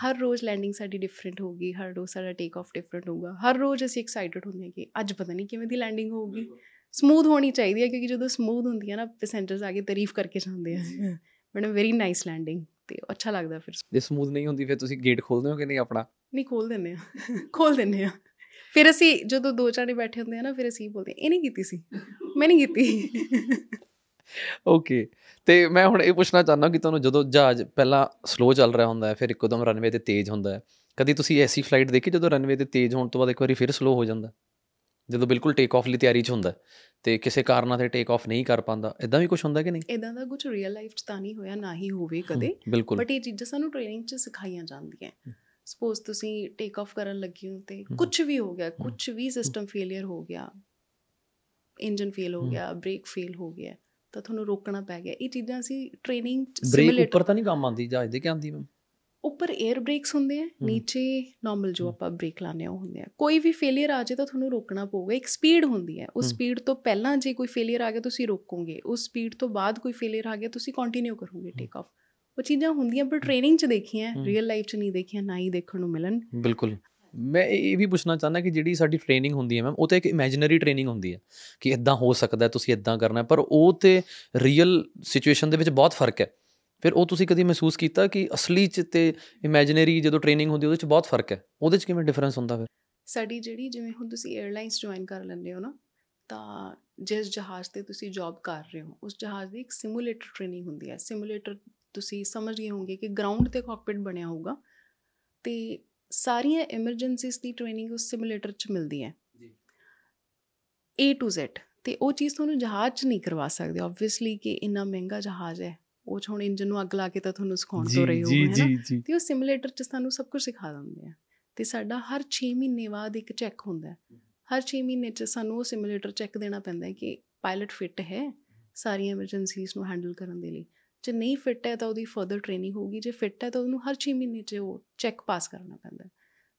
ਹਰ ਰੋਜ਼ ਲੈਂਡਿੰਗ ਸਾਡੀ ਡਿਫਰੈਂਟ ਹੋਊਗੀ ਹਰ ਰੋਜ਼ ਸਾਡਾ ਟੇਕ ਆਫ ਡਿਫਰੈਂਟ ਹੋਊਗਾ ਹਰ ਰੋਜ਼ ਅਸੀਂ ਐਕਸਾਈਟਡ ਹੁੰਦੇ ਹਾਂ ਕਿ ਅੱਜ ਪਤਾ ਨਹੀਂ ਕਿਵੇਂ ਦੀ ਲੈਂਡਿੰਗ ਹੋਊਗੀ। ਸਮੂਥ ਹੋਣੀ ਚਾਹੀਦੀ ਹੈ ਕਿਉਂਕਿ ਜਦੋਂ ਸਮੂਥ ਹੁੰਦੀ ਹੈ ਨਾ ਪੈਸੇਂਜਰਸ ਆ ਕੇ ਤਾਰੀਫ ਕਰਕੇ ਜਾਂਦੇ ਆ। ਮੈਡਮ ਵੈਰੀ ਨਾਈਸ ਲੈਂਡਿੰਗ ਤੇ ਅੱਛਾ ਲੱਗਦਾ ਫਿਰ। ਜੇ ਸਮੂਥ ਨਹੀਂ ਹੁੰਦੀ ਫਿਰ ਤੁਸੀਂ ਗੇਟ ਖੋਲਦੇ ਹੋ ਕਿ ਨਹੀਂ ਆਪਣਾ? ਨਹੀਂ ਖੋਲ ਦਿੰਦੇ ਆ ਖੋਲ ਦਿੰਦੇ ਆ ਫਿਰ ਅਸੀਂ ਜਦੋਂ ਦੋ ਚਾਰੇ ਬੈਠੇ ਹੁੰਦੇ ਆ ਨਾ ਫਿਰ ਅਸੀਂ ਬੋਲਦੇ ਇਹ ਨਹੀਂ ਕੀਤੀ ਸੀ। ਮੈਂ ਨਹੀਂ ਕੀਤੀ। ਓਕੇ ਤੇ ਮੈਂ ਹੁਣ ਇਹ ਪੁੱਛਣਾ ਚਾਹੁੰਦਾ ਕਿ ਤੁਹਾਨੂੰ ਜਦੋਂ ਜਹਾਜ਼ ਪਹਿਲਾਂ ਸਲੋ ਚੱਲ ਰਿਹਾ ਹੁੰਦਾ ਹੈ ਫਿਰ ਇੱਕਦਮ ਰਨਵੇ ਤੇ ਤੇਜ਼ ਹੁੰਦਾ ਹੈ ਕਦੀ ਤੁਸੀਂ ਐਸੀ ਫਲਾਈਟ ਦੇਖੀ ਜਦੋਂ ਰਨਵੇ ਤੇ ਤੇਜ਼ ਹੋਣ ਤੋਂ ਬਾਅਦ ਇੱਕ ਵਾਰੀ ਫਿਰ ਸਲੋ ਹੋ ਜਾਂਦਾ? ਜਦੋਂ ਬਿਲਕੁਲ ਟੇਕ ਆਫ ਲਈ ਤਿਆਰੀ 'ਚ ਹੁੰਦਾ ਤੇ ਕਿਸੇ ਕਾਰਨਾਂ ਤੇ ਟੇਕ ਆਫ ਨਹੀਂ ਕਰ ਪਾਉਂਦਾ ਇਦਾਂ ਵੀ ਕੁਝ ਹੁੰਦਾ ਕਿ ਨਹੀਂ? ਇਦਾਂ ਦਾ ਕੁਝ ਰੀਅਲ ਲਾਈਫ 'ਚ ਤਾਂ ਨਹੀਂ ਹੋਇਆ ਨਾ ਹੀ ਹੋਵੇ ਕਦੇ ਬਟ ਇਹ ਚੀਜ਼ਾਂ ਸਾਨੂੰ ਟ੍ਰੇਨਿੰਗ 'ਚ ਸਿਖਾਈਆਂ ਜਾਂਦੀਆਂ ਸਪੋਜ਼ ਤੁਸੀਂ ਟੇਕ ਆਫ ਕਰਨ ਲੱਗੇ ਹੋ ਤੇ। ਕੁਝ ਵੀ ਹੋ ਗਿਆ ਕੁਝ ਵੀ ਸਿਸਟਮ ਫੇਲਿਅਰ ਹੋ ਗਿਆ ਇੰਜਨ ਫੇਲ ਹੋ। ਗਿਆ ਬ੍ਰੇਕ ਫੇਲ ਹੋ ਗਿਆ ਤਾਂ ਤੁਹਾਨੂੰ ਰੋਕਣਾ ਪੈ ਗਿਆ। ਇਹ ਚੀਜ਼ਾਂ ਅਸੀਂ ਟ੍ਰੇਨਿੰਗ ਚ ਬ੍ਰੇਕ ਉੱਪਰ ਤਾਂ ਨਹੀਂ ਕੰਮ ਆਉਂਦੀ ਜਹਾਜ਼ ਦੇ ਕਿ ਆਉਂਦੀ ਮੈਮ? ਉੱਪਰ 에ਅਰ ਬ੍ਰੇਕਸ ਹੁੰਦੇ ਆ ਨੀਚੇ ਨਾਰਮਲ ਜੋ ਆਪਾਂ ਬ੍ਰੇਕ ਲਾਉਂਦੇ ਆ ਉਹ ਹੁੰਦੇ ਆ। ਕੋਈ ਵੀ ਫੇਲਿਅਰ ਆ ਜਾਏ ਤਾਂ ਤੁਹਾਨੂੰ ਰੋਕਣਾ ਪਊਗਾ ਇੱਕ ਸਪੀਡ ਹੁੰਦੀ ਹੈ ਉਸ। ਸਪੀਡ ਤੋਂ ਪਹਿਲਾਂ ਜੇ ਕੋਈ ਫੇਲਿਅਰ ਆ ਗਿਆ ਤੁਸੀਂ ਰੋਕੋਗੇ। ਉਸ ਸਪੀਡ ਤੋਂ ਬਾਅਦ ਕੋਈ ਫੇਲਿਅਰ ਆ ਗਿਆ ਤੁਸੀਂ ਕੰਟੀਨਿਊ ਕਰੋਗੇ ਟੇਕ ਆਫ ਉਹ ਚੀਜ਼ਾਂ ਹੁੰਦੀਆਂ ਪਰ ਟ੍ਰੇਨਿੰਗ 'ਚ ਦੇਖੀਆਂ। ਰੀਅਲ ਲਾਈਫ 'ਚ ਨਹੀਂ ਦੇਖੀਆਂ ਨਾ ਹੀ ਦੇਖਣ ਨੂੰ ਮਿਲਣ। ਬਿਲਕੁਲ। ਮੈਂ ਇਹ ਵੀ ਪੁੱਛਣਾ ਚਾਹੁੰਦਾ ਕਿ ਜਿਹੜੀ ਸਾਡੀ ਟ੍ਰੇਨਿੰਗ ਹੁੰਦੀ ਹੈ ਮੈਮ ਉਹ ਤਾਂ ਇੱਕ ਇਮੇਜਿਨਰੀ ਟ੍ਰੇਨਿੰਗ ਹੁੰਦੀ ਹੈ ਕਿ ਇਦਾਂ ਹੋ ਸਕਦਾ ਤੁਸੀਂ ਇਦਾਂ ਕਰਨਾ ਪਰ ਉਹ ਤੇ ਰੀਅਲ ਸਿਚੁਏਸ਼ਨ ਦੇ ਵਿੱਚ ਬਹੁਤ ਫ਼ਰਕ ਹੈ। ਫਿਰ ਉਹ ਤੁਸੀਂ ਕਦੀ ਮਹਿਸੂਸ ਕੀਤਾ ਕਿ ਅਸਲੀ ਚ ਤੇ ਇਮੇਜਿਨਰੀ ਜਦੋਂ ਟ੍ਰੇਨਿੰਗ ਹੁੰਦੀ ਉਹਦੇ ਚ ਬਹੁਤ ਫ਼ਰਕ ਹੈ? ਉਹਦੇ ਚ ਕਿਵੇਂ ਡਿਫਰੈਂਸ ਹੁੰਦਾ ਫਿਰ? ਸਾਡੀ ਜਿਹੜੀ ਜਿਵੇਂ ਹੁਣ ਤੁਸੀਂ 에ਅਰਲਾਈਨਸ ਜੁਆਇਨ ਕਰ ਲੈਂਦੇ ਹੋ ਨਾ ਤਾਂ ਜਿਸ ਜਹਾਜ਼ ਤੇ ਤੁਸੀਂ ਜੌਬ ਕਰ ਰਹੇ ਹੋ ਉਸ ਜਹਾਜ਼ ਦੀ ਇੱਕ ਸਿਮੂਲੇਟਰ ਟ੍ਰੇਨਿੰਗ ਹੁੰਦੀ ਹੈ। ਸਿਮੂਲੇਟਰ ਤੁਸੀਂ ਸਮਝ ਗਏ ਹੋਵੋਗੇ ਕਿ ਗਰਾਊਂਡ ਤੇ ਕਾਕਪਿਟ ਬਣਿਆ ਹੋਊਗਾ ਤੇ ਸਾਰੀਆਂ ਐਮਰਜੈਂਸੀਜ਼ ਦੀ ਟ੍ਰੇਨਿੰਗ ਉਸ ਸਿਮੂਲੇਟਰ 'ਚ ਮਿਲਦੀ ਹੈ। ਜੀ। A to Z ਤੇ ਉਹ ਚੀਜ਼ ਤੁਹਾਨੂੰ ਜਹਾਜ਼ 'ਚ ਨਹੀਂ ਕਰਵਾ ਸਕਦੇ ਆਬਵੀਅਸਲੀ ਕਿ ਇੰਨਾ ਮਹਿੰਗਾ ਜਹਾਜ਼ ਹੈ। ਉਹ 'ਚ ਹੁਣ ਇੰਜਨ ਨੂੰ ਅੱਗ ਲਾ ਕੇ ਤਾਂ ਤੁਹਾਨੂੰ ਸਿਖਾਉਣ ਤੋਂ ਰਹੇ ਹੋ ਹੈ ਨਾ ਤੇ ਉਹ ਸਿਮੂਲੇਟਰ 'ਚ ਸਾਨੂੰ ਸਭ ਕੁਝ ਸਿਖਾ ਦਿੰਦੇ ਆ। ਤੇ ਸਾਡਾ ਹਰ 6 ਮਹੀਨੇ ਬਾਅਦ ਇੱਕ ਚੈੱਕ ਹੁੰਦਾ ਹਰ 6 ਮਹੀਨੇ 'ਚ ਸਾਨੂੰ ਉਹ ਸਿਮੂਲੇਟਰ ਚੈੱਕ ਦੇਣਾ ਪੈਂਦਾ ਹੈ ਕਿ ਪਾਇਲਟ ਫਿੱਟ ਹੈ ਸਾਰੀਆਂ ਐਮਰਜੈਂਸੀਜ਼ ਨੂੰ ਹੈਂਡਲ ਕਰਨ ਦੇ ਲਈ। ਜੇ ਨਹੀਂ ਫਿੱਟ ਹੈ ਤਾਂ ਉਹਦੀ ਫਰਦਰ ਟ੍ਰੇਨਿੰਗ ਹੋਊਗੀ। ਜੇ ਫਿੱਟ ਹੈ ਤਾਂ ਉਹਨੂੰ ਹਰ 6 ਮਹੀਨੇ 'ਚ ਉਹ ਚੈੱਕ ਪਾਸ ਕਰਨਾ ਪੈਂਦਾ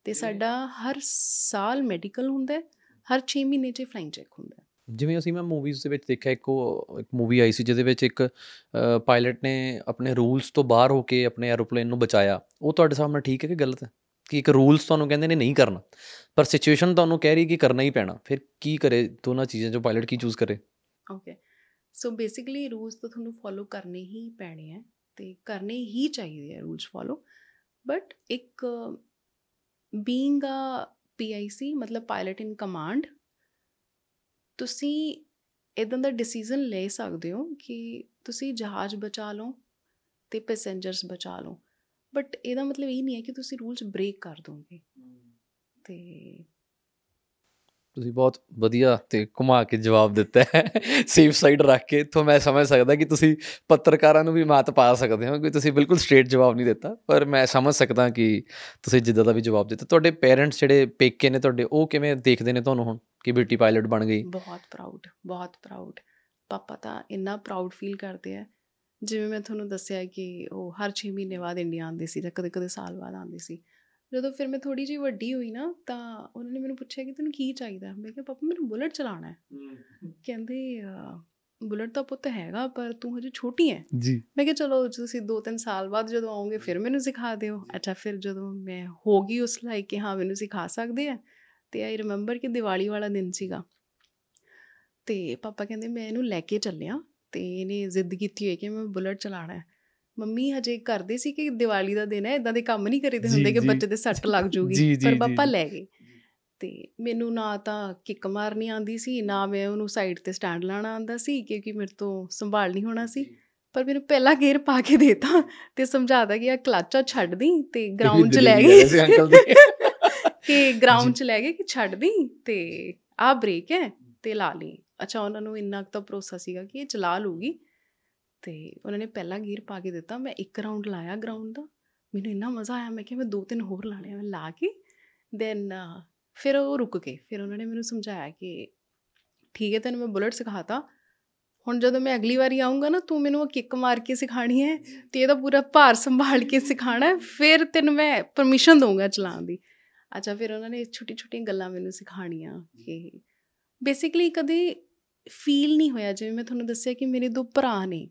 ਤੇ ਸਾਡਾ ਹਰ ਸਾਲ ਮੈਡੀਕਲ ਹੁੰਦਾ ਹੈ। ਹਰ 6 ਮਹੀਨੇ 'ਚ ਫਲਾਈਂਗ ਚੈੱਕ ਹੁੰਦਾ ਜਿਵੇਂ ਅਸੀਂ ਮੈਂ ਮੂਵੀਜ਼ ਦੇ ਵਿੱਚ ਦੇਖਿਆ, ਇੱਕ ਉਹ, ਇੱਕ ਮੂਵੀ ਆਈ ਸੀ ਜਿਹਦੇ ਵਿੱਚ ਇੱਕ ਪਾਇਲਟ ਨੇ ਆਪਣੇ ਰੂਲਸ ਤੋਂ ਬਾਹਰ ਹੋ ਕੇ ਆਪਣੇ ਐਰੋਪਲੇਨ ਨੂੰ ਬਚਾਇਆ। ਉਹ ਤੁਹਾਡੇ ਸਾਹਮਣੇ ਠੀਕ ਹੈ ਕਿ ਗਲਤ? ਹੈ ਕਿ ਇੱਕ ਰੂਲਸ ਤੁਹਾਨੂੰ ਕਹਿੰਦੇ ਨੇ ਨਹੀਂ ਕਰਨਾ, ਪਰ ਸਿਚੁਏਸ਼ਨ ਤੁਹਾਨੂੰ ਕਹਿ ਰਹੀ ਕਿ ਕਰਨਾ ਹੀ ਪੈਣਾ। ਫਿਰ ਕੀ ਕਰੇ ਦੋਨਾਂ ਚੀਜ਼ਾਂ ਚੋਂ ਪਾਇਲਟ ਕੀ ਚੂਜ਼ ਕਰੇ? ਓਕੇ ਸੋ ਬੇਸਿਕਲੀ ਰੂਲਸ ਤਾਂ ਤੁਹਾਨੂੰ ਫੋਲੋ ਕਰਨੇ ਹੀ ਪੈਣੇ ਆ ਤੇ ਕਰਨੇ ਹੀ ਚਾਹੀਦੇ ਆ ਰੂਲਸ ਫੋਲੋ ਬਟ ਇੱਕ ਬੀਇੰਗ ਅ ਪੀਆਈਸੀ ਮਤਲਬ ਪਾਇਲਟ ਇਨ ਕਮਾਂਡ ਤੁਸੀਂ ਇਦਾਂ ਦਾ ਡਿਸੀਜਨ ਲੈ ਸਕਦੇ ਹੋ ਕਿ ਤੁਸੀਂ ਜਹਾਜ਼ ਬਚਾ ਲਓ ਤੇ ਪੈਸੇਂਜਰਸ ਬਚਾ ਲਓ। ਬਟ ਇਹਦਾ ਮਤਲਬ ਇਹ ਨਹੀਂ ਹੈ ਕਿ ਤੁਸੀਂ ਰੂਲਸ ਬ੍ਰੇਕ ਕਰ ਦੋਗੇ। ਤੇ ਤੁਸੀਂ ਬਹੁਤ ਵਧੀਆ ਤੇ ਘੁਮਾ ਕੇ ਜਵਾਬ ਦਿੱਤਾ ਹੈ। ਸੇਫ ਸਾਈਡ ਰੱਖ ਕੇ ਤੋਂ ਮੈਂ ਸਮਝ ਸਕਦਾ ਕਿ ਤੁਸੀਂ ਪੱਤਰਕਾਰਾਂ ਨੂੰ ਵੀ ਮਾਤ ਪਾ ਸਕਦੇ ਹੋ ਕਿ ਤੁਸੀਂ ਬਿਲਕੁਲ ਸਟ੍ਰੇਟ ਜਵਾਬ ਨਹੀਂ ਦਿੱਤਾ। ਪਰ ਮੈਂ ਸਮਝ ਸਕਦਾ ਕਿ ਤੁਸੀਂ ਜਿੱਦਾਂ ਦਾ ਵੀ ਜਵਾਬ ਦਿੱਤਾ। ਤੁਹਾਡੇ ਪੇਰੈਂਟਸ ਜਿਹੜੇ ਪੇਕੇ ਨੇ, ਤੁਹਾਡੇ ਉਹ ਕਿਵੇਂ ਦੇਖਦੇ ਨੇ ਤੁਹਾਨੂੰ ਹੁਣ? ਕਿ ਬੇਟੀ ਪਾਇਲਟ ਬਣ ਗਈ। ਬਹੁਤ ਪ੍ਰਾਊਡ ਬਹੁਤ ਪ੍ਰਾਊਡ ਪਾਪਾ ਤਾਂ ਇੰਨਾ ਪ੍ਰਾਊਡ ਫੀਲ ਕਰਦੇ ਆ। ਜਿਵੇਂ ਮੈਂ ਤੁਹਾਨੂੰ ਦੱਸਿਆ ਕਿ ਉਹ ਹਰ 6 ਮਹੀਨੇ ਬਾਅਦ ਇੰਡੀਆ ਆਉਂਦੇ ਸੀ ਜਾਂ ਕਦੇ-ਕਦੇ ਸਾਲ ਬਾਅਦ ਆਉਂਦੇ ਸੀ। ਜਦੋਂ ਫਿਰ ਮੈਂ ਥੋੜੀ ਜਿਹੀ ਵੱਡੀ ਹੋਈ ਨਾ ਤਾਂ ਉਹਨਾਂ ਨੇ ਮੈਨੂੰ ਪੁੱਛਿਆ ਕਿ ਤੈਨੂੰ ਕੀ ਚਾਹੀਦਾ? ਮੈਂ ਕਿਹਾ ਪਾਪਾ ਮੈਨੂੰ ਬੁਲਟ ਚਲਾਉਣਾ ਹੈ। ਕਹਿੰਦੇ ਬੁਲਟ ਤਾਂ ਪੁੱਤ ਹੈਗਾ ਪਰ ਤੂੰ ਹਜੇ ਛੋਟੀ ਹੈ। ਜੀ। ਮੈਂ ਕਿਹਾ ਚਲੋ ਤੁਸੀਂ 2-3 ਸਾਲ ਬਾਅਦ ਜਦੋਂ ਆਓਗੇ ਫਿਰ ਮੈਨੂੰ ਸਿਖਾ ਦਿਓ। ਅੱਛਾ ਫਿਰ ਜਦੋਂ ਮੈਂ ਹੋ ਗਈ ਉਸ ਲਾਇਕ ਕਿ ਹਾਂ ਮੈਨੂੰ ਸਿਖਾ ਸਕਦੇ ਆ ਤੇ ਆਈ ਰਿਮੈਂਬਰ ਕਿ ਦੀਵਾਲੀ ਵਾਲਾ ਦਿਨ ਸੀਗਾ। ਤੇ ਪਾਪਾ ਕਹਿੰਦੇ ਮੈਂ ਇਹਨੂੰ ਲੈ ਕੇ ਚੱਲਿਆ ਤੇ ਇਹਨੇ ਜ਼ਿੱਦ ਕੀਤੀ ਹੋਈ ਕਿ ਮੈਂ ਬੁਲਟ ਚਲਾਉਣਾ ਹੈ। ਮੰਮੀ ਹਜੇ ਕਰਦੇ ਸੀ ਕਿ ਦੀਵਾਲੀ ਦਾ ਦਿਨ ਹੈ ਇਦਾਂ ਦੇ ਕੰਮ ਨਹੀਂ ਕਰੀਦੇ ਹੁੰਦੇ ਕਿ। ਬੱਚੇ ਦੇ ਸੱਟ ਲੱਗ ਜੂਗੀ ਪਰ ਪਾਪਾ। ਲੈ ਗਏ। ਤੇ ਮੈਨੂੰ ਨਾ ਤਾਂ ਕਿੱਕ ਮਾਰਨੀ ਆਉਂਦੀ ਸੀ ਨਾ ਮੈਂ ਉਹਨੂੰ ਸਾਈਡ ਤੇ ਸਟੈਂਡ ਲਾਣਾ ਆਉਂਦਾ ਸੀ ਕਿਉਂਕਿ ਮੇਰੇ ਤੋਂ ਸੰਭਾਲ ਨਹੀਂ ਹੋਣਾ ਸੀ। ਪਰ ਮੈਨੂੰ ਪਹਿਲਾ ਗੇਅਰ ਪਾ ਕੇ ਦੇਤਾ ਤੇ ਸਮਝਾਦਾ ਕਿ ਆ ਕਲੱਚਾ ਛੱਡ ਦੀ ਤੇ ਗਰਾਊਂਡ 'ਚ ਲੈ ਗਏ ਸੀ ਅੰਕਲ ਦੇ। ਕਿ ਗਰਾਊਂਡ 'ਚ ਲੈ ਗਏ ਕਿ ਛੱਡ ਦੀ ਤੇ ਆ ਬ੍ਰੇਕ ਹੈ ਤੇ ਲਾ ਲਈ। ਅੱਛਾ ਉਹਨਾਂ ਨੂੰ ਇੰਨਾ ਤਾਂ ਭਰੋਸਾ ਸੀਗਾ ਕਿ ਇਹ ਚਲਾ ਲੂਗੀ ਤੇ ਉਹਨਾਂ ਨੇ ਪਹਿਲਾ ਗੇਅਰ ਪਾ ਕੇ ਦਿੱਤਾ। ਮੈਂ ਇੱਕ ਰਾਊਂਡ ਲਾਇਆ ਗਰਾਊਂਡ ਦਾ। ਮੈਨੂੰ ਇੰਨਾ ਮਜ਼ਾ ਆਇਆ। ਮੈਂ ਕਿਹਾ ਮੈਂ ਦੋ ਤਿੰਨ ਹੋਰ ਲਾਣੇ ਮੈਂ ਲਾ ਕੇ ਦੈਨ ਫਿਰ ਉਹ ਰੁਕ ਗਏ। ਫਿਰ ਉਹਨਾਂ ਨੇ ਮੈਨੂੰ ਸਮਝਾਇਆ ਕਿ ਠੀਕ ਹੈ ਤੈਨੂੰ ਮੈਂ ਬੁਲਟ ਸਿਖਾਤਾ। ਹੁਣ ਜਦੋਂ ਮੈਂ ਅਗਲੀ ਵਾਰੀ ਆਉਂਗਾ ਨਾ ਤੂੰ ਮੈਨੂੰ ਉਹ ਕਿੱਕ ਮਾਰ ਕੇ ਸਿਖਾਣੀ ਹੈ ਤੇ ਇਹਦਾ ਪੂਰਾ ਭਾਰ ਸੰਭਾਲ ਕੇ ਸਿਖਾਣਾ ਹੈ। ਫਿਰ ਤੈਨੂੰ ਮੈਂ ਪਰਮਿਸ਼ਨ ਦਊਂਗਾ ਚਲਾਉਣ ਦੀ। ਅੱਛਾ ਫਿਰ ਉਹਨਾਂ ਨੇ ਛੋਟੀ ਛੋਟੀਆਂ ਗੱਲਾਂ ਮੈਨੂੰ ਸਿਖਾਣੀਆਂ ਕਿ ਬੇਸਿਕਲੀ ਕਦੇ ਫੀਲ ਨਹੀਂ ਹੋਇਆ ਜਿਵੇਂ ਮੈਂ ਤੁਹਾਨੂੰ ਦੱਸਿਆ ਕਿ ਮੇਰੇ ਦੋ ਭਰਾ ਨੇ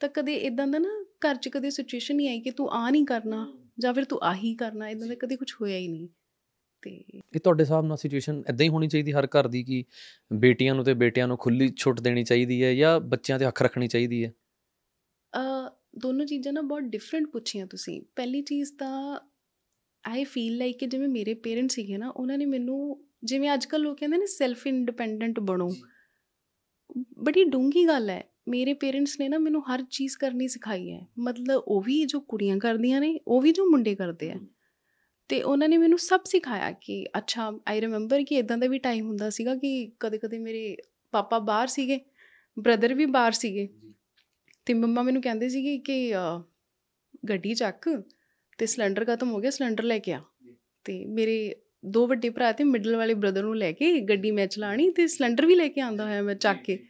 ਤਾਂ ਕਦੇ ਇਦਾਂ ਦਾ ਨਾ ਘਰ 'ਚ ਕਦੇ ਸਿਚੁਏਸ਼ਨ ਨਹੀਂ ਆਈ ਕਿ ਤੂੰ ਆ ਨਹੀਂ ਕਰਨਾ ਜਾਂ ਫਿਰ ਤੂੰ ਆਹੀ ਕਰਨਾ ਇਦਾਂ ਦਾ ਕਦੇ ਕੁਝ ਹੋਇਆ ਹੀ ਨਹੀਂ। ਤੇ ਇਹ ਤੁਹਾਡੇ ਹਿਸਾਬ ਨਾਲ ਸਿਚੁਏਸ਼ਨ ਇਦਾਂ ਹੀ ਹੋਣੀ ਚਾਹੀਦੀ ਹਰ ਘਰ ਦੀ ਕਿ ਬੇਟੀਆਂ ਨੂੰ ਤੇ ਬੇਟਿਆਂ ਨੂੰ ਖੁੱਲੀ ਛੁੱਟ ਦੇਣੀ ਚਾਹੀਦੀ ਹੈ ਜਾਂ ਬੱਚਿਆਂ ਤੇ ਅੱਖ ਰੱਖਣੀ ਚਾਹੀਦੀ ਹੈ? ਅ ਦੋਨੋਂ ਚੀਜ਼ਾਂ ਨਾ ਬਹੁਤ ਡਿਫਰੈਂਟ ਪੁੱਛੀਆਂ ਤੁਸੀਂ। ਪਹਿਲੀ ਚੀਜ਼ ਤਾਂ ਆਈ ਫੀਲ ਲਾਈਕ ਕਿ ਜਿਵੇਂ ਮੇਰੇ ਪੇਰੈਂਟਸ ਸੀਗੇ ਨਾ ਉਹਨਾਂ ਨੇ ਮੈਨੂੰ ਜਿਵੇਂ ਅੱਜ ਕੱਲ੍ਹ ਲੋਕ ਕਹਿੰਦੇ ਨੇ ਸੈਲਫ ਇੰਡੀਪੈਂਡੈਂਟ ਬਣੋ ਬੜੀ ਡੂੰਘੀ ਗੱਲ ਹੈ। ਮੇਰੇ ਪੇਰੈਂਟਸ ਨੇ ਨਾ ਮੈਨੂੰ ਹਰ ਚੀਜ਼ ਕਰਨੀ ਸਿਖਾਈ ਹੈ। ਮਤਲਬ ਉਹ ਵੀ ਜੋ ਕੁੜੀਆਂ ਕਰਦੀਆਂ ਨੇ ਉਹ ਵੀ ਜੋ ਮੁੰਡੇ ਕਰਦੇ ਆ। ਤੇ ਉਹਨਾਂ ਨੇ ਮੈਨੂੰ ਸਭ ਸਿਖਾਇਆ ਕਿ ਅੱਛਾ ਆਈ ਰਿਮੈਂਬਰ ਕਿ ਇਦਾਂ ਦਾ ਵੀ ਟਾਈਮ ਹੁੰਦਾ ਸੀਗਾ ਕਿ ਕਦੇ-ਕਦੇ ਮੇਰੇ ਪਾਪਾ ਬਾਹਰ ਸੀਗੇ ਬ੍ਰਦਰ ਵੀ ਬਾਹਰ ਸੀਗੇ। ਤੇ ਮੰਮਾ ਮੈਨੂੰ ਕਹਿੰਦੇ ਸੀਗੇ ਕਿ ਗੱਡੀ ਚੱਕ। ਤੇ ਸਿਲੰਡਰ ਖਤਮ ਹੋ ਗਿਆ ਸਿਲੰਡਰ ਲੈ ਕੇ ਆ। ਤੇ ਮੇਰੇ ਦੋ ਵੱਡੇ ਭਰਾ ਤੇ ਮਿਡਲ ਵਾਲੇ ਬ੍ਰਦਰ ਨੂੰ ਲੈ ਕੇ ਗੱਡੀ ਮੈਂ ਚਲਾਣੀ ਤੇ ਸਿਲੰਡਰ ਵੀ ਲੈ ਕੇ ਆਂਦਾ ਹੋਇਆ ਮੈਂ ਚੱਕ ਕੇ।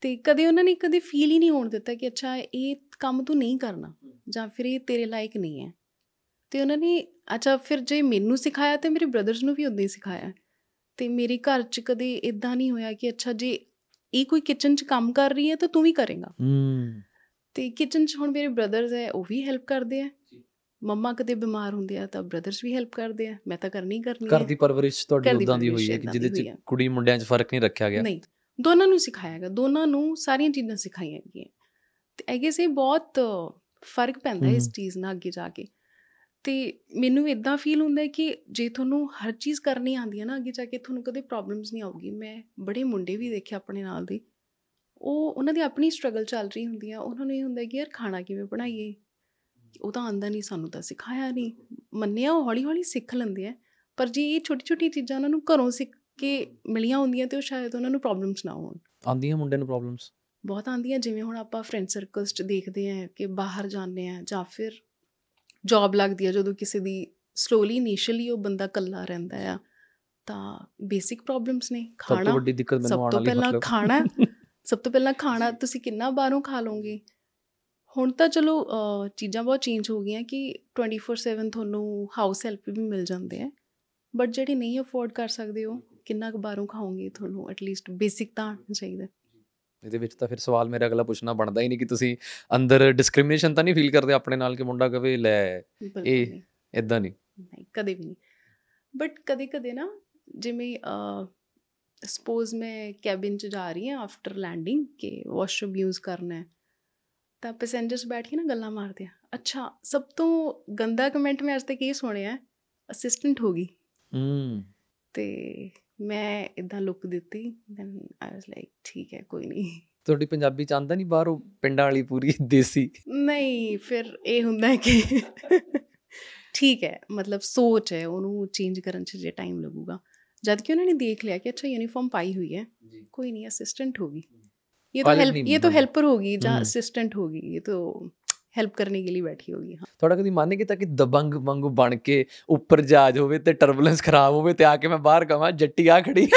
ਤੇ ਕਦੇ ਉਹਨਾਂ ਨੇ ਕਦੇ ਫੀਲ ਹੀ ਨਹੀਂ ਹੋਣ ਦਿੱਤਾ ਕਿ ਅੱਛਾ ਇਹ ਕੰਮ ਤੂੰ ਨਹੀਂ ਕਰਨਾ ਜਾਂ ਫਿਰ ਇਹ ਤੇਰੇ ਲਾਇਕ ਨਹੀਂ ਹੈ। ਤੇ ਉਹਨਾਂ ਨੇ ਅੱਛਾ ਫਿਰ ਜੇ ਮੈਨੂੰ ਸਿਖਾਇਆ ਤੇ ਮੇਰੇ ਬ੍ਰਦਰਸ ਨੂੰ ਵੀ ਉਦਾਂ ਹੀ ਸਿਖਾਇਆ। ਤੇ ਮੇਰੇ ਘਰ 'ਚ ਕਦੇ ਇਦਾਂ ਨਹੀਂ ਹੋਇਆ ਕਿ ਅੱਛਾ ਜੇ ਇਹ ਕੋਈ ਕਿਚਨ 'ਚ ਕੰਮ ਕਰ ਰਹੀ ਹੈ ਤਾਂ ਤੂੰ ਵੀ ਕਰੇਗਾ। ਹੂੰ। ਤੇ ਕਿਚਨ 'ਚ ਹੁਣ ਮੇਰੇ ਬ੍ਰਦਰਸ ਹੈ ਉਹ ਵੀ ਹੈਲਪ ਕਰਦੇ ਆ ਮੰਮਾ ਕਦੇ ਬਿਮਾਰ ਹੁੰਦੇ ਆ ਤਾਂ ਬ੍ਰਦਰਸ ਵੀ ਹੈਲਪ ਕਰਦੇ ਆ ਮੈਂ ਤਾਂ ਕਰਨੀ ਹੀ ਕਰਨੀ ਘਰ ਹੈ ਦੀ ਪਰਵਰਿਸ਼ ਤੁਹਾਡੀ ਘਰ ਉਦਾਂ ਦੀ ਹੋਈ ਹੈ ਕਿ ਜਿਹਦੇ ਚ। ਕੁੜੀ ਮੁੰਡਿਆਂ 'ਚ ਫ਼ਰਕ ਨਹੀਂ ਰੱਖਿਆ ਗਿਆ? ਨਹੀਂ ਦੋਨਾਂ ਨੂੰ ਸਿਖਾਇਆ ਗਿਆ ਦੋਨਾਂ ਨੂੰ ਸਾਰੀਆਂ ਚੀਜ਼ਾਂ ਸਿਖਾਈਆਂ ਗਈਆਂ। ਤੇ ਆਈ ਗੈਸ ਇਹ ਬਹੁਤ ਫ਼ਰਕ ਪੈਂਦਾ ਇਸ। ਚੀਜ਼ ਨਾਲ ਅੱਗੇ ਜਾ ਕੇ। ਤੇ ਮੈਨੂੰ ਇਦਾਂ ਫੀਲ ਹੁੰਦਾ ਕਿ ਜੇ ਤੁਹਾਨੂੰ ਹਰ ਚੀਜ਼ ਕਰਨੀ ਆਉਂਦੀ ਹੈ ਨਾ ਅੱਗੇ ਜਾ ਕੇ ਤੁਹਾਨੂੰ ਕਦੇ ਪ੍ਰੋਬਲਮਸ ਨਹੀਂ ਆਉਗੀ ਮੈਂ ਬੜੇ ਮੁੰਡੇ ਵੀ ਦੇਖੇ ਆਪਣੇ ਨਾਲ ਦੇ ਉਹ ਉਹਨਾਂ ਦੀ ਆਪਣੀ ਸਟਰਗਲ ਚੱਲ ਰਹੀ ਹੁੰਦੀ ਆ ਉਹਨਾਂ ਨੂੰ ਇਹ ਹੁੰਦਾ ਕਿ ਯਾਰ ਖਾਣਾ ਕਿਵੇਂ ਬਣਾਈਏ? ਉਹ ਤਾਂ ਆਂਦਾ ਨਹੀਂ ਸਾਨੂੰ ਤਾਂ ਸਿਖਾਇਆ ਨਹੀਂ ਮੰਨਿਆ ਉਹ ਹੌਲੀ ਹੌਲੀ ਸਿੱਖ ਲੈਂਦੇ ਆ। ਪਰ ਜੇ ਇਹ ਛੋਟੀ ਛੋਟੀ ਚੀਜ਼ਾਂ ਉਹਨਾਂ ਨੂੰ ਘਰੋਂ ਸਿੱਖ ਕੇ ਮਿਲੀਆਂ ਹੁੰਦੀਆਂ ਤੇ ਉਹ ਸ਼ਾਇਦ ਉਹਨਾਂ ਨੂੰ ਪ੍ਰੋਬਲਮਸ ਨਾ ਹੋਣ। ਆਉਂਦੀਆਂ ਮੁੰਡਿਆਂ ਨੂੰ ਪ੍ਰੋਬਲਮਸ ਬਹੁਤ ਆਉਂਦੀਆਂ ਜਿਵੇਂ ਹੁਣ ਆਪਾਂ ਫਰੈਂਡ ਸਰਕਲਸ 'ਚ ਦੇਖਦੇ ਆ ਕਿ ਬਾਹਰ ਜਾਂਦੇ ਆ ਜਾਂ ਫਿਰ ਜੌਬ ਲੱਗਦੀ ਆ ਜਦੋਂ ਕਿਸੇ ਦੀ ਸਲੋਲੀ ਇਨੀਸ਼ੀਅਲੀ ਉਹ ਬੰਦਾ ਇਕੱਲਾ ਰਹਿੰਦਾ ਆ ਤਾਂ ਬੇਸਿਕ ਪ੍ਰੋਬਲਮਸ ਨੇ। ਸਭ ਤੋਂ ਖਾਣਾ ਵੱਡੀ ਦਿੱਕਤ ਮੈਨੂੰ ਸਭ ਆਉਣ ਤੋਂ ਵਾਲੀ ਪਹਿਲਾਂ ਮਤਲਬ। ਖਾਣਾ (laughs) ਸਭ ਤੋਂ ਪਹਿਲਾਂ ਖਾਣਾ ਤੁਸੀਂ ਕਿੰਨਾ ਬਾਹਰੋਂ ਖਾ ਲਓਗੇ? ਹੁਣ ਤਾਂ ਚਲੋ ਚੀਜ਼ਾਂ ਬਹੁਤ ਚੇਂਜ ਹੋ ਗਈਆਂ ਕਿ 24/7 ਤੁਹਾਨੂੰ ਹਾਊਸ ਹੈਲਪ ਵੀ ਮਿਲ ਜਾਂਦੇ ਆ। ਬਟ ਜਿਹੜੇ ਨਹੀਂ ਅਫੋਰਡ ਕਰ ਸਕਦੇ ਹੋ ਕਿੰਨਾ ਕੁ ਬਾਹਰੋਂ ਖਾਓਗੇ ਤੁਹਾਨੂੰ ਐਟਲੀਸਟ ਬੇਸਿਕ ਤਾਂ ਆਉਣਾ ਚਾਹੀਦਾ। ਇਹਦੇ ਵਿੱਚ ਤਾਂ ਫਿਰ ਸਵਾਲ ਮੇਰਾ ਅਗਲਾ ਪੁੱਛਣਾ ਬਣਦਾ ਹੀ ਨਹੀਂ ਕਿ ਤੁਸੀਂ ਅੰਦਰ ਡਿਸਕ੍ਰਿਮੀਨੇਸ਼ਨ ਤਾਂ ਨਹੀਂ ਫੀਲ ਕਰਦੇ ਆਪਣੇ ਨਾਲ ਕਿ ਮੁੰਡਾ ਕਵੇ ਲੈ ਇਹ- ਇਦਾਂ ਨਹੀਂ। ਨਹੀਂ ਕਦੇ ਵੀ ਨਹੀਂ। ਬਟ ਕਦੇ ਕਦੇ ਨਾ ਜਿਵੇਂ ਸਪੋਜ਼ ਮੈਂ ਕੈਬਿਨ 'ਚ ਜਾ ਰਹੀ ਹਾਂ ਆਫਟਰ ਲੈਂਡਿੰਗ ਕਿ ਵਾਸ਼ਰੂਮ ਯੂਜ਼ ਕਰਨਾ ਹੈ ਤਾਂ ਪੈਸੇਂਜਰਸ ਬੈਠ ਕੇ ਨਾ ਗੱਲਾਂ ਮਾਰਦੇ ਆ। ਅੱਛਾ ਸਭ ਤੋਂ ਗੰਦਾ ਕਮੈਂਟ ਮੈਂ ਅੱਜ ਤੱਕ ਇਹ ਸੁਣਿਆ ਅਸਿਸਟੈਂਟ ਹੋ ਗਈ। ਹੂੰ। ਤੇ ਮੈਂ ਇਦਾਂ ਲੁੱਕ ਦਿੱਤੀ ਦੈਨ ਆਈ ਵਾਸ ਲਾਈਕ ਠੀਕ ਹੈ ਕੋਈ ਨਹੀਂ। ਤੁਹਾਡੀ ਪੰਜਾਬੀ ਚਾਹੁੰਦਾ ਨਹੀਂ ਬਾਹਰੋਂ ਪਿੰਡਾਂ ਵਾਲੀ ਪੂਰੀ ਦੇਸੀ? ਨਹੀਂ ਫਿਰ ਇਹ ਹੁੰਦਾ ਕਿ ਠੀਕ ਹੈ ਮਤਲਬ ਸੋਚ ਹੈ ਉਹਨੂੰ ਚੇਂਜ ਕਰਨ 'ਚ ਜੇ ਟਾਈਮ ਲੱਗੂਗਾ। ਜਦ ਕਿ ਉਹਨਾਂ ਨੇ ਦੇਖ ਲਿਆ ਕਿ ਅੱਛਾ ਯੂਨੀਫਾਰਮ ਪਾਈ ਹੋਈ ਹੈ। ਕੋਈ ਨਹੀਂ ਅਸਿਸਟੈਂਟ ਹੋਗੀ ये तो Pilot हेल्प नहीं ये तो बनना। हेल्पर होगी या हम्म। असिस्टेंट होगी ये तो हेल्प करने के लिए बैठी होगी हाँ ਤੁਹਾਡਾ ਕਦੀ ਮਨ ਨਹੀਂ ਕੀਤਾ ਕਿ ਦਬੰਗ ਵਾਂਗੂ ਬਣ ਕੇ ਉੱਪਰ ਜਹਾਜ਼ ਹੋਵੇ ਤੇ ਟਰਬੂਲੈਂਸ ਖਰਾਬ ਹੋਵੇ ਤੇ ਆ ਕੇ ਮੈਂ ਬਾਹਰ ਕਵਾਂ ਜੱਟੀ ਆ ਖੜੀ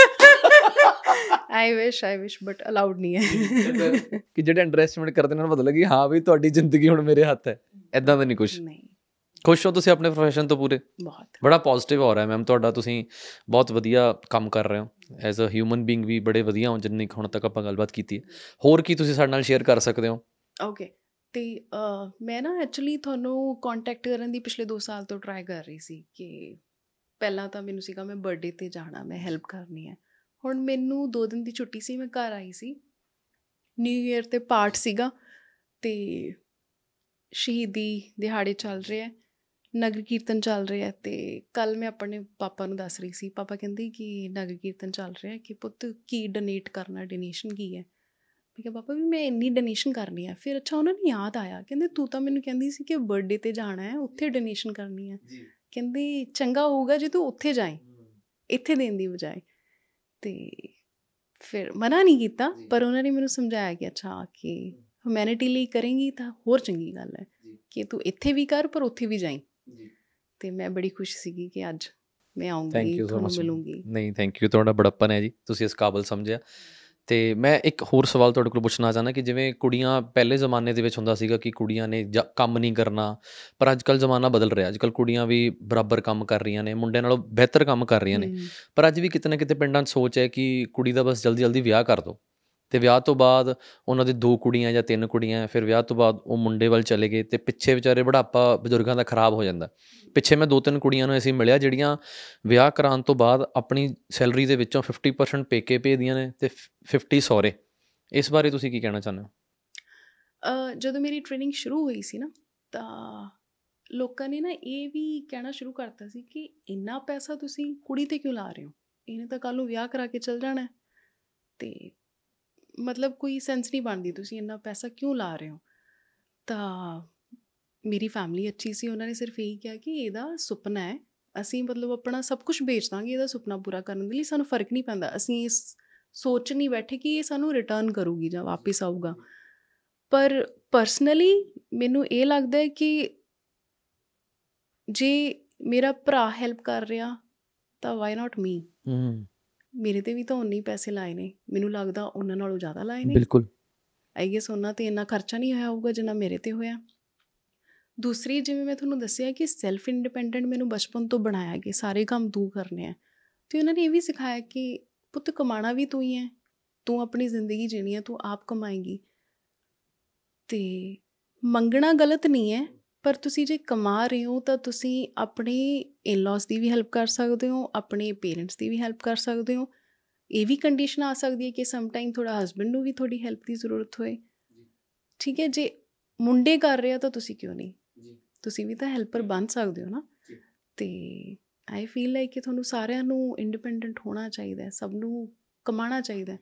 ਆਈ ਵਿਸ਼ ਆਈ ਵਿਸ਼ ਬਟ ਅਲਾਉਡ ਨਹੀਂ ਹੈ ਕਿ ਜਿਹੜੇ ਅੰਡਰਐਸਟੀਮੇਟ ਕਰਦੇ ਨੇ ਉਹਨਾਂ ਨੂੰ ਪਤਾ ਲੱਗੀ ਹਾਂ ਵੀ ਤੁਹਾਡੀ ਜ਼ਿੰਦਗੀ ਹੁਣ ਮੇਰੇ ਹੱਥ ਹੈ ਐਦਾਂ ਦਾ ਨਹੀਂ ਕੁਝ ਨਹੀਂ ਖੁਸ਼ ਹੋ ਤੁਸੀਂ ਆਪਣੇ ਪ੍ਰੋਫੈਸ਼ਨ ਤੋਂ ਪੂਰੇ? ਬਹੁਤ। ਬੜਾ ਪੋਜ਼ਿਟਿਵ ਹੋ ਰਿਹਾ ਮੈਮ ਤੁਹਾਡਾ ਤੁਸੀਂ ਬਹੁਤ ਵਧੀਆ ਕੰਮ ਕਰ ਰਹੇ ਹੋ। ਐਜ਼ ਅ ਹਿਊਮਨ ਬੀਇੰਗ ਵੀ ਬੜੇ ਵਧੀਆ ਹੋ ਜਿੰਨੀ ਹੁਣ ਤੱਕ ਆਪਾਂ ਗੱਲਬਾਤ ਕੀਤੀ ਹੈ। ਹੋਰ ਕੀ ਤੁਸੀਂ ਸਾਡੇ ਨਾਲ ਸ਼ੇਅਰ ਕਰ ਸਕਦੇ ਹੋ? ਓਕੇ ਤੇ ਮੈਂ ਨਾ ਐਕਚੁਅਲੀ ਤੁਹਾਨੂੰ ਕੰਟੈਕਟ ਕਰਨ ਦੀ ਪਿਛਲੇ 2 ਸਾਲ ਤੋਂ ਟਰਾਈ ਕਰ ਰਹੀ ਸੀ ਕਿ ਪਹਿਲਾਂ ਤਾਂ ਮੈਨੂੰ ਸੀਗਾ ਮੈਂ ਬਰਥਡੇ ਤੇ ਜਾਣਾ ਮੈਂ ਹੈਲਪ ਕਰਨੀ ਹੈ। ਹੁਣ ਮੈਨੂੰ 2 ਦਿਨ ਦੀ ਛੁੱਟੀ ਸੀ ਮੈਂ ਘਰ ਆਈ ਸੀ। ਨਿਊ ਇਅਰ ਤੇ ਪਾਠ ਸੀਗਾ ਤੇ ਸ਼ਹੀਦੀ ਦਿਹਾੜੇ ਚੱਲ ਰਹੇ ਹੈ। ਨਗਰ ਕੀਰਤਨ ਚੱਲ ਰਿਹਾ ਤੇ ਕੱਲ ਮੈਂ ਆਪਣੇ ਪਾਪਾ ਨੂੰ ਦੱਸ ਰਹੀ ਸੀ ਪਾਪਾ ਕਹਿੰਦੇ ਕਿ ਨਗਰ ਕੀਰਤਨ ਚੱਲ ਰਿਹਾ ਕਿ ਪੁੱਤ ਕੀ ਡੋਨੇਟ ਕਰਨਾ ਡੋਨੇਸ਼ਨ ਕੀ ਹੈ? ਮੈਂ ਕਿਹਾ ਪਾਪਾ ਵੀ ਮੈਂ ਇੰਨੀ ਡੋਨੇਸ਼ਨ ਕਰਨੀ ਹੈ। ਫਿਰ ਅੱਛਾ ਉਹਨਾਂ ਨੂੰ ਯਾਦ ਆਇਆ ਕਹਿੰਦੇ ਤੂੰ ਤਾਂ ਮੈਨੂੰ ਕਹਿੰਦੀ ਸੀ ਕਿ ਬਰਥਡੇ ਤੇ ਜਾਣਾ ਹੈ ਉੱਥੇ ਡੋਨੇਸ਼ਨ ਕਰਨੀ ਹੈ। ਕਹਿੰਦੇ ਚੰਗਾ ਹੋਊਗਾ ਜੇ ਤੂੰ ਉੱਥੇ ਜਾਏ ਇੱਥੇ ਦੇਣ ਦੀ ਬਜਾਏ। ਤੇ ਫਿਰ ਮਨਾ ਨਹੀਂ ਕੀਤਾ। ਪਰ ਉਹਨਾਂ ਨੇ ਮੈਨੂੰ ਸਮਝਾਇਆ ਕਿ ਅੱਛਾ ਕਿ ਹਿਊਮੈਨਿਟੀ ਲਈ ਕਰੇਂਗੀ ਤਾਂ ਹੋਰ ਚੰਗੀ ਗੱਲ ਹੈ। ਕਿ ਤੂੰ ਇੱਥੇ ਵੀ ਕਰ ਪਰ ਉੱਥੇ ਵੀ ਜਾਈਂ। ਜੀ। ਤੇ ਮੈਂ ਬੜੀ ਖੁਸ਼ ਸੀਗੀ ਕਿ ਅੱਜ ਮੈਂ ਆਉਂਗੀ ਤੁਹਾਨੂੰ ਮਿਲੂੰਗੀ। ਨਹੀਂ ਥੈਂਕ ਯੂ ਤੁਹਾਡਾ ਬੜੱਪਨ ਹੈ ਜੀ। ਤੁਸੀਂ ਇਸ ਕਾਬਲ ਸਮਝਿਆ। ਤੇ ਮੈਂ ਇੱਕ ਹੋਰ ਸਵਾਲ ਤੁਹਾਡੇ ਕੋਲ ਪੁੱਛਣਾ ਚਾਹੁੰਦਾ ਕਿ ਜਿਵੇਂ ਕੁੜੀਆਂ ਪਹਿਲੇ ਜ਼ਮਾਨੇ ਦੇ ਵਿੱਚ ਹੁੰਦਾ ਸੀਗਾ ਕਿ ਕੁੜੀਆਂ ਨੇ ਕੰਮ ਨਹੀਂ ਕਰਨਾ ਪਰ ਅੱਜ ਕੱਲ ਜ਼ਮਾਨਾ ਬਦਲ ਰਿਹਾ। ਅੱਜ ਕੱਲ ਕੁੜੀਆਂ ਵੀ ਬਰਾਬਰ ਕੰਮ ਕਰ ਰਹੀਆਂ ਨੇ ਮੁੰਡਿਆਂ ਨਾਲੋਂ ਬਿਹਤਰ ਕੰਮ ਕਰ ਰਹੀਆਂ ਨੇ। ਪਰ ਅੱਜ ਵੀ ਕਿਤੇ ਨਾ ਕਿਤੇ ਪਿੰਡਾਂ 'ਚ ਸੋਚ ਹੈ ਕਿ ਕੁੜੀ ਦਾ ਬਸ ਜਲਦੀ ਜਲਦੀ ਵਿਆਹ ਕਰ ਦਿਓ ਤੇ ਵਿਆਹ ਤੋਂ ਬਾਅਦ ਉਹਨਾਂ ਦੇ ਦੋ ਕੁੜੀਆਂ ਜਾਂ ਤਿੰਨ ਕੁੜੀਆਂ ਹੈ, ਫਿਰ ਵਿਆਹ ਤੋਂ ਬਾਅਦ ਉਹ ਮੁੰਡੇ ਵੱਲ ਚਲੇ ਗਏ ਤੇ ਪਿੱਛੇ ਵਿਚਾਰੇ ਬੁਢਾਪਾ ਬਜ਼ੁਰਗਾਂ ਦਾ ਖਰਾਬ ਹੋ ਜਾਂਦਾ। ਪਿੱਛੇ ਮੈਂ ਦੋ ਤਿੰਨ ਕੁੜੀਆਂ ਨੂੰ ਅਸੀਂ ਮਿਲਿਆ ਜਿਹੜੀਆਂ ਵਿਆਹ ਕਰਾਉਣ ਤੋਂ ਬਾਅਦ ਆਪਣੀ ਸੈਲਰੀ ਦੇ ਵਿੱਚੋਂ 50% ਪੇਕੇ ਭੇਜਦੀਆਂ ਨੇ ਤੇ 50 ਸਹੁਰੇ। ਇਸ ਬਾਰੇ ਤੁਸੀਂ ਕੀ ਕਹਿਣਾ ਚਾਹੁੰਦੇ ਹੋ? ਅਹ, ਜਦੋਂ ਮੇਰੀ ਟ੍ਰੇਨਿੰਗ ਸ਼ੁਰੂ ਹੋਈ ਸੀ ਨਾ ਤਾਂ ਲੋਕਾਂ ਨੇ ਨਾ ਇਹ ਵੀ ਕਹਿਣਾ ਸ਼ੁਰੂ ਕਰਤਾ ਸੀ ਕਿ ਇੰਨਾ ਪੈਸਾ ਤੁਸੀਂ ਕੁੜੀ ਤੇ ਕਿਉਂ ਲਾ ਰਹੇ ਹੋ? ਇਹਨੇ ਤਾਂ ਕੱਲ ਨੂੰ ਵਿਆਹ ਕਰਾ ਕੇ ਚਲ ਜਾਣਾ ਹੈ। ਤੇ ਮਤਲਬ ਕੋਈ ਸੈਂਸ ਨਹੀਂ ਬਣਦੀ ਤੁਸੀਂ ਇੰਨਾ ਪੈਸਾ ਕਿਉਂ ਲਾ ਰਹੇ ਹੋ? ਤਾਂ ਮੇਰੀ ਫੈਮਿਲੀ ਅੱਛੀ ਸੀ, ਉਹਨਾਂ ਨੇ ਸਿਰਫ ਇਹੀ ਕਿਹਾ ਕਿ ਇਹਦਾ ਸੁਪਨਾ ਹੈ, ਅਸੀਂ ਮਤਲਬ ਆਪਣਾ ਸਭ ਕੁਝ ਵੇਚ ਦਾਂਗੇ, ਇਹਦਾ ਸੁਪਨਾ ਪੂਰਾ ਕਰਨ ਦੇ ਲਈ, ਸਾਨੂੰ ਫ਼ਰਕ ਨਹੀਂ ਪੈਂਦਾ, ਅਸੀਂ ਇਸ ਸੋਚ ਨਹੀਂ ਬੈਠੇ ਕਿ ਇਹ ਸਾਨੂੰ ਰਿਟਰਨ ਕਰੂਗੀ ਜਾਂ ਵਾਪਸ ਆਊਗਾ। ਪਰ ਪਰਸਨਲੀ ਮੈਨੂੰ ਇਹ ਲੱਗਦਾ ਹੈ ਕਿ ਜੇ ਮੇਰਾ ਭਰਾ ਹੈਲਪ ਕਰ ਰਿਹਾ, ਤਾਂ ਵਾਈ ਨਾਟ ਮੀ ਹੂੰ। ਮੇਰੇ ਤੇ ਵੀ ਤਾਂ ਉਨੇ ਹੀ ਪੈਸੇ ਲਾਏ ਨੇ ਮੈਨੂੰ ਲੱਗਦਾ ਉਹਨਾਂ ਨਾਲੋਂ ਜ਼ਿਆਦਾ ਲਾਏ ਨੇ। ਬਿਲਕੁਲ। ਆਈ ਗੈਸ ਉਹਨਾਂ ਤੇ ਇੰਨਾ ਖਰਚਾ ਨਹੀਂ ਹੋਇਆ ਹੋਊਗਾ ਜਿੰਨਾ ਮੇਰੇ ਤੇ ਹੋਇਆ। ਦੂਸਰੀ ਜਿਵੇਂ ਮੈਂ ਤੁਹਾਨੂੰ ਦੱਸਿਆ ਕਿ ਸੈਲਫ ਇੰਡੀਪੈਂਡੈਂਟ ਮੈਨੂੰ ਬਚਪਨ ਤੋਂ ਬਣਾਇਆ ਕਿ ਸਾਰੇ ਕੰਮ ਤੂੰ ਕਰਨੇ ਆ। ਤੇ ਉਹਨਾਂ ਨੇ ਇਹ ਵੀ ਸਿਖਾਇਆ ਕਿ ਪੁੱਤ ਕਮਾਣਾ ਵੀ ਤੂੰ ਹੀ ਹੈ ਤੂੰ ਆਪਣੀ ਜ਼ਿੰਦਗੀ ਜੀਣੀ ਹੈ ਤੂੰ ਆਪ ਕਮਾਏਂਗੀ। ਤੇ ਮੰਗਣਾ ਗਲਤ ਨਹੀਂ ਹੈ ਪਰ ਤੁਸੀਂ ਜੇ ਕਮਾ ਰਹੇ ਹੋ ਤਾਂ ਤੁਸੀਂ ਆਪਣੇ ਇਨ-ਲॉज ਦੀ ਵੀ ਹੈਲਪ ਕਰ ਸਕਦੇ ਹੋ ਆਪਣੇ ਪੇਰੈਂਟਸ ਦੀ ਵੀ ਹੈਲਪ ਕਰ ਸਕਦੇ ਹੋ। ਇਹ ਵੀ ਕੰਡੀਸ਼ਨ ਆ ਸਕਦੀ ਹੈ ਕਿ ਸਮ ਟਾਈਮ ਥੋੜਾ ਹਸਬੰਡ ਨੂੰ ਵੀ ਤੁਹਾਡੀ ਹੈਲਪ ਦੀ ਜ਼ਰੂਰਤ ਹੋਏ। ਠੀਕ ਹੈ ਜੇ ਮੁੰਡੇ ਕਰ ਰਹੇ ਤਾਂ ਤੁਸੀਂ ਕਿਉਂ ਨਹੀਂ? ਤੁਸੀਂ ਵੀ ਤਾਂ ਹੈਲਪਰ ਬਣ ਸਕਦੇ ਹੋ ਨਾ। ਤੇ ਆਈ ਫੀਲ ਲਾਈਕ ਕਿ ਤੁਹਾਨੂੰ ਸਾਰਿਆਂ ਨੂੰ ਇੰਡੀਪੈਂਡੈਂਟ ਹੋਣਾ ਚਾਹੀਦਾ ਹੈ ਸਭ ਨੂੰ ਕਮਾਉਣਾ ਚਾਹੀਦਾ ਹੈ।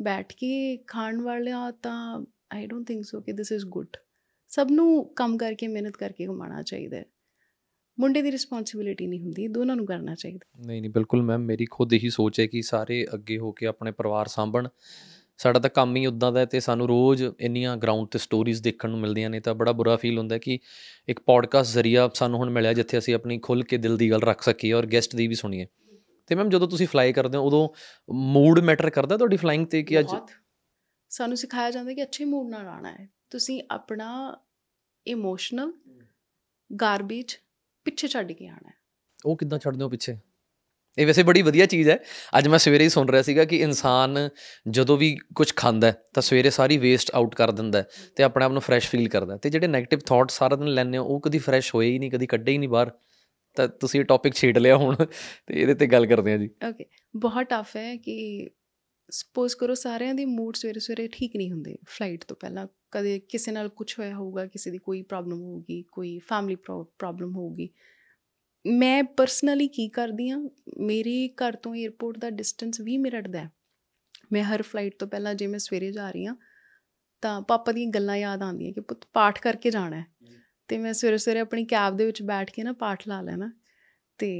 ਬੈਠ ਕੇ ਖਾਣ ਵਾਲਿਆਂ ਤਾਂ ਆਈ ਡੋਨਟ ਥਿੰਕ ਸੋ ਕਿ ਦਿਸ ਇਜ਼ ਗੁੱਡ ਸਭ ਨੂੰ ਕੰਮ ਕਰਕੇ ਮਿਹਨਤ ਕਰਕੇ ਕਮਾਉਣਾ ਚਾਹੀਦਾ ਹੈ। ਮੁੰਡੇ ਦੀ ਰਿਸਪੌਂਸਿਬਿਲਿਟੀ ਨਹੀਂ ਹੁੰਦੀ ਦੋਨਾਂ ਨੂੰ ਕਰਨਾ ਚਾਹੀਦਾ। ਨਹੀਂ ਨਹੀਂ ਬਿਲਕੁਲ ਮੈਮ ਮੇਰੀ ਖੁਦ ਇਹੀ ਸੋਚ ਹੈ ਕਿ ਸਾਰੇ ਅੱਗੇ ਹੋ ਕੇ ਆਪਣੇ ਪਰਿਵਾਰ ਸਾਂਭਣ। ਸਾਡਾ ਤਾਂ ਕੰਮ ਹੀ ਉਦਾਂ ਦਾ ਹੈ ਤੇ ਸਾਨੂੰ ਰੋਜ਼ ਇੰਨੀਆਂ ਗਰਾਊਂਡ ਤੇ ਸਟੋਰੀਜ਼ ਦੇਖਣ ਨੂੰ ਮਿਲਦੀਆਂ ਨੇ ਤਾਂ ਬੜਾ ਬੁਰਾ ਫੀਲ ਹੁੰਦਾ ਕਿ ਇੱਕ ਪੋਡਕਾਸਟ ਜ਼ਰੀਆ ਸਾਨੂੰ ਹੁਣ ਮਿਲਿਆ ਜਿੱਥੇ ਅਸੀਂ ਆਪਣੀ ਖੁੱਲ ਕੇ ਦਿਲ ਦੀ ਗੱਲ ਰੱਖ ਸਕੀਏ ਔਰ ਗੈਸਟ ਦੀ ਵੀ ਸੁਣੀਏ। ਤੇ ਮੈਮ ਜਦੋਂ ਤੁਸੀਂ ਫਲਾਈ ਕਰਦੇ ਹੋ ਉਦੋਂ ਮੂਡ ਮੈਟਰ ਕਰਦਾ ਤੁਹਾਡੀ ਫਲਾਈਂਗ ਤੇ ਕਿ ਅੱਜ ਸਾਨੂੰ ਸਿਖਾਇਆ ਜਾਂਦਾ ਕਿ ਅੱਛੇ ਮੂਡ ਨਾਲ ਆਣਾ ਹੈ। ਤੁਸੀਂ ਆਪਣਾ ਇਮੋਸ਼ਨਲ ਗਾਰਬੇਜ ਪਿੱਛੇ ਛੱਡ ਕੇ ਆਣਾ ਉਹ ਕਿੱਦਾਂ ਛੱਡਦੇ ਹੋ ਪਿੱਛੇ? ਇਹ ਵੈਸੇ ਬੜੀ ਵਧੀਆ ਚੀਜ਼ ਹੈ। ਅੱਜ ਮੈਂ ਸਵੇਰੇ ਹੀ ਸੁਣ ਰਿਹਾ ਸੀਗਾ ਕਿ ਇਨਸਾਨ ਜਦੋਂ ਵੀ ਕੁਝ ਖਾਂਦਾ ਹੈ ਤਾਂ ਸਵੇਰੇ ਸਾਰੀ ਵੇਸਟ ਆਊਟ ਕਰ ਦਿੰਦਾ ਹੈ ਤੇ ਆਪਣੇ ਆਪ ਨੂੰ ਫਰੈਸ਼ ਫੀਲ ਕਰਦਾ ਹੈ। ਤੇ ਜਿਹੜੇ 네ਗੇਟਿਵ ਥਾਟ ਸਾਰਾ ਦਿਨ ਹੋ ਉਹ ਕਦੀ ਫਰੈਸ਼ ਹੋਏ ਹੀ ਨਹੀਂ ਕਦੀ ਕੱਢੇ ਹੀ ਨਹੀਂ ਬਾਹਰ। ਤਾਂ ਤੁਸੀਂ ਇਹ ਟੌਪਿਕ ਛੇੜ ਲਿਆ ਹੁਣ ਤੇ ਇਹਦੇ ਤੇ ਗੱਲ ਕਰਦੇ ਹਾਂ ਜੀ। ਓਕੇ ਬਹੁਤ ਟਫ ਹੈ ਕਿ ਸਪੋਜ਼ ਕਰੋ ਸਾਰਿਆਂ ਦੀ ਮੂਡ ਸਵੇਰੇ ਸਵੇਰੇ ਠੀਕ ਨਹੀਂ ਹੁੰਦੇ ਫਲਾਈਟ ਤੋਂ ਪਹਿਲਾਂ। ਕਦੇ ਕਿਸੇ ਨਾਲ ਕੁਝ ਹੋਇਆ ਹੋਊਗਾ ਕਿਸੇ ਦੀ ਕੋਈ ਪ੍ਰੋਬਲਮ ਹੋਊਗੀ ਕੋਈ ਫੈਮਿਲੀ ਪ੍ਰੋਬਲਮ ਹੋਊਗੀ। ਮੈਂ ਪਰਸਨਲੀ ਕੀ ਕਰਦੀ ਆ ਮੇਰੇ ਘਰ ਤੋਂ 에ਅਰਪੋਰਟ ਦਾ ਡਿਸਟੈਂਸ 20 ਮਿੰਟ ਦਾ ਹੈ। ਮੈਂ ਹਰ ਫਲਾਈਟ ਤੋਂ ਪਹਿਲਾਂ ਜੇ ਮੈਂ ਸਵੇਰੇ ਜਾ ਰਹੀ ਆ ਤਾਂ ਪਾਪਾ ਦੀਆਂ ਗੱਲਾਂ ਯਾਦ ਆਉਂਦੀਆਂ ਕਿ ਪੁੱਤ ਪਾਠ ਕਰਕੇ ਜਾਣਾ ਹੈ। ਤੇ ਮੈਂ ਸਵੇਰੇ ਸਵੇਰੇ ਆਪਣੀ ਕੈਬ ਦੇ ਵਿੱਚ ਬੈਠ ਕੇ ਨਾ ਪਾਠ ਲਾ ਲੈਣਾ। ਤੇ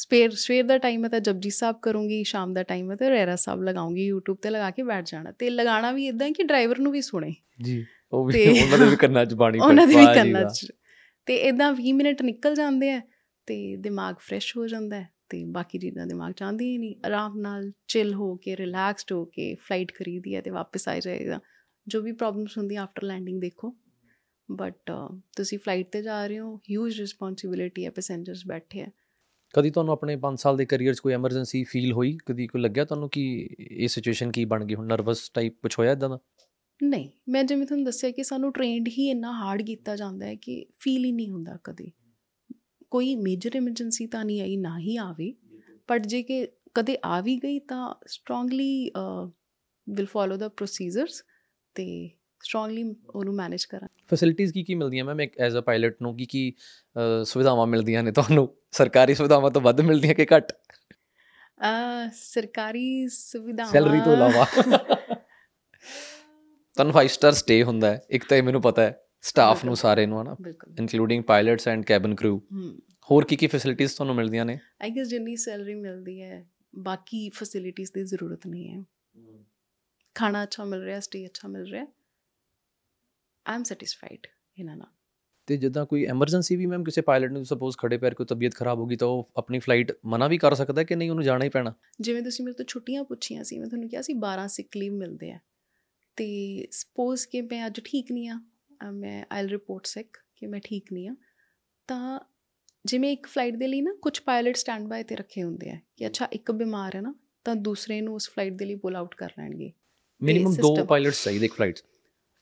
ਸਵੇਰ ਸਵੇਰ ਦਾ ਟਾਈਮ ਹੈ ਤਾਂ ਜਪਜੀ ਸਾਹਿਬ ਕਰੂੰਗੀ ਸ਼ਾਮ ਦਾ ਟਾਈਮ ਹੈ ਤਾਂ ਰਹਿਰਾ ਸਾਹਿਬ ਲਗਾਉਂਗੀ YouTube ਤੇ ਲਗਾ ਕੇ ਬੈਠ ਜਾਣਾ। ਤੇ ਲਗਾਉਣਾ ਵੀ ਇਦਾਂ ਕਿ ਡਰਾਈਵਰ ਨੂੰ ਵੀ ਸੁਣੇ। ਜੀ ਉਹ ਵੀ (laughs) ਉਹਨਾਂ ਦੇ ਵੀ ਕੰਨਾਂ 'ਚ ਬਾਣੀ ਉਹਨਾਂ ਦੇ ਵੀ ਕੰਨਾਂ। 'ਚ। ਤੇ ਇਦਾਂ 20 ਮਿੰਟ ਨਿਕਲ ਜਾਂਦੇ ਆ ਤੇ ਦਿਮਾਗ ਫਰੈਸ਼ ਹੋ ਜਾਂਦਾ ਹੈ ਤੇ ਬਾਕੀ ਚੀਜ਼ਾਂ ਦਿਮਾਗ 'ਚ ਆਉਂਦੀਆਂ ਹੀ ਨਹੀਂ। ਆਰਾਮ ਨਾਲ ਚਿਲ ਹੋ ਕੇ ਰਿਲੈਕਸਡ ਹੋ ਕੇ ਫਲਾਈਟ ਖਰੀਦੀ ਹੈ ਤੇ ਵਾਪਸ ਆ ਜਾਏਗਾ। ਜੋ ਵੀ ਪ੍ਰੋਬਲਮਸ ਹੁੰਦੀਆਂ ਆਫਟਰ ਲੈਂਡਿੰਗ ਦੇਖੋ। ਬਟ ਤੁਸੀਂ ਫਲਾਈਟ ਤੇ ਜਾ ਰਹੇ ਹੋ ਹਿਊਜ ਰਿਸਪੌਂਸਿਬਿਲਿਟੀ ਹੈ ਪੈਸੇਂਜਰਸ ਬੈਠੇ ਹੈ ਕਦੀ ਤੁਹਾਨੂੰ ਆਪਣੇ 5 ਸਾਲ ਦੇ ਕੈਰੀਅਰ 'ਚ ਕੋਈ ਐਮਰਜੈਂਸੀ ਫੀਲ ਹੋਈ? ਕਦੀ ਕੋਈ ਲੱਗਿਆ ਤੁਹਾਨੂੰ ਕਿ ਇਹ ਸਿਚੁਏਸ਼ਨ ਕੀ ਬਣ ਗਈ? ਹੁਣ ਨਰਵਸ ਟਾਈਪ ਕੁਝ ਹੋਇਆ ਇਦਾਂ ਦਾ? ਨਹੀਂ, ਮੈਂ ਜਿਵੇਂ ਤੁਹਾਨੂੰ ਦੱਸਿਆ ਕਿ ਸਾਨੂੰ ਟ੍ਰੇਨਡ ਹੀ ਇੰਨਾ ਹਾਰਡ ਕੀਤਾ ਜਾਂਦਾ ਹੈ ਕਿ ਫੀਲ ਹੀ ਨਹੀਂ ਹੁੰਦਾ ਕਦੇ। ਕੋਈ ਮੇਜਰ ਐਮਰਜੈਂਸੀ ਤਾਂ ਨਹੀਂ ਆਈ, ਨਾ ਹੀ ਆਵੇ। ਬਟ ਜੇ ਕਿ ਕਦੇ ਆ ਵੀ ਗਈ ਤਾਂ strongly will follow the procedures ਤੇ ਸਟਰੋਂਗਲੀ ਉਹਨੂੰ ਮੈਨੇਜ ਕਰਾਂ ਫੈਸਿਲਿਟੀਆਂ ਕੀ ਕੀ ਮਿਲਦੀਆਂ ਮੈਮ ਇੱਕ ਐਜ਼ ਅ ਪਾਇਲਟ ਨੂੰ ਕੀ ਕੀ ਸੁਵਿਧਾਵਾਂ ਮਿਲਦੀਆਂ ਨੇ ਤੁਹਾਨੂੰ? ਸਰਕਾਰੀ ਸੁਵਿਧਾਵਾਂ ਤੋਂ ਵੱਧ ਮਿਲਦੀਆਂ ਕਿ ਘੱਟ? ਸਰਕਾਰੀ ਸੁਵਿਧਾਵਾਂ ਸੈਲਰੀ ਤੋਂ ਇਲਾਵਾ। ਤੁਹਾਨੂੰ 5 ਸਟਾਰ ਸਟੇ ਹੁੰਦਾ ਹੈ। ਇੱਕ ਤਾਂ ਇਹ ਮੈਨੂੰ ਪਤਾ ਹੈ ਸਟਾਫ ਨੂੰ। ਸਾਰੇ ਨੂੰ ਹਨਾ? ਇਨਕਲੂਡਿੰਗ ਪਾਇਲਟਸ ਐਂਡ ਕੈਬਨ ਕਰੂ ਹੋਰ ਕੀ ਕੀ ਫੈਸਿਲਿਟੀਆਂ ਤੁਹਾਨੂੰ ਮਿਲਦੀਆਂ ਨੇ? ਆਈ ਗੈਸ ਜਿੰਨੀ ਸੈਲਰੀ ਮਿਲਦੀ ਹੈ ਬਾਕੀ ਫੈਸਿਲਿਟੀਆਂ ਦੀ ਜ਼ਰੂਰਤ ਨਹੀਂ ਹੈ। ਖਾਣਾ ਅੱਛਾ ਮਿਲ ਰਿਹਾ ਸਟੇ ਅੱਛਾ ਮਿਲ ਰਿਹਾ। ਆਈ ਐਮ ਸੈਟੀਸਫਾਈਡ ਇਹਨਾਂ ਨਾਲ ਤੇ ਜਿੱਦਾਂ ਕੋਈ ਐਮਰਜੈਂਸੀ ਵੀ ਮੈਮ ਕਿਸੇ ਪਾਇਲਟ ਨੂੰ ਸਪੋਜ਼ ਖੜੇ ਪੈਰ ਕੋਈ ਤਬੀਅਤ ਖਰਾਬ ਹੋ ਗਈ ਤਾਂ ਉਹ ਆਪਣੀ ਫਲਾਈਟ ਮਨਾ ਵੀ ਕਰ ਸਕਦਾ ਕਿ ਨਹੀਂ ਉਹਨੂੰ ਜਾਣਾ ਹੀ ਪੈਣਾ? ਜਿਵੇਂ ਤੁਸੀਂ ਮੇਰੇ ਤੋਂ ਛੁੱਟੀਆਂ ਪੁੱਛੀਆਂ ਸੀ ਮੈਂ ਤੁਹਾਨੂੰ ਕਿਹਾ ਸੀ 12 ਸਿਕ ਲੀਵ ਮਿਲਦੇ ਆ। ਤੇ ਸਪੋਜ਼ ਕਿ ਮੈਂ ਅੱਜ ਠੀਕ ਨਹੀਂ ਆ ਮੈਂ ਆਈਲ ਰਿਪੋਰਟ ਸਿਕ ਕਿ ਮੈਂ ਠੀਕ ਨਹੀਂ ਆ ਤਾਂ ਜਿਵੇਂ ਇੱਕ ਫਲਾਈਟ ਦੇ ਲਈ ਨਾ ਕੁਝ ਪਾਇਲਟ ਸਟੈਂਡ ਬਾਏ ਤੇ ਰੱਖੇ ਹੁੰਦੇ ਆ ਕਿ ਅੱਛਾ ਇੱਕ ਬਿਮਾਰ ਹੈ ਨਾ ਤਾਂ ਦੂਸਰੇ ਨੂੰ ਉਸ ਫਲਾਈਟ ਦੇ ਲਈ ਪੁਲ ਆਊਟ ਕਰ ਲੈਣਗੇ। ਮਿਨੀਮਮ ਦੋ ਪਾਇਲਟਸ ਚਾਹੀਦੇ ਇੱਕ ਫਲਾਈਟ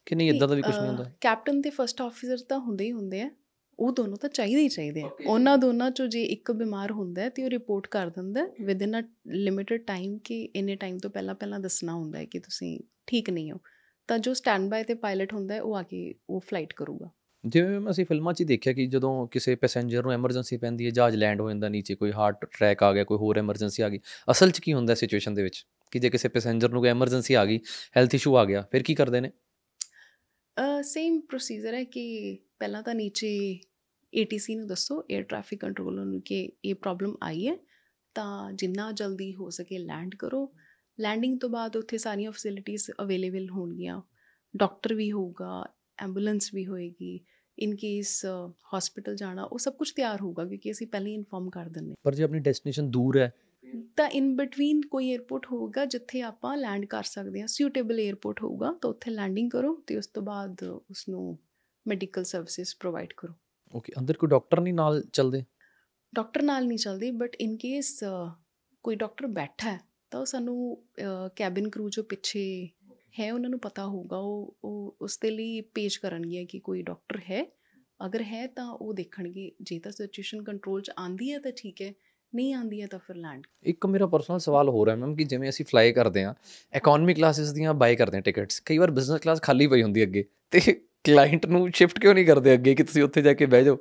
ਕਿ ਨਹੀਂ ਇਦਾਂ ਦਾ ਵੀ ਕੁਝ ਨਹੀਂ ਹੁੰਦਾ? ਕੈਪਟਨ ਤੇ ਫਰਸਟ ਆਫੀਸਰ ਤਾਂ ਹੁੰਦੇ ਹੀ ਹੁੰਦੇ ਆ। ਉਹ ਦੋਨੋਂ ਤਾਂ ਚਾਹੀਦੇ ਹੀ ਚਾਹੀਦੇ ਆ. ਉਹਨਾਂ ਦੋਨਾਂ ਚੋਂ ਜੇ ਇੱਕ ਬਿਮਾਰ ਹੁੰਦਾ ਹੈ ਤੇ ਉਹ ਰਿਪੋਰਟ ਕਰ ਦਿੰਦਾ within a limited time ਕਿ ਇੰਨੇ ਟਾਈਮ ਤੋਂ ਪਹਿਲਾਂ ਪਹਿਲਾਂ ਦੱਸਣਾ ਹੁੰਦਾ ਹੈ ਕਿ ਤੁਸੀਂ ਠੀਕ ਨਹੀਂ ਹੋ। ਤਾਂ ਜੋ ਸਟੈਂਡ ਬਾਏ ਤੇ ਪਾਇਲਟ ਹੁੰਦਾ ਹੈ ਉਹ ਆ ਕੇ ਉਹ ਫਲਾਈਟ ਕਰੂਗਾ। ਜਿਵੇਂ ਅਸੀਂ ਫਿਲਮਾਂ 'ਚ ਹੀ ਦੇਖਿਆ ਕਿ ਜਦੋਂ ਕਿਸੇ ਪੈਸੇਂਜਰ ਨੂੰ ਐਮਰਜੈਂਸੀ ਪੈਂਦੀ ਹੈ ਜਹਾਜ਼ ਲੈਂਡ ਹੋ ਜਾਂਦਾ ਨੀਚੇ ਕੋਈ ਹਾਰਟ ਅਟੈਕ ਆ ਗਿਆ ਕੋਈ ਹੋਰ ਐਮਰਜੈਂਸੀ ਆ ਗਈ। ਅਸਲ 'ਚ ਕੀ ਹੁੰਦਾ ਸਿਚੁਏਸ਼ਨ ਦੇ ਵਿੱਚ? ਕਿ ਜੇ ਕਿਸੇ ਪੈਸੇਂਜਰ ਨੂੰ ਕੋਈ ਐਮਰਜੈਂਸੀ ਆ ਗਈ ਹੈਲਥ ਇਸ਼ੂ ਆ ਗਿਆ ਫਿਰ ਕੀ ਕਰਦੇ ਨੇ? ਸੇਮ ਪ੍ਰੋਸੀਜਰ ਹੈ ਕਿ ਪਹਿਲਾਂ ਤਾਂ ਨੀਚੇ ATC ਨੂੰ ਦੱਸੋ 에ਅਰ ਟ੍ਰੈਫਿਕ ਕੰਟਰੋਲਰ ਨੂੰ ਕਿ ਇਹ ਪ੍ਰੋਬਲਮ ਆਈ ਹੈ, ਤਾਂ ਜਿੰਨਾ ਜਲਦੀ ਹੋ ਸਕੇ ਲੈਂਡ ਕਰੋ। ਲੈਂਡਿੰਗ ਤੋਂ ਬਾਅਦ ਉੱਥੇ ਸਾਰੀਆਂ ਫੈਸਿਲਿਟੀਆਂ ਅਵੇਲੇਬਲ ਹੋਣਗੀਆਂ। ਡਾਕਟਰ ਵੀ ਹੋਊਗਾ ਐਂਬੂਲੈਂਸ ਵੀ ਹੋਏਗੀ ਇਨ ਕੇਸ ਹਸਪੀਟਲ ਜਾਣਾ, ਉਹ ਸਭ ਕੁਝ ਤਿਆਰ ਹੋਊਗਾ, ਕਿਉਂਕਿ ਅਸੀਂ ਪਹਿਲਾਂ ਹੀ ਇਨਫੋਰਮ ਕਰ ਦਿੰਦੇ ਪਰ ਜੇ ਆਪਣੀ ਡੈਸਟੀਨੇਸ਼ਨ ਦੂਰ ਹੈ ਤਾਂ ਇਨ ਬਿਟਵੀਨ ਕੋਈ 에ਅਰਪੋਰਟ ਹੋਊਗਾ ਜਿੱਥੇ ਆਪਾਂ ਲੈਂਡ ਕਰ ਸਕਦੇ ਹਾਂ ਸੁਟੇਬਲ 에ਅਰਪੋਰਟ ਹੋਊਗਾ ਤਾਂ ਉੱਥੇ ਲੈਂਡਿੰਗ ਕਰੋ ਤੇ ਉਸ ਤੋਂ ਬਾਅਦ ਉਸ ਨੂੰ ਮੈਡੀਕਲ ਸਰਵਿਸਿਜ਼ ਪ੍ਰੋਵਾਈਡ ਕਰੋ। ਓਕੇ ਅੰਦਰ ਕੋਈ ਡਾਕਟਰ ਨਹੀਂ ਨਾਲ ਚੱਲਦੇ? ਡਾਕਟਰ ਨਾਲ ਨਹੀਂ ਚੱਲਦੀ ਬਟ ਇਨ ਕੇਸ ਕੋਈ ਡਾਕਟਰ ਬੈਠਾ ਹੈ ਤਾਂ ਉਹ ਸਾਨੂੰ ਕੈਬਿਨ ਕਰੂ ਜੋ ਪਿੱਛੇ ਹੈ ਉਹਨਾਂ ਨੂੰ ਪਤਾ ਹੋਊਗਾ ਉਹ ਉਹ ਉਸ ਦੇ ਲਈ ਪੇਸ਼ ਕਰਨਗੇ ਕਿ ਕੋਈ ਡਾਕਟਰ ਹੈ। ਅਗਰ ਹੈ ਤਾਂ ਉਹ ਦੇਖਣਗੇ ਜੇ ਤਾਂ ਸਿਚੁਏਸ਼ਨ ਕੰਟਰੋਲ 'ਚ ਆਂਦੀ ਹੈ ਤਾਂ ਠੀਕ ਹੈ ਨਹੀਂ ਆਂਦੀ ਹੈ ਤਾਂ ਫਿਰ ਲੈਂਡ ਇੱਕ ਮੇਰਾ ਪਰਸਨਲ ਸਵਾਲ ਹੋ ਰਿਹਾ ਮੈਮ ਕਿ ਜਿਵੇਂ ਅਸੀਂ ਫਲਾਈ ਕਰਦੇ ਹਾਂ ਇਕਨੋਮੀ ਕਲਾਸਿਸ ਦੀਆਂ ਬਾਈ ਕਰਦੇ ਹਾਂ ਟਿਕਟਸ ਕਈ ਵਾਰ ਬਿਜ਼ਨਸ ਕਲਾਸ ਖਾਲੀ ਪਈ ਹੁੰਦੀ ਅੱਗੇ ਤੇ ਕਲਾਇੰਟ ਨੂੰ ਸ਼ਿਫਟ ਕਿਉਂ ਨਹੀਂ ਕਰਦੇ ਅੱਗੇ ਕਿ ਤੁਸੀਂ ਉੱਥੇ ਜਾ ਕੇ ਬਹਿ ਜਾਓ?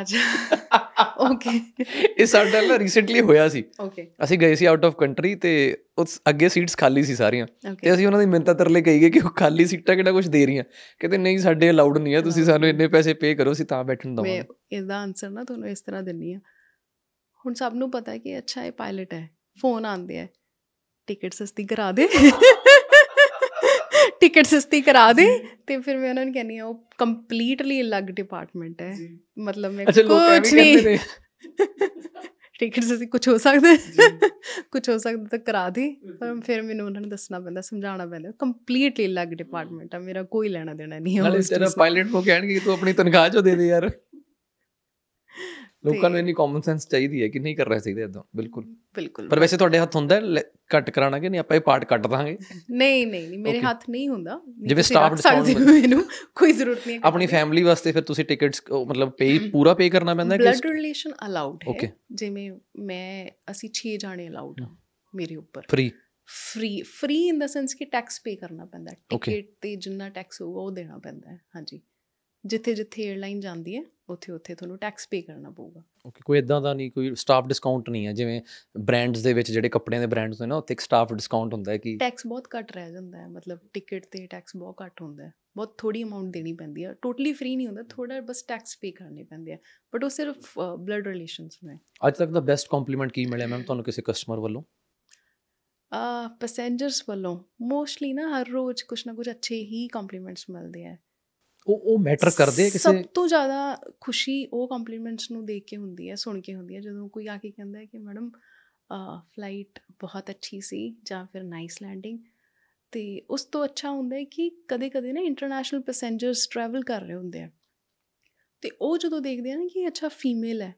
ਅੱਜ ਓਕੇ (laughs) ਇਹ ਸਾਡੇ ਨਾਲ ਰੀਸੈਂਟਲੀ ਹੋਇਆ ਸੀ। ਓਕੇ ਅਸੀਂ ਗਏ ਸੀ ਆਊਟ ਆਫ ਕੰਟਰੀ ਤੇ ਉਸ ਅੱਗੇ ਸੀਟਸ ਖਾਲੀ ਸੀ ਸਾਰੀਆਂ। ਤੇ ਅਸੀਂ ਉਹਨਾਂ ਦੀ ਮਿੰਤਾ ਤਰਲੇ ਕਹੀ ਗਏ ਕਿ ਉਹ ਖਾਲੀ ਸੀਟਾਂ ਕਿਹੜਾ ਕੁਝ ਦੇ ਰਹੀਆਂ। ਕਹਿੰਦੇ ਨਹੀਂ ਸਾਡੇ ਅਲਾਉਡ ਨਹੀਂ ਆ ਤੁਸੀਂ ਸਾਨੂੰ ਇੰਨੇ ਪੈਸੇ ਪੇ ਕਰੋ ਅਸੀਂ ਤਾਂ ਬੈਠਣ ਮੈਂ ਦਵਾਂਗੇ। ਇਸ ਦਾ ਆਨਸਰ ਨਾ ਤੁਹਾਨੂੰ ਇਸ ਤਰ੍ਹਾਂ ਦਿੰਨੀ ਆ ਹੁਣ ਸਭ ਨੂੰ ਪਤਾ ਹੈ ਕਿ ਅੱਛਾ ਇਹ ਪਾਇਲਟ ਹੈ ਫੋਨ ਆਉਂਦੇ ਆ ਟਿਕਟ ਸਸਤੀ ਕਰਾ ਦੇ। ਟਿਕਟ ਸਸਤੀ ਕਰਾ ਦੇ ਤੇ ਫਿਰ ਮੈਂ ਉਹਨਾਂ ਨੂੰ ਕਹਿੰਨੀ ਆ ਉਹ ਕੰਪਲੀਟਲੀ ਅਲੱਗ ਡਿਪਾਰਟਮੈਂਟ ਹੈ। ਮਤਲਬ ਮੈਂ ਕੁਝ ਨਹੀਂ। ਟਿਕਟ ਸਸਤੀ ਕੁਝ ਹੋ ਸਕਦਾ ਕੁਝ ਹੋ ਸਕਦਾ ਤਾਂ ਕਰਾ ਦੇ। ਪਰ ਫਿਰ ਮੈਨੂੰ ਉਹਨਾਂ ਨੂੰ ਦੱਸਣਾ ਪੈਂਦਾ ਸਮਝਾਉਣਾ ਪੈਂਦਾ ਕੰਪਲੀਟਲੀ ਅਲੱਗ ਡਿਪਾਰਟਮੈਂਟ ਆ ਮੇਰਾ ਕੋਈ ਲੈਣਾ ਦੇਣਾ ਨਹੀਂ ਹੈ ਨਾਲੇ ਤੇਰਾ। ਪਾਇਲਟ ਨੂੰ ਕਹਿਣਗੇ ਕਿ ਤੂੰ ਆਪਣੀ ਤਨਖਾਹ ਚੋਂ ਦੇ ਦੇ ਯਾਰ। ਲੋਕਾਂ ਨੂੰ ਇੰਨੀ ਕਾਮਨ ਸੈਂਸ ਚਾਹੀਦੀ ਹੈ ਕਿ ਨਹੀਂ ਕਰਨਾ ਚਾਹੀਦਾ ਇਦਾਂ ਬਿਲਕੁਲ। ਬਿਲਕੁਲ। ਪਰ ਵੈਸੇ ਤੁਹਾਡੇ ਹੱਥ ਹੁੰਦਾ ਹੈ ਕੱਟ ਕਰਾਣਾ ਕਿ ਨਹੀਂ ਆਪਾਂ ਇਹ ਪਾਰਟ ਕੱਟ ਦਾਂਗੇ? ਨਹੀਂ ਨਹੀਂ ਨਹੀਂ ਮੇਰੇ. ਹੱਥ ਨਹੀਂ ਹੁੰਦਾ। ਜਿਵੇਂ discount ਹੋ ਮੈਨੂੰ ਕੋਈ ਜ਼ਰੂਰਤ ਨਹੀਂ ਆਪਣੀ ਫੈਮਿਲੀ ਵਾਸਤੇ ਫਿਰ ਤੁਸੀਂ ਟਿਕਟਸ ਮਤਲਬ ਪੇ ਪੂਰਾ ਪੇ ਕਰਨਾ ਪੈਂਦਾ ਹੈ ਬਲੱਡ ਕਿ ਰਿਲੇਸ਼ਨ ਅਲਾਉਡ ਹੈ. ਜਿਵੇਂ ਮੈਂ ਅਸੀਂ 6 ਜਾਣੇ ਅਲਾਉਡ ਆ ਮੇਰੇ ਉੱਪਰ। Free free free in the sense ਕਿ ਟੈਕਸ ਪੇ ਕਰਨਾ ਪੈਂਦਾ. ਟਿਕਟ ਤੇ ਜਿੰਨਾ ਟੈਕਸ ਹੋਊਗਾ ਉਹ ਦੇਣਾ ਪੈਂਦਾ ਹੈ। ਹਾਂਜੀ। ਜਿੱਥੇ ਜਿੱਥੇ 에ਅਰਲਾਈਨ ਜਾਂਦੀ ਹੈ ਉੱਥੇ ਉੱਥੇ ਤੁਹਾਨੂੰ ਟੈਕਸ ਪੇ ਕਰਨਾ ਪਊਗਾ। ਓਕੇ ਕੋਈ ਇਦਾਂ ਦਾ ਨਹੀਂ ਕੋਈ ਸਟਾਫ ਡਿਸਕਾਊਂਟ ਨਹੀਂ ਹੈ ਜਿਵੇਂ ਬ੍ਰਾਂਡਸ ਦੇ ਵਿੱਚ ਜਿਹੜੇ ਕੱਪੜਿਆਂ ਦੇ ਬ੍ਰਾਂਡਸ ਨੇ ਨਾ ਉੱਥੇ ਇੱਕ ਸਟਾਫ ਡਿਸਕਾਊਂਟ ਹੁੰਦਾ ਹੈ ਕਿ ਟੈਕਸ ਬਹੁਤ ਘੱਟ ਰਹਿ ਜਾਂਦਾ ਹੈ ਮਤਲਬ ਟਿਕਟ ਤੇ ਟੈਕਸ ਬਹੁਤ ਘੱਟ ਹੁੰਦਾ ਹੈ। ਬਹੁਤ ਥੋੜੀ ਅਮਾਉਂਟ ਦੇਣੀ ਪੈਂਦੀ ਹੈ ਟੋਟਲੀ ਫ੍ਰੀ ਨਹੀਂ ਹੁੰਦਾ ਥੋੜਾ ਬਸ ਟੈਕਸ ਪੇ ਕਰਨੇ ਪੈਂਦੇ ਆ ਬਟ ਉਹ ਸਿਰਫ ਬਲੱਡ ਰਿਲੇਸ਼ਨਸ ਨੇ ਅੱਜ ਤੱਕ ਦਾ ਬੈਸਟ ਕੰਪਲੀਮੈਂਟ ਕੀ ਮਿਲਿਆ ਮੈਮ ਤੁਹਾਨੂੰ ਕਿਸੇ ਕਸਟਮਰ ਵੱਲੋਂ? ਆ ਪੈਸੇਂਜਰਸ ਵੱਲੋਂ ਮੋਸਟਲੀ ਨਾ ਹਰ ਰੋਜ਼ ਕੁਛ ਨਾ ਕੁਛ ਅੱਛੇ ਹੀ ਕੰਪਲੀਮੈਂਟਸ ਮਿਲਦੇ ਆ। ਉਹ ਉਹ ਮੈਟਰ ਕਰਦੇ ਆ ਕਿਸੇ ਸਭ ਤੋਂ ਜ਼ਿਆਦਾ ਖੁਸ਼ੀ ਉਹ ਕੰਪਲੀਮੈਂਟਸ ਨੂੰ ਦੇਖ ਕੇ ਹੁੰਦੀ ਹੈ ਸੁਣ ਕੇ ਹੁੰਦੀ ਹੈ ਜਦੋਂ ਕੋਈ ਆ ਕੇ ਕਹਿੰਦਾ ਹੈ ਕਿ ਮੈਡਮ ਫਲਾਈਟ ਬਹੁਤ ਅੱਛੀ ਸੀ ਜਾਂ ਫਿਰ ਨਾਈਸ ਲੈਂਡਿੰਗ ਤੇ ਉਸ ਤੋਂ ਅੱਛਾ ਹੁੰਦਾ ਹੈ ਕਿ ਕਦੇ-ਕਦੇ ਨਾ ਇੰਟਰਨੈਸ਼ਨਲ ਪੈਸੇਂਜਰਸ ਟਰੈਵਲ ਕਰ ਰਹੇ ਹੁੰਦੇ ਆ ਤੇ ਉਹ ਜਦੋਂ ਦੇਖਦੇ ਆ ਨਾ ਕਿ ਅੱਛਾ ਫੀਮੇਲ ਹੈ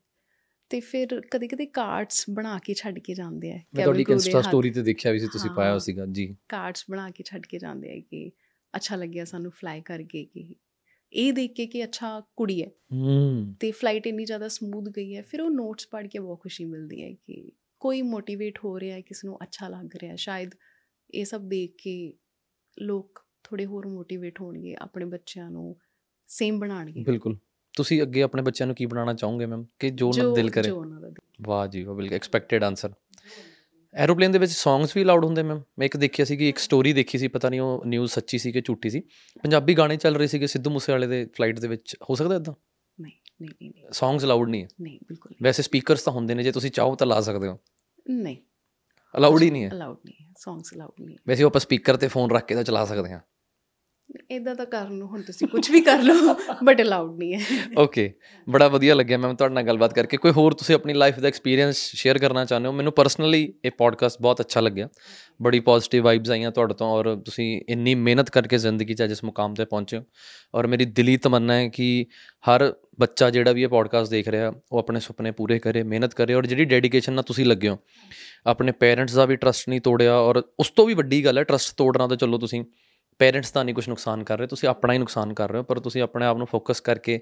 ਤੇ ਫਿਰ ਕਦੇ-ਕਦੇ ਕਾਰਡਸ ਬਣਾ ਕੇ ਛੱਡ ਕੇ ਜਾਂਦੇ ਆ ਮੈਂ ਤੁਹਾਡੀ ਇੰਸਟਾ ਸਟੋਰੀ ਤੇ ਦੇਖਿਆ ਵੀ ਸੀ ਤੁਸੀਂ ਪਾਇਆ। ਸੀਗਾ ਜੀ ਕਾਰਡਸ ਬਣਾ ਕੇ ਛੱਡ ਕੇ ਜਾਂਦੇ ਆ ਕਿ ਅੱਛਾ ਲੱਗਿਆ ਸਾਨੂੰ ਫਲਾਈ ਕਰਕੇ ਕਿ ਇਹ ਦੇਖ ਕੇ ਕਿ ਅੱਛਾ ਕੁੜੀ ਹੈ। ਹੂੰ। ਤੇ ਫਲਾਈਟ ਇੰਨੀ ਜ਼ਿਆਦਾ ਸਮੂਥ ਗਈ ਹੈ ਫਿਰ ਉਹ ਨੋਟਸ ਪੜ੍ਹ ਕੇ ਬਹੁਤ ਖੁਸ਼ੀ ਮਿਲਦੀ ਹੈ ਕਿ ਕੋਈ ਮੋਟੀਵੇਟ ਹੋ ਰਿਹਾ ਹੈ ਕਿਸ ਨੂੰ ਅੱਛਾ ਲੱਗ ਰਿਹਾ ਹੈ। ਸ਼ਾਇਦ ਇਹ ਸਭ ਦੇਖ ਕੇ ਲੋਕ ਥੋੜੇ ਹੋਰ ਮੋਟੀਵੇਟ ਹੋਣਗੇ ਆਪਣੇ ਬੱਚਿਆਂ ਨੂੰ ਸੇਮ ਬਣਾਉਣਗੇ। ਬਿਲਕੁਲ। ਤੁਸੀਂ ਅੱਗੇ ਆਪਣੇ ਬੱਚਿਆਂ ਨੂੰ ਕੀ ਬਣਾਉਣਾ ਚਾਹੋਗੇ ਮੈਮ ਕਿ ਜੋ ਉਹਨਾਂ ਦਾ ਦਿਲ ਕਰੇ। ਵਾਹ ਜੀ ਵਾਹ ਬਿਲਕੁਲ। ਐਕਸਪੈਕਟਡ ਆਨਸਰ ਐਰੋਪਲੇਨ ਦੇ ਵਿੱਚ ਸੌਂਗਸ ਵੀ ਲਾਊਡ ਹੁੰਦੇ ਮੈਮ ਮੈਂ ਇੱਕ ਦੇਖਿਆ ਸੀ ਕਿ ਇੱਕ ਸਟੋਰੀ ਦੇਖੀ ਸੀ ਪਤਾ ਨਹੀਂ ਉਹ ਨਿਊਜ਼ ਸੱਚੀ ਸੀ ਕਿ ਝੂਠੀ ਸੀ। ਪੰਜਾਬੀ ਗਾਣੇ ਚੱਲ ਰਹੇ ਸੀਗੇ ਸਿੱਧੂ ਮੂਸੇਵਾਲੇ ਦੇ ਫਲਾਈਟ ਦੇ ਵਿੱਚ। ਹੋ ਸਕਦਾ ਇਦਾਂ ਨਹੀਂ ਨਹੀਂ ਨਹੀਂ ਸੌਂਗਸ ਲਾਊਡ ਨਹੀਂ ਹੈ। ਨਹੀਂ ਬਿਲਕੁਲ ਵੈਸੇ ਸਪੀਕਰਸ ਤਾਂ ਹੁੰਦੇ ਨੇ ਜੇ ਤੁਸੀਂ ਚਾਹੋ ਤਾਂ ਲਾ ਸਕਦੇ ਹੋ। ਨਹੀਂ। ਅਲਾਉਡ ਹੀ ਨਹੀਂ ਹੈ। ਅਲਾਉਡ ਨਹੀਂ ਹੈ। ਸੌਂਗਸ ਅਲਾਉਡ ਨਹੀਂ ਵੈਸੇ ਆਪਾਂ ਸਪੀਕਰ ਤੇ ਫੋਨ ਰੱਖ ਕੇ ਤਾਂ ਚਲਾ ਸਕਦੇ ਹਾਂ। ਇਦਾਂ ਤਾਂ ਕਰਨ ਨੂੰ ਹੁਣ ਤੁਸੀਂ ਕੁਝ ਵੀ ਕਰ ਲਓ ਬਟ ਅਲਾਉਡ ਨਹੀਂ ਹੈ। ਓਕੇ ਬੜਾ ਵਧੀਆ ਲੱਗਿਆ ਮੈਮ ਤੁਹਾਡੇ ਨਾਲ ਗੱਲਬਾਤ ਕਰਕੇ। ਕੋਈ ਹੋਰ ਤੁਸੀਂ ਆਪਣੀ ਲਾਈਫ ਦਾ ਐਕਸਪੀਰੀਅੰਸ ਸ਼ੇਅਰ ਕਰਨਾ ਚਾਹੁੰਦੇ ਹੋ? ਮੈਨੂੰ ਪਰਸਨਲੀ ਇਹ ਪੋਡਕਾਸਟ ਬਹੁਤ ਅੱਛਾ ਲੱਗਿਆ। ਬੜੀ ਪੋਜ਼ਿਟਿਵ ਵਾਈਬਸ ਆਈਆਂ ਤੁਹਾਡੇ ਤੋਂ ਔਰ ਤੁਸੀਂ ਇੰਨੀ ਮਿਹਨਤ ਕਰਕੇ ਜ਼ਿੰਦਗੀ 'ਚ ਅੱਜ ਇਸ ਮੁਕਾਮ ਤੇ ਪਹੁੰਚੇ ਹੋ। ਔਰ ਮੇਰੀ ਦਿਲੀ ਤਮੰਨਾ ਹੈ ਕਿ ਹਰ ਬੱਚਾ ਜਿਹੜਾ ਵੀ ਇਹ ਪੋਡਕਾਸਟ ਦੇਖ ਰਿਹਾ, ਉਹ ਆਪਣੇ ਸੁਪਨੇ ਪੂਰੇ ਕਰੇ, ਮਿਹਨਤ ਕਰੇ ਔਰ ਜਿਹੜੀ ਡੈਡੀਕੇਸ਼ਨ ਨਾਲ ਤੁਸੀਂ ਲੱਗੇ ਹੋ, ਆਪਣੇ ਪੇਰੈਂਟਸ ਦਾ ਵੀ ਟਰਸਟ ਨਹੀਂ ਤੋੜਿਆ ਔਰ ਉਸ ਤੋਂ ਵੀ ਵੱਡੀ ਗੱਲ ਹੈ ਟਰਸਟ ਤੋੜਨਾ ਤਾਂ ਚਲੋ ਤੁਸੀਂ ਪੇਰੈਂਟਸ ਦਾ ਨਹੀਂ ਕੁਝ ਨੁਕਸਾਨ ਕਰ ਰਹੇ ਤੁਸੀਂ ਆਪਣਾ ਹੀ ਨੁਕਸਾਨ ਕਰ ਰਹੇ ਹੋ ਪਰ ਤੁਸੀਂ ਆਪਣੇ ਆਪ ਨੂੰ ਫੋਕਸ ਕਰਕੇ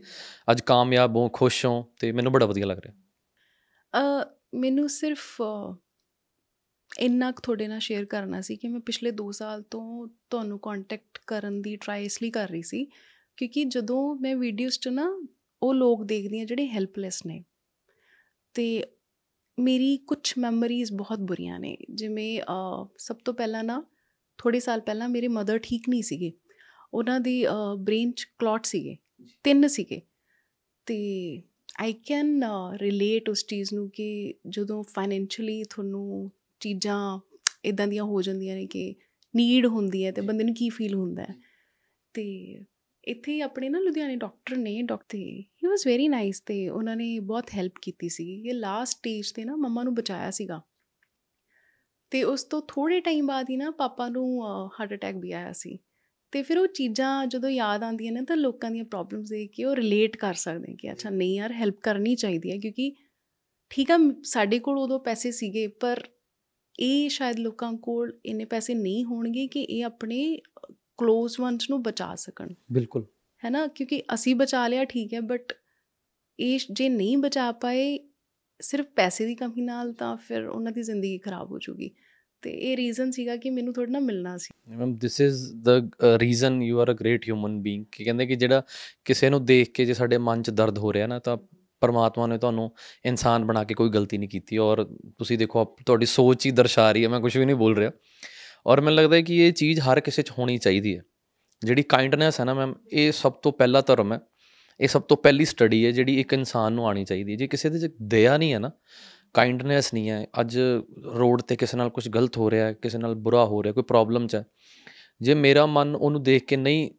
ਅੱਜ ਕਾਮਯਾਬ ਹੋ ਖੁਸ਼ ਹੋ ਤੇ ਮੈਨੂੰ ਬੜਾ ਵਧੀਆ ਲੱਗ ਰਿਹਾ। ਅ ਮੈਨੂੰ ਸਿਰਫ ਅ, ਇੰਨਾ ਕੁ ਤੁਹਾਡੇ ਨਾਲ ਸ਼ੇਅਰ ਕਰਨਾ ਸੀ ਕਿ ਮੈਂ ਪਿਛਲੇ 2 ਸਾਲ ਤੋਂ ਤੁਹਾਨੂੰ ਕੰਟੈਕਟ ਕਰਨ ਦੀ ਟਰਾਈ ਇਸ ਲਈ ਕਰ ਰਹੀ ਸੀ ਕਿਉਂਕਿ ਜਦੋਂ ਮੈਂ ਵੀਡੀਓਜ਼ 'ਚ ਨਾ ਉਹ ਲੋਕ ਦੇਖਦੀ ਆ ਜਿਹੜੇ ਹੈਲਪਲੈਸ ਨੇ ਤੇ ਮੇਰੀ ਕੁਝ ਮੈਮਰੀਜ਼ ਬਹੁਤ ਬੁਰੀਆਂ ਨੇ ਜਿਵੇਂ ਅ, ਸਭ ਤੋਂ ਪਹਿਲਾਂ ਨਾ ਥੋੜੇ ਸਾਲ ਪਹਿਲਾਂ ਮੇਰੇ ਮਦਰ ਠੀਕ ਨਹੀਂ ਸੀਗੇ। ਉਹਨਾਂ ਦੀ ਬ੍ਰੇਨ 'ਚ ਕਲੌਟ ਸੀਗੇ। ਤਿੰਨ ਸੀਗੇ। ਤੇ ਆਈ ਕੈਨ ਰਿਲੇਟ ਉਸ ਚੀਜ਼ ਨੂੰ ਕਿ ਜਦੋਂ ਫਾਈਨੈਂਸ਼ੀਅਲੀ ਤੁਹਾਨੂੰ ਚੀਜ਼ਾਂ ਇਦਾਂ ਦੀਆਂ ਹੋ ਜਾਂਦੀਆਂ ਨੇ ਕਿ ਨੀਡ ਹੁੰਦੀ ਹੈ ਤੇ ਬੰਦੇ ਨੂੰ ਕੀ ਫੀਲ ਹੁੰਦਾ ਹੈ। ਤੇ ਇੱਥੇ ਹੀ ਆਪਣੇ ਨਾ ਲੁਧਿਆਣੇ ਡਾਕਟਰ ਨੇ ਡਾਕਟਰ ਹੀ ਵਾਸ ਵੈਰੀ ਨਾਈਸ ਤੇ ਉਹਨਾਂ ਨੇ ਬਹੁਤ ਹੈਲਪ ਕੀਤੀ ਸੀ ਇਹ ਲਾਸਟ ਸਟੇਜ ਤੇ ਨਾ ਮੰਮਾ ਨੂੰ ਬਚਾਇਆ ਸੀਗਾ। ਤੇ ਉਸ ਤੋਂ ਥੋੜੇ ਟਾਈਮ ਬਾਅਦ ਹੀ ਨਾ ਪਾਪਾ ਨੂੰ ਹਾਰਟ ਅਟੈਕ ਵੀ ਆਇਆ ਸੀ। ਤੇ ਫਿਰ ਉਹ ਚੀਜ਼ਾਂ ਜਦੋਂ ਯਾਦ ਆਉਂਦੀਆਂ ਨੇ ਤਾਂ ਲੋਕਾਂ ਦੀਆਂ ਪ੍ਰੋਬਲਮਸ ਦੇਖ ਕੇ ਉਹ ਰਿਲੇਟ ਕਰ ਸਕਦੇ ਕਿ ਅੱਛਾ ਨਹੀਂ ਯਾਰ ਹੈਲਪ ਕਰਨੀ ਚਾਹੀਦੀ ਹੈ ਕਿਉਂਕਿ ਠੀਕ ਆ ਸਾਡੇ ਕੋਲ ਉਦੋਂ ਪੈਸੇ ਸੀਗੇ ਪਰ ਇਹ ਸ਼ਾਇਦ ਲੋਕਾਂ ਕੋਲ ਇੰਨੇ ਪੈਸੇ ਨਹੀਂ ਹੋਣਗੇ ਕਿ ਇਹ ਆਪਣੇ ਕਲੋਜ਼ ਵਨਸ ਨੂੰ ਬਚਾ ਸਕਣ। ਬਿਲਕੁਲ। ਹੈ ਨਾ? ਕਿਉਂਕਿ ਅਸੀਂ ਬਚਾ ਲਿਆ ਠੀਕ ਹੈ ਬਟ ਇਹ ਜੇ ਨਹੀਂ ਬਚਾ ਪਾਏ ਸਿਰਫ ਪੈਸੇ ਦੀ ਕਮੀ ਨਾਲ ਤਾਂ ਫਿਰ ਉਹਨਾਂ ਦੀ ਜ਼ਿੰਦਗੀ ਖਰਾਬ ਹੋ ਜੂਗੀ। ਤੇ ਇਹ ਰੀਜ਼ਨ ਸੀਗਾ ਕਿ ਮੈਨੂੰ ਤੁਹਾਡੇ ਨਾਲ ਮਿਲਣਾ ਸੀ। Ma'am this is the reason you are a great human being ਕਿ ਕਹਿੰਦੇ ਕਿ ਜਿਹੜਾ ਕਿਸੇ ਨੂੰ ਦੇਖ ਕੇ ਜੇ ਸਾਡੇ ਮਨ 'ਚ ਦਰਦ ਹੋ ਰਿਹਾ ਨਾ, ਤਾਂ ਪਰਮਾਤਮਾ ਨੇ ਤੁਹਾਨੂੰ ਇਨਸਾਨ ਬਣਾ ਕੇ ਕੋਈ ਗਲਤੀ ਨਹੀਂ ਕੀਤੀ। ਔਰ ਤੁਸੀਂ ਦੇਖੋ, ਆਪ- ਤੁਹਾਡੀ ਸੋਚ ਹੀ ਦਰਸਾ ਰਹੀ ਹੈ, ਮੈਂ ਕੁਝ ਵੀ ਨਹੀਂ ਬੋਲ ਰਿਹਾ। ਔਰ ਮੈਨੂੰ ਲੱਗਦਾ ਹੈ ਕਿ ਇਹ ਚੀਜ਼ ਹਰ ਕਿਸੇ 'ਚ ਹੋਣੀ ਚਾਹੀਦੀ ਹੈ। ਜਿਹੜੀ ਕਾਈਂਡਨੈਸ ਹੈ ਨਾ ਮੈਮ ਇਹ ਸਭ ਤੋਂ ਪਹਿਲਾ ਧਰਮ ਹੈ। ਇਹ ਸਭ ਤੋਂ ਪਹਿਲੀ ਸਟੱਡੀ ਹੈ ਜਿਹੜੀ ਇੱਕ ਇਨਸਾਨ ਨੂੰ ਆਣੀ ਚਾਹੀਦੀ ਹੈ। ਜੇ ਕਿਸੇ ਦੇ 'ਚ ਦਇਆ ਨਹੀਂ ਹੈ ਨਾ ਕਾਈਂਡਨੈਸ ਨਹੀਂ ਹੈ ਅੱਜ ਰੋਡ ਤੇ ਕਿਸੇ ਨਾਲ ਕੁਝ ਗਲਤ ਹੋ ਰਿਹਾ ਹੈ ਕਿਸੇ ਨਾਲ ਬੁਰਾ ਹੋ ਰਿਹਾ ਕੋਈ ਪ੍ਰੋਬਲਮ 'ਚ ਹੈ ਜੇ ਮੇਰਾ ਮਨ ਉਹਨੂੰ ਦੇਖ ਕੇ ਨਹੀਂ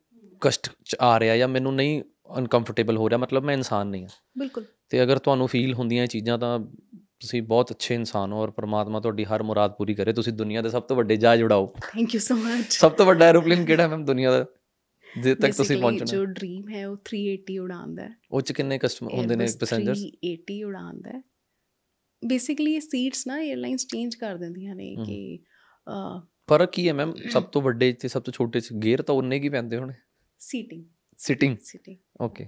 ਕਸ਼ਟ 'ਚ ਆ ਰਿਹਾ ਜਾਂ ਮੈਨੂੰ ਨਹੀਂ ਅਨਕੰਫਰਟੇਬਲ ਹੋ ਰਿਹਾ ਮਤਲਬ ਮੈਂ ਇਨਸਾਨ ਨਹੀਂ ਹਾਂ। ਬਿਲਕੁਲ। ਤੇ ਅਗਰ ਤੁਹਾਨੂੰ ਫੀਲ ਹੁੰਦੀਆਂ ਇਹ ਚੀਜ਼ਾਂ ਤਾਂ ਤੁਸੀਂ ਬਹੁਤ ਅੱਛੇ ਇਨਸਾਨ ਹੋ ਔਰ ਪ੍ਰਮਾਤਮਾ ਤੁਹਾਡੀ ਹਰ ਮੁਰਾਦ ਪੂਰੀ ਕਰੇ। ਤੁਸੀਂ ਦੁਨੀਆ ਦੇ ਸਭ ਤੋਂ ਵੱਡੇ ਜਹਾਜ਼ ਉਡਾਓ। ਥੈਂਕ ਯੂ ਸੋ ਮਚ ਸਭ ਤੋਂ ਵੱਡਾ ਐਰੋਪਲੇਨ ਕਿਹੜਾ ਹੈ ਮੈਮ? ਦੁਨੀਆ ਦਾ। ਜਿੱਥੇ ਤੱਕ ਤੁਸੀਂ ਪਹੁੰਚਣਾ। ਜੋ ਡ੍ਰੀਮ ਹੈ ਉਹ 380 ਉਡਾਨ ਦਾ ਹੈ। ਉਹ ਚ ਕਿੰਨੇ ਕਸਟਮਰ ਹੁੰਦੇ ਨੇ ਪੈਸੇਂਜਰਸ 380 ਉਡਾਨ ਦਾ ਹੈ। ਬੇਸਿਕਲੀ ਇਹ ਸੀਟਸ ਨਾ 에ਅਰਲਾਈਨਸ ਚੇਂਜ ਕਰ ਦਿੰਦੀਆਂ ਨੇ। ਕਿ ਫ਼ਰਕ ਕੀ ਹੈ ਮੈਮ ਸਭ ਤੋਂ ਵੱਡੇ ਤੇ ਸਭ ਤੋਂ ਛੋਟੇ ਚ ਗੇਅਰ ਤਾਂ ਉਨੇ ਕੀ ਪੈਂਦੇ ਹੋਣੇ? Seating sitting seating okay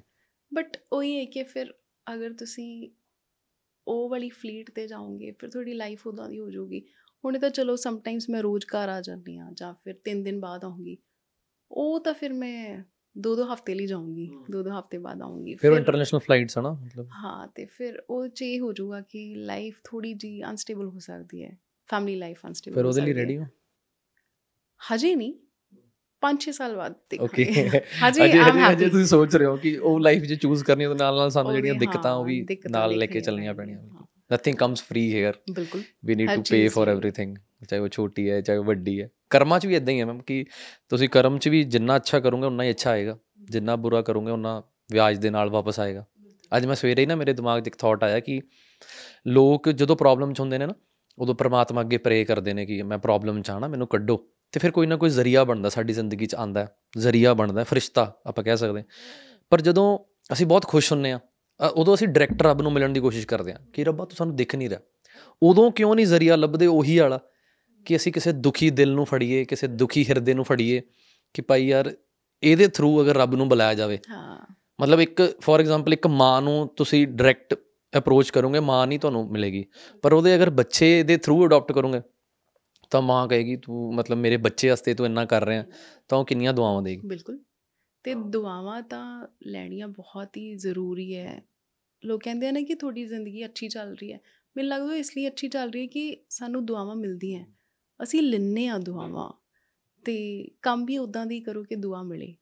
but ਉਹੀ ਹੈ ਕਿ ਫਿਰ ਅਗਰ ਤੁਸੀਂ ਉਹ ਵਾਲੀ ਫਲੀਟ ਤੇ ਜਾਓਗੇ ਫਿਰ ਤੁਹਾਡੀ ਲਾਈਫ ਉਦਾਂ ਦੀ ਹੋ ਜਾਊਗੀ। ਹੁਣ ਤਾਂ ਚਲੋ ਸਮਟਾਈਮਸ ਮੈਂ ਰੋਜ਼ ਘਰ ਆ ਜਾਂਦੀ ਆ ਜਾਂ ਫਿਰ 3 ਦਿਨ ਬਾਅਦ ਆਉਂਗੀ। ਉਹ ਤਾਂ ਫਿਰ ਮੈਂ ਦੋ ਦੋ ਹਫ਼ਤੇ ਲਈ ਜਾਊਂਗੀ ਦੋ ਦੋ ਹਫ਼ਤੇ ਬਾਅਦ ਆਉਂਗੀ ਫਿਰ ਇੰਟਰਨੈਸ਼ਨਲ ਫਲਾਈਟਸ ਹੈ ਨਾ ਮਤਲਬ। ਹਾਂ ਤੇ ਫਿਰ ਉਹ ਚ ਇਹ ਹੋ ਜਾਊਗਾ ਕਿ ਲਾਈਫ ਥੋੜੀ ਜੀ ਅਨਸਟੇਬਲ ਹੋ ਸਕਦੀ ਹੈ ਫੈਮਿਲੀ ਲਾਈਫ ਅਨਸਟੇਬਲ ਫਿਰ ਉਹਦੇ ਲਈ ਰੈਡੀ ਹੋ। ਹਜੇ ਨਹੀਂ 5-6 ਸਾਲ ਬਾਅਦ ਦੇਖਾਂਗੇ। (laughs) ਹਜੇ ਆਮ ਹੈਪੀ ਤੁਸੀਂ ਸੋਚ ਰਹੇ ਹੋ ਕਿ ਉਹ ਲਾਈਫ ਜੇ ਚੂਜ਼ ਕਰਨੀ ਉਹਦੇ ਨਾਲ ਨਾਲ ਸਾਨੂੰ ਜਿਹੜੀਆਂ ਦਿੱਕਤਾਂ ਉਹ ਵੀ ਨਾਲ ਲੈ ਕੇ ਚੱਲਣੀਆਂ ਪੈਣੀਆਂ। ਨਥਿੰਗ ਕਮਸ ਫ੍ਰੀ ਹੇਅਰ ਬਿਲਕੁਲ। We need to pay for everything ਚਾਹੇ ਉਹ ਛੋਟੀ ਹੈ ਚਾਹੇ ਵੱਡੀ ਹੈ। ਕਰਮਾਂ 'ਚ ਵੀ ਇਦਾਂ ਹੀ ਹੈ ਮੈਮ ਕਿ ਤੁਸੀਂ ਕਰਮ 'ਚ ਵੀ ਜਿੰਨਾ ਅੱਛਾ ਕਰੋਗੇ ਉਨਾ ਹੀ ਅੱਛਾ ਆਏਗਾ। ਜਿੰਨਾ ਬੁਰਾ ਕਰੋਗੇ ਉਨਾ ਵਿਆਜ ਦੇ ਨਾਲ ਵਾਪਸ ਆਏਗਾ। ਅੱਜ ਮੈਂ ਸਵੇਰੇ ਹੀ ਨਾ ਮੇਰੇ ਦਿਮਾਗ 'ਚ ਇੱਕ ਥਾਟ ਆਇਆ ਕਿ ਲੋਕ ਜਦੋਂ ਪ੍ਰੋਬਲਮ 'ਚ ਹੁੰਦੇ ਨੇ ਨਾ ਉਦੋਂ ਪ੍ਰਮਾਤਮਾ ਅੱਗੇ ਪ੍ਰੇ ਕਰਦੇ ਨੇ ਕਿ ਮੈਂ ਪ੍ਰੋਬਲਮ 'ਚ ਆਣਾ ਮੈਨੂੰ ਕੱਢੋ। ਤੇ ਫਿਰ ਕੋਈ ਨਾ ਕੋਈ ਜ਼ਰੀਆ ਬਣਦਾ ਸਾਡੀ ਜ਼ਿੰਦਗੀ 'ਚ ਆਂਦਾ ਜ਼ਰੀਆ ਬਣਦਾ ਫਰਿਸ਼ਤਾ ਆਪਾਂ ਕਹਿ ਸਕਦੇ ਪਰ ਜਦੋਂ ਅਸੀਂ ਬਹੁਤ ਖੁਸ਼ ਹੁੰਨੇ ਆ ਉਦੋਂ ਅਸੀਂ ਡਾਇਰੈਕਟ ਰੱਬ ਨੂੰ ਮਿਲਣ ਦੀ ਕੋਸ਼ਿਸ਼ ਕਰਦੇ ਹਾਂ ਕਿ ਰੱਬਾ ਤੂੰ ਸਾਨੂੰ ਦਿਖ ਨਹੀਂ ਰਿਹਾ। ਉਦੋਂ ਕਿਉਂ ਨਹੀਂ ਜ਼ਰੀਆ ਲੱਭਦੇ ਉਹੀ ਵਾਲਾ ਕਿ ਅਸੀਂ ਕਿਸੇ ਦੁਖੀ ਦਿਲ ਨੂੰ ਫੜੀਏ ਕਿਸੇ ਦੁਖੀ ਹਿਰਦੇ ਨੂੰ ਫੜੀਏ ਕਿ ਭਾਈ ਯਾਰ ਇਹਦੇ ਥਰੂ ਅਗਰ ਰੱਬ ਨੂੰ ਬੁਲਾਇਆ ਜਾਵੇ। ਹਾਂ। ਮਤਲਬ ਇੱਕ ਫੋਰ ਐਗਜ਼ਾਮਪਲ ਇੱਕ ਮਾਂ ਨੂੰ ਤੁਸੀਂ ਡਾਇਰੈਕਟ ਅਪਰੋਚ ਕਰੋਗੇ ਮਾਂ ਨਹੀਂ ਤੁਹਾਨੂੰ ਮਿਲੇਗੀ। ਪਰ ਉਹਦੇ ਅਗਰ ਬੱਚੇ ਦੇ ਥਰੂ ਅਡਾਪਟ ਕਰੋਗੇ ਤਾਂ ਮਾਂ ਕਹੇਗੀ ਤੂੰ ਮਤਲਬ ਮੇਰੇ ਬੱਚੇ ਵਾਸਤੇ ਤੂੰ ਇੰਨਾ ਕਰ ਰਿਹਾ ਤਾਂ ਉਹ ਕਿੰਨੀਆਂ ਦੁਆਵਾਂ ਦੇਗੀ। ਬਿਲਕੁਲ। ਤੇ ਦੁਆਵਾਂ ਤਾਂ ਲੈਣੀਆਂ ਬਹੁਤ ਹੀ ਜ਼ਰੂਰੀ ਹੈ। ਲੋਕ ਕਹਿੰਦੇ ਆ ਨਾ ਕਿ ਤੁਹਾਡੀ ਜ਼ਿੰਦਗੀ ਅੱਛੀ ਚੱਲ ਰਹੀ ਹੈ। ਮੈਨੂੰ ਲੱਗਦਾ ਇਸ ਲਈ ਅੱਛੀ ਚੱਲ ਰਹੀ ਹੈ ਕਿ ਸਾਨੂੰ ਦੁਆਵਾਂ ਮਿਲਦੀਆਂ ਅਸੀਂ ਲੈਂਦੇ ਆ ਦੁਆਵਾਂ ਤੇ ਕੰਮ ਵੀ ਉਦਾਂ ਦੀ ਕਰੋ ਕਿ ਦੁਆ ਮਿਲੇ।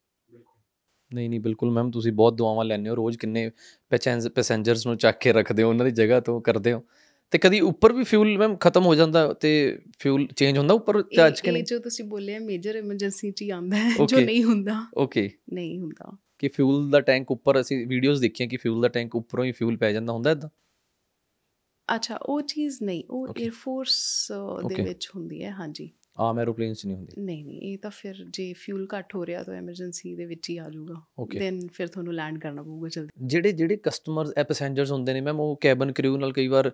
ਨਹੀਂ ਨਹੀਂ ਬਿਲਕੁਲ ਮੈਮ ਤੁਸੀਂ ਬਹੁਤ ਦੁਆਵਾਂ ਲੈਂਦੇ ਹੋ। ਰੋਜ਼ ਕਿੰਨੇ ਪੈਸੇਂਜਰਸ ਨੂੰ ਚੱਕ ਕੇ ਰੱਖਦੇ ਹੋ ਉਹਨਾਂ ਦੀ ਜਗ੍ਹਾ ਤੋਂ ਕਰਦੇ ਹੋ। ਤੇ ਕਦੀ ਉੱਪਰ ਵੀ ਫਿਊਲ ਮੈਮ ਖਤਮ ਹੋ ਜਾਂਦਾ ਤੇ ਫਿਊਲ ਚੇਂਜ ਹੁੰਦਾ ਉੱਪਰ ਇਹ ਕਿ ਨਹੀਂ ਜੋ ਤੁਸੀਂ ਬੋਲਿਆ ਮੇਜਰ ਐਮਰਜੈਂਸੀ ਚ ਹੀ ਆਉਂਦਾ ਹੈ ਜੋ. ਨਹੀਂ ਹੁੰਦਾ। ਓਕੇ ਨਹੀਂ ਹੁੰਦਾ। ਕਿ ਫਿਊਲ ਦਾ ਟੈਂਕ ਉੱਪਰ ਅਸੀਂ ਵੀਡੀਓਜ਼ ਦੇਖੀਆਂ ਕਿ ਫਿਊਲ ਦਾ ਟੈਂਕ ਉੱਪਰੋਂ ਹੀ ਫਿਊਲ ਪੈ ਜਾਂਦਾ ਹੁੰਦਾ ਇਦਾਂ ਅੱਛਾ ਉਹ ਚੀਜ਼ ਨਹੀਂ ਉਹ. 에ਅਰ ਫੋਰਸ ਦੇ. ਵਿੱਚ ਹੁੰਦੀ ਹੈ ਹਾਂਜੀ। ਆਮ ਐਰੋਪਲੇਨਸ 'ਚ ਨਹੀਂ ਹੁੰਦੀ? ਨਹੀਂ ਨਹੀਂ ਇਹ ਤਾਂ ਫਿਰ ਜੇ ਫਿਊਲ ਘੱਟ ਹੋ ਰਿਹਾ ਤਾਂ ਐਮਰਜੈਂਸੀ ਦੇ ਵਿੱਚ ਹੀ ਆ ਜਾਊਗਾ। ਦੈਨ ਫਿਰ ਤੁਹਾਨੂੰ ਲੈਂਡ ਕਰਨਾ ਪਊਗਾ ਜਲਦੀ। ਜਿਹੜੇ ਜਿਹੜੇ ਕਸਟਮਰਸ ਐ ਪੈਸੇਂਜਰਸ ਹੁੰਦੇ ਨੇ ਮੈਮ ਉਹ ਕੈਬਨ ਕ੍ਰਿਊ ਨਾਲ ਕਈ ਵਾਰ